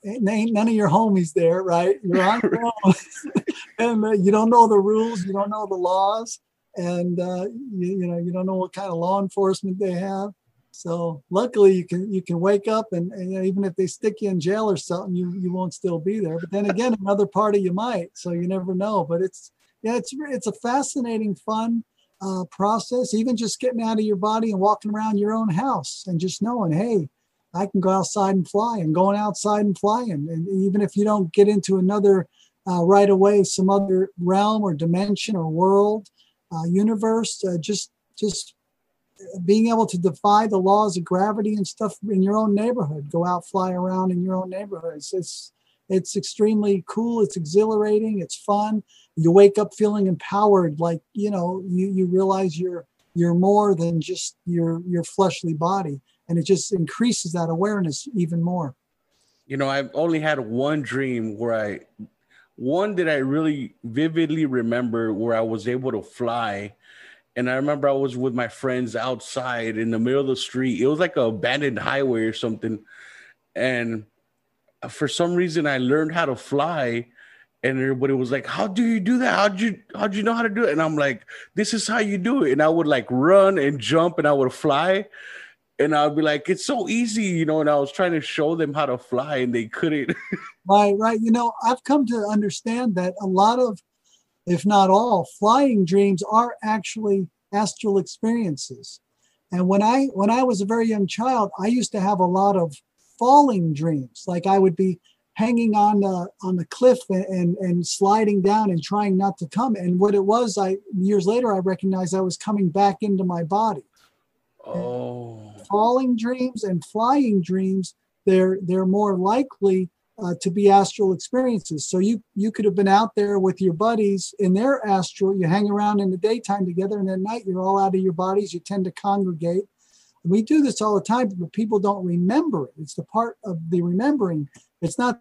it ain't none of your homies there, right? You're on your own, and uh, you don't know the rules, you don't know the laws, and uh, you, you know you don't know what kind of law enforcement they have. So luckily, you can you can wake up and, and you know, even if they stick you in jail or something, you you won't still be there. But then again, another party you might, so you never know. But it's yeah, it's it's a fascinating, fun uh, process. Even just getting out of your body and walking around your own house and just knowing, hey, I can go outside and fly, and going outside and flying. And even if you don't get into another uh, right away, some other realm or dimension or world, uh, universe, uh, just just being able to defy the laws of gravity and stuff in your own neighborhood, go out, fly around in your own neighborhood. It's it's, it's extremely cool. It's exhilarating. It's fun. You wake up feeling empowered, like you know, you you realize you're you're more than just your your fleshly body, and it just increases that awareness even more. You know, I've only had one dream where I, one that I really vividly remember where I was able to fly. And I remember I was with my friends outside in the middle of the street. It was like a abandoned highway or something. And for some reason, I learned how to fly. And everybody was like, How do you do that? How'd you how'd you know how to do it? And I'm like, This is how you do it. And I would like run and jump and I would fly and i'd be like, it's so easy, you know. And I was trying to show them how to fly, and they couldn't. right, right. You know, I've come to understand that a lot of, if not all, flying dreams are actually astral experiences. And when I when I was a very young child, I used to have a lot of falling dreams. Like I would be hanging on the on the cliff and, and, and sliding down and trying not to come. And what it was, I years later I recognized I was coming back into my body. Oh. Falling dreams and flying dreams, they're they're more likely uh, to be astral experiences. So you you could have been out there with your buddies in their astral. You hang around in the daytime together, and at night you're all out of your bodies. You tend to congregate. We do this all the time, but people don't remember it. It's the part of the remembering. It's not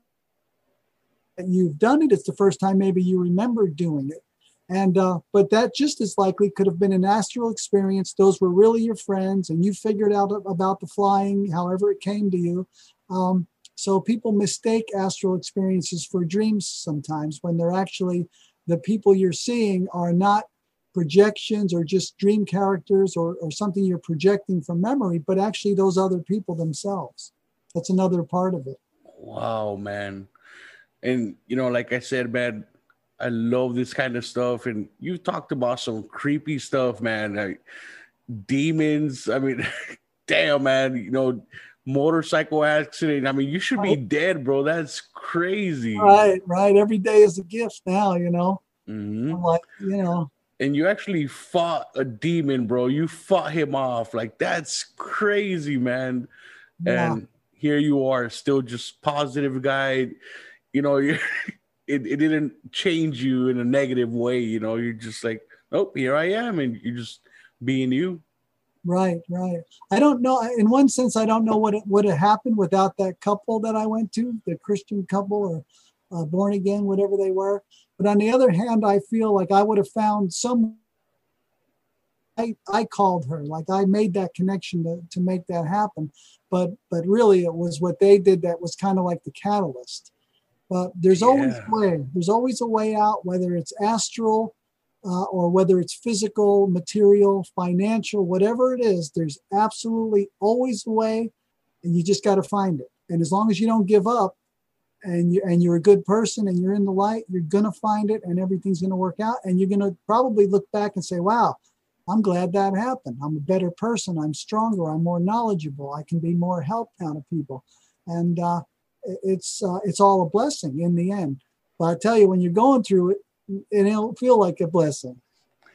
you've done it. It's the first time maybe you remember doing it. And uh, but that just as likely could have been an astral experience. Those were really your friends, and you figured out about the flying, however it came to you. Um, so people mistake astral experiences for dreams sometimes when they're actually the people you're seeing are not projections or just dream characters or, or something you're projecting from memory, but actually those other people themselves. That's another part of it. Wow, man. And you know, like I said, man, I love this kind of stuff. And you talked about some creepy stuff, man. Like demons. I mean, damn, man. You know, motorcycle accident. I mean, you should be dead, bro. That's crazy. Right, right. Every day is a gift now, you know. Mm-hmm. I'm like, you know. And you actually fought a demon, bro. You fought him off. Like that's crazy, man. Yeah. And here you are, still just positive guy. You know, it, it didn't change you in a negative way. You know, you're just like, oh, here I am, and you're just being you. Right, right. I don't know. In one sense, I don't know what it would have happened without that couple that I went to, the Christian couple or uh, born again, whatever they were. But on the other hand, I feel like I would have found some. I, I called her, like I made that connection to, to make that happen. But but really, it was what they did that was kind of like the catalyst. But there's always Yeah. a way. There's always a way out, whether it's astral uh, or whether it's physical, material, financial, whatever it is. There's absolutely always a way, and you just got to find it. And as long as you don't give up, and you and you're a good person and you're in the light, you're gonna find it, and everything's gonna work out. And you're gonna probably look back and say, "Wow, I'm glad that happened. I'm a better person. I'm stronger. I'm more knowledgeable. I can be more help now to people." And uh, it's uh, it's all a blessing in the end. But I tell you, when you're going through it, it don't feel like a blessing.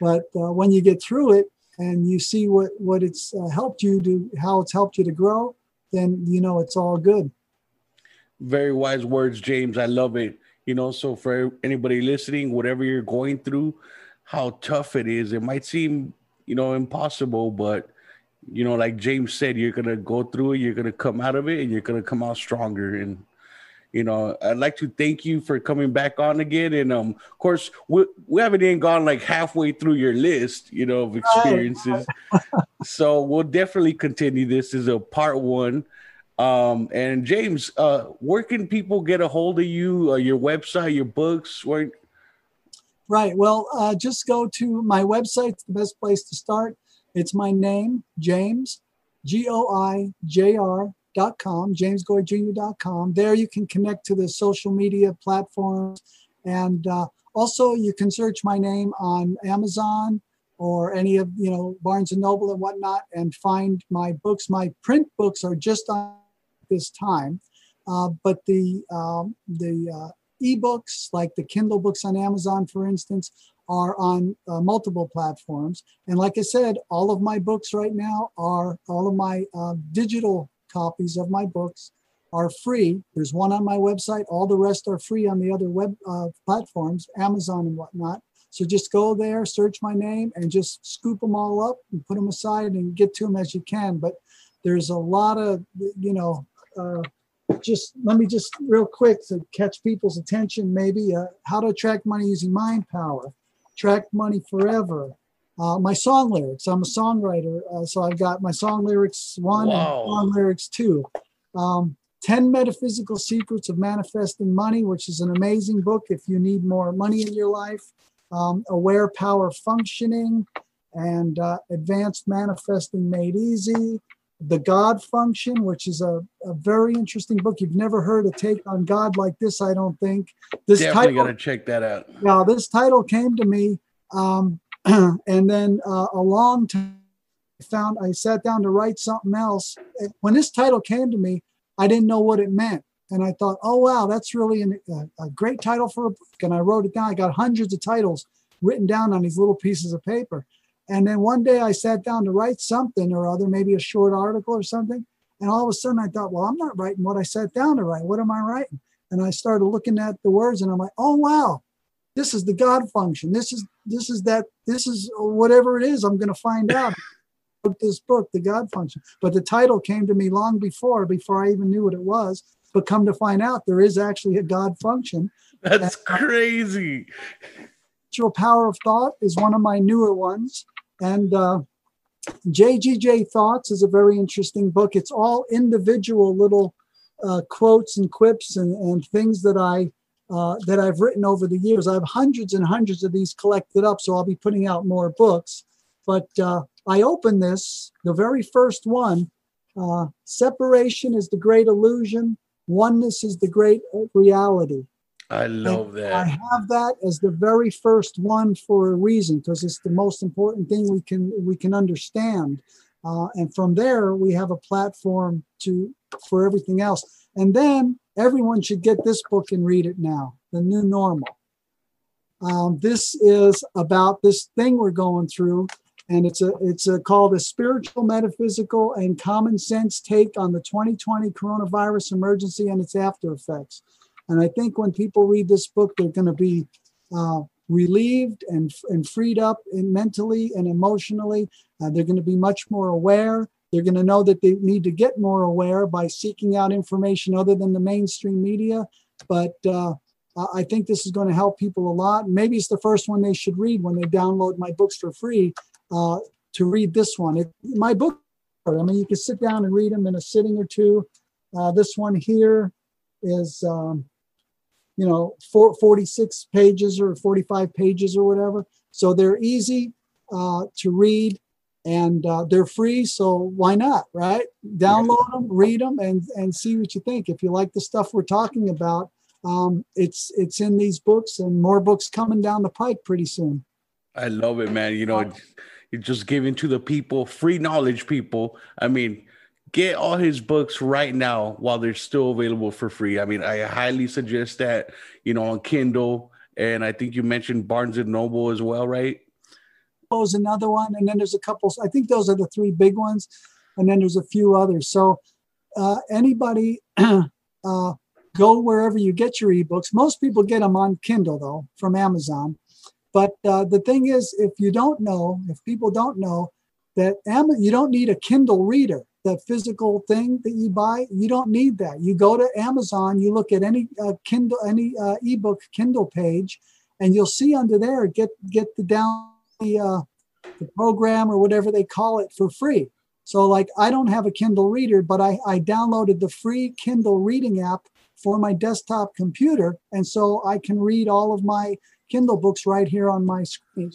But uh, when you get through it and you see what what it's uh, helped you to, how it's helped you to grow, then you know it's all good. Very wise words, James. I love it. You know, so for anybody listening, whatever you're going through, how tough it is, it might seem, you know, impossible, but you know, like James said, you're gonna go through it, you're gonna come out of it, and you're gonna come out stronger. And you know, I'd like to thank you for coming back on again. And um, of course, we we haven't even gone like halfway through your list, you know, of experiences. so we'll definitely continue. This is a part one. Um, and James, uh, where can people get a hold of you? Uh, your website, your books, where Right. Well, uh, just go to my website. It's the best place to start. It's my name, James, G O I J R dot com, jamesgoijr.com. There you can connect to the social media platforms. And uh, also, you can search my name on Amazon or any of, you know, Barnes and Noble and whatnot and find my books. My print books are just on this time. Uh, but the um, the uh, ebooks, like the Kindle books on Amazon, for instance, are on uh, multiple platforms. And like I said, all of my books right now are all of my uh, digital copies of my books are free. There's one on my website. All the rest are free on the other web uh, platforms, Amazon and whatnot. So just go there, search my name, and just scoop them all up and put them aside and get to them as you can. But there's a lot of, you know, uh, just let me just real quick to catch people's attention maybe uh, how to attract money using mind power track money forever uh, my song lyrics. I'm a songwriter uh, so i've got my song lyrics one Wow. and song lyrics two. Um, 10 metaphysical secrets of manifesting money which is an amazing book if you need more money in your life. Um, aware power functioning and uh, advanced manifesting made easy the God Function, which is a, a very interesting book. You've never heard a take on God like this, I don't think. This Definitely title, gotta check that out. now this title came to me, um, and then uh, a long time I found I sat down to write something else. When this title came to me, I didn't know what it meant, and I thought, oh wow, that's really an, a, a great title for a book. And I wrote it down. I got hundreds of titles written down on these little pieces of paper. And then one day I sat down to write something or other, maybe a short article or something. And all of a sudden I thought, well, I'm not writing what I sat down to write. What am I writing? And I started looking at the words and I'm like, oh wow, this is the God function. This is this is that this is whatever it is. I'm gonna find out. This book, The God Function. But the title came to me long before, before I even knew what it was. But come to find out, there is actually a God function. That's uh, crazy. Natural Power of Thought is one of my newer ones. And uh, JGJ Thoughts is a very interesting book. It's all individual little uh, quotes and quips and, and things that I uh, that I've written over the years. I have hundreds and hundreds of these collected up, so I'll be putting out more books. But uh, I opened this, the very first one. Uh, separation is the great illusion. Oneness is the great reality. I love I that. I have that as the very first one for a reason because it's the most important thing we can we can understand, uh, and from there we have a platform to for everything else. And then everyone should get this book and read it now, The New Normal. Um, this is about this thing we're going through, and it's a it's a called a spiritual, metaphysical, and common sense take on the 2020 coronavirus emergency and its after effects. And I think when people read this book, they're going to be uh, relieved and, and freed up mentally and emotionally. Uh, they're going to be much more aware. They're going to know that they need to get more aware by seeking out information other than the mainstream media. But uh, I I think this is going to help people a lot. Maybe it's the first one they should read when they download my books for free uh, to read this one. It, my book, I mean, you can sit down and read them in a sitting or two. Uh, this one here is um, you know, four, 46 pages or 45 pages or whatever. So they're easy uh, to read and uh, they're free. So why not, right? Download them, read them, and, and see what you think. If you like the stuff we're talking about, um, it's it's in these books and more books coming down the pike pretty soon. I love it, man. You know, you're just giving to the people free knowledge, people. I mean, get all his books right now while they're still available for free. I mean, I highly suggest that, you know, on Kindle. And I think you mentioned Barnes and Noble as well, right? is another one, and then there's a couple. I think those are the three big ones, and then there's a few others. So uh, anybody uh, go wherever you get your ebooks. Most people get them on Kindle though from Amazon. But uh, the thing is, if you don't know, if people don't know that Am- you don't need a Kindle reader, that physical thing that you buy, you don't need that. You go to Amazon, you look at any uh, Kindle, any uh, ebook Kindle page, and you'll see under there get get the down the, uh, the program or whatever they call it for free. So like I don't have a Kindle reader, but I, I downloaded the free Kindle reading app for my desktop computer, and so I can read all of my Kindle books right here on my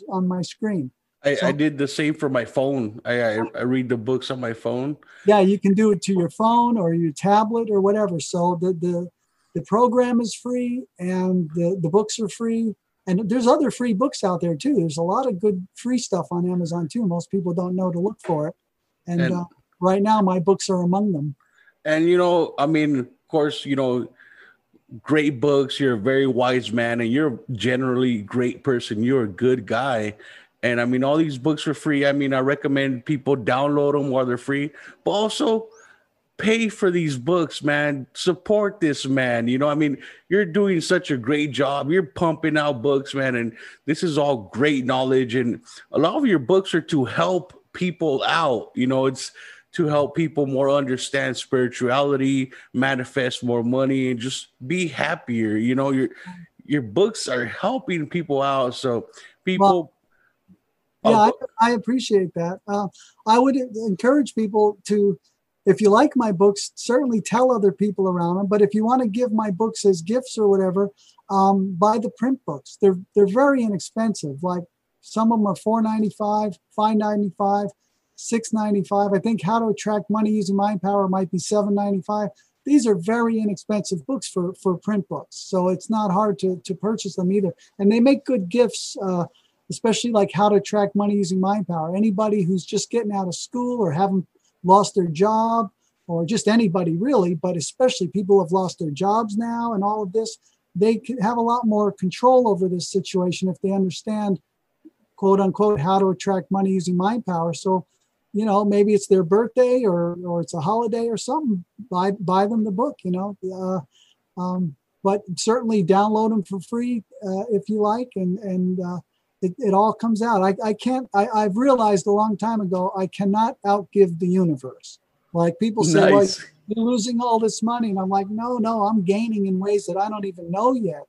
on my screen. I, So- I did the same for my phone. I, I I read the books on my phone. Yeah, you can do it to your phone or your tablet or whatever. So the the the program is free and the, the books are free. And there's other free books out there too. There's a lot of good free stuff on Amazon too. Most people don't know to look for it. And, And- uh, right now, my books are among them. And you know, I mean, of course, you know, great books. You're a very wise man, and you're generally a great person. You're a good guy. And I mean, all these books are free. I mean, I recommend people download them while they're free, but also pay for these books, man. Support this man. You know, I mean, you're doing such a great job. You're pumping out books, man, and this is all great knowledge. And a lot of your books are to help people out. You know, it's to help people more understand spirituality, manifest more money, and just be happier. You know, your your books are helping people out. So people. Well, yeah, I, I, appreciate that. Uh, I would encourage people to if you like my books, certainly tell other people around them. But if you want to give my books as gifts or whatever, um, buy the print books. They're they're very inexpensive. Like some of them are four ninety five, five ninety five, six ninety five. I think How to Attract Money Using Mind Power might be seven ninety five. These are very inexpensive books for for print books, so it's not hard to to purchase them either. And they make good gifts. Uh, especially like how to attract money using mind power. Anybody who's just getting out of school or haven't lost their job or just anybody really, but especially people have lost their jobs now and all of this, they could have a lot more control over this situation if they understand, quote unquote, how to attract money using mind power. So, you know, maybe it's their birthday or or it's a holiday or something. Buy buy them the book, you know. Uh, um, but certainly download them for free uh, if you like, and and uh, it, it all comes out. I, I can't, I, I've realized a long time ago, I cannot outgive the universe. Like people say, nice. well, you're losing all this money. And I'm like, no, no, I'm gaining in ways that I don't even know yet.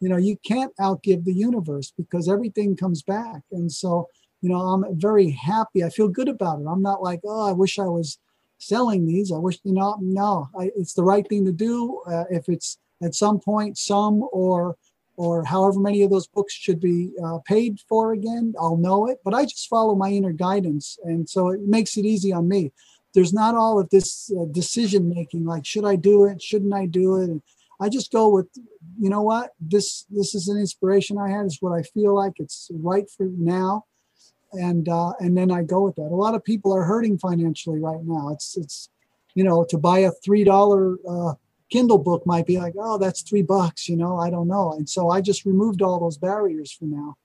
You know, you can't outgive the universe because everything comes back. And so, you know, I'm very happy. I feel good about it. I'm not like, oh, I wish I was selling these. I wish, you know, no, I, it's the right thing to do. Uh, if it's at some point, some or or however many of those books should be uh, paid for again, I'll know it. But I just follow my inner guidance. And so it makes it easy on me. There's not all of this uh, decision making, like, should I do it? Shouldn't I do it? And I just go with, you know what? This this is an inspiration I had. It's what I feel like. It's right for now. And uh, and then I go with that. A lot of people are hurting financially right now. It's it's you know to buy a three dollar uh, Kindle book might be like, oh, that's three bucks, you know, I don't know. And so I just removed all those barriers for now.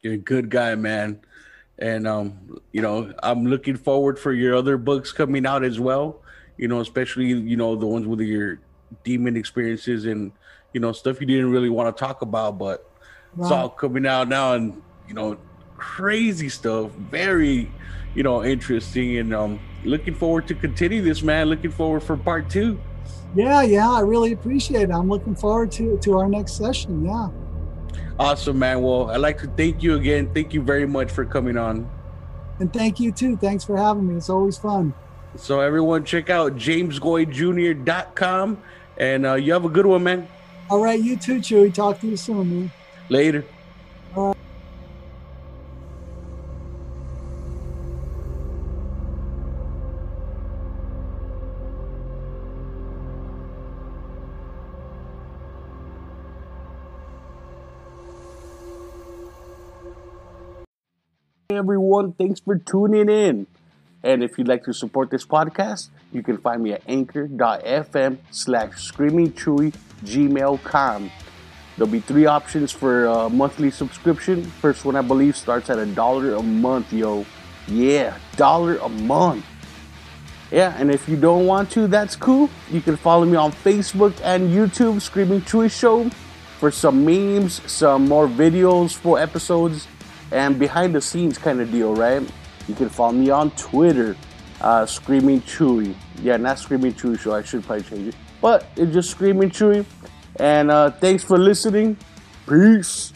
You're a good guy, man. And um, you know, I'm looking forward for your other books coming out as well. You know, especially, you know, the ones with your demon experiences and you know, stuff you didn't really want to talk about, but right. it's all coming out now and you know, crazy stuff. Very, you know, interesting and um looking forward to continue this, man. Looking forward for part two. Yeah, yeah, I really appreciate it. I'm looking forward to to our next session. Yeah. Awesome, man. Well, I'd like to thank you again. Thank you very much for coming on. And thank you too. Thanks for having me. It's always fun. So everyone check out jamesgoijr.com and uh, you have a good one, man. All right, you too, Chuy. Talk to you soon, man. Later. All right. Everyone. Thanks for tuning in. And if you'd like to support this podcast, you can find me at anchor.fm slash screaming chuy gmail.com. There'll be three options for a monthly subscription. First one, I believe, starts at a dollar a month, yo. Yeah, dollar a month. Yeah, and if you don't want to, that's cool. You can follow me on Facebook and YouTube, Screaming Chuy Show, for some memes, some more videos, full episodes, and behind the scenes kind of deal, right? You can follow me on Twitter, uh, Screaming Chuy. Yeah, not Screaming Chuy Show. I should probably change it, but it's just Screaming Chuy. And uh, thanks for listening. Peace.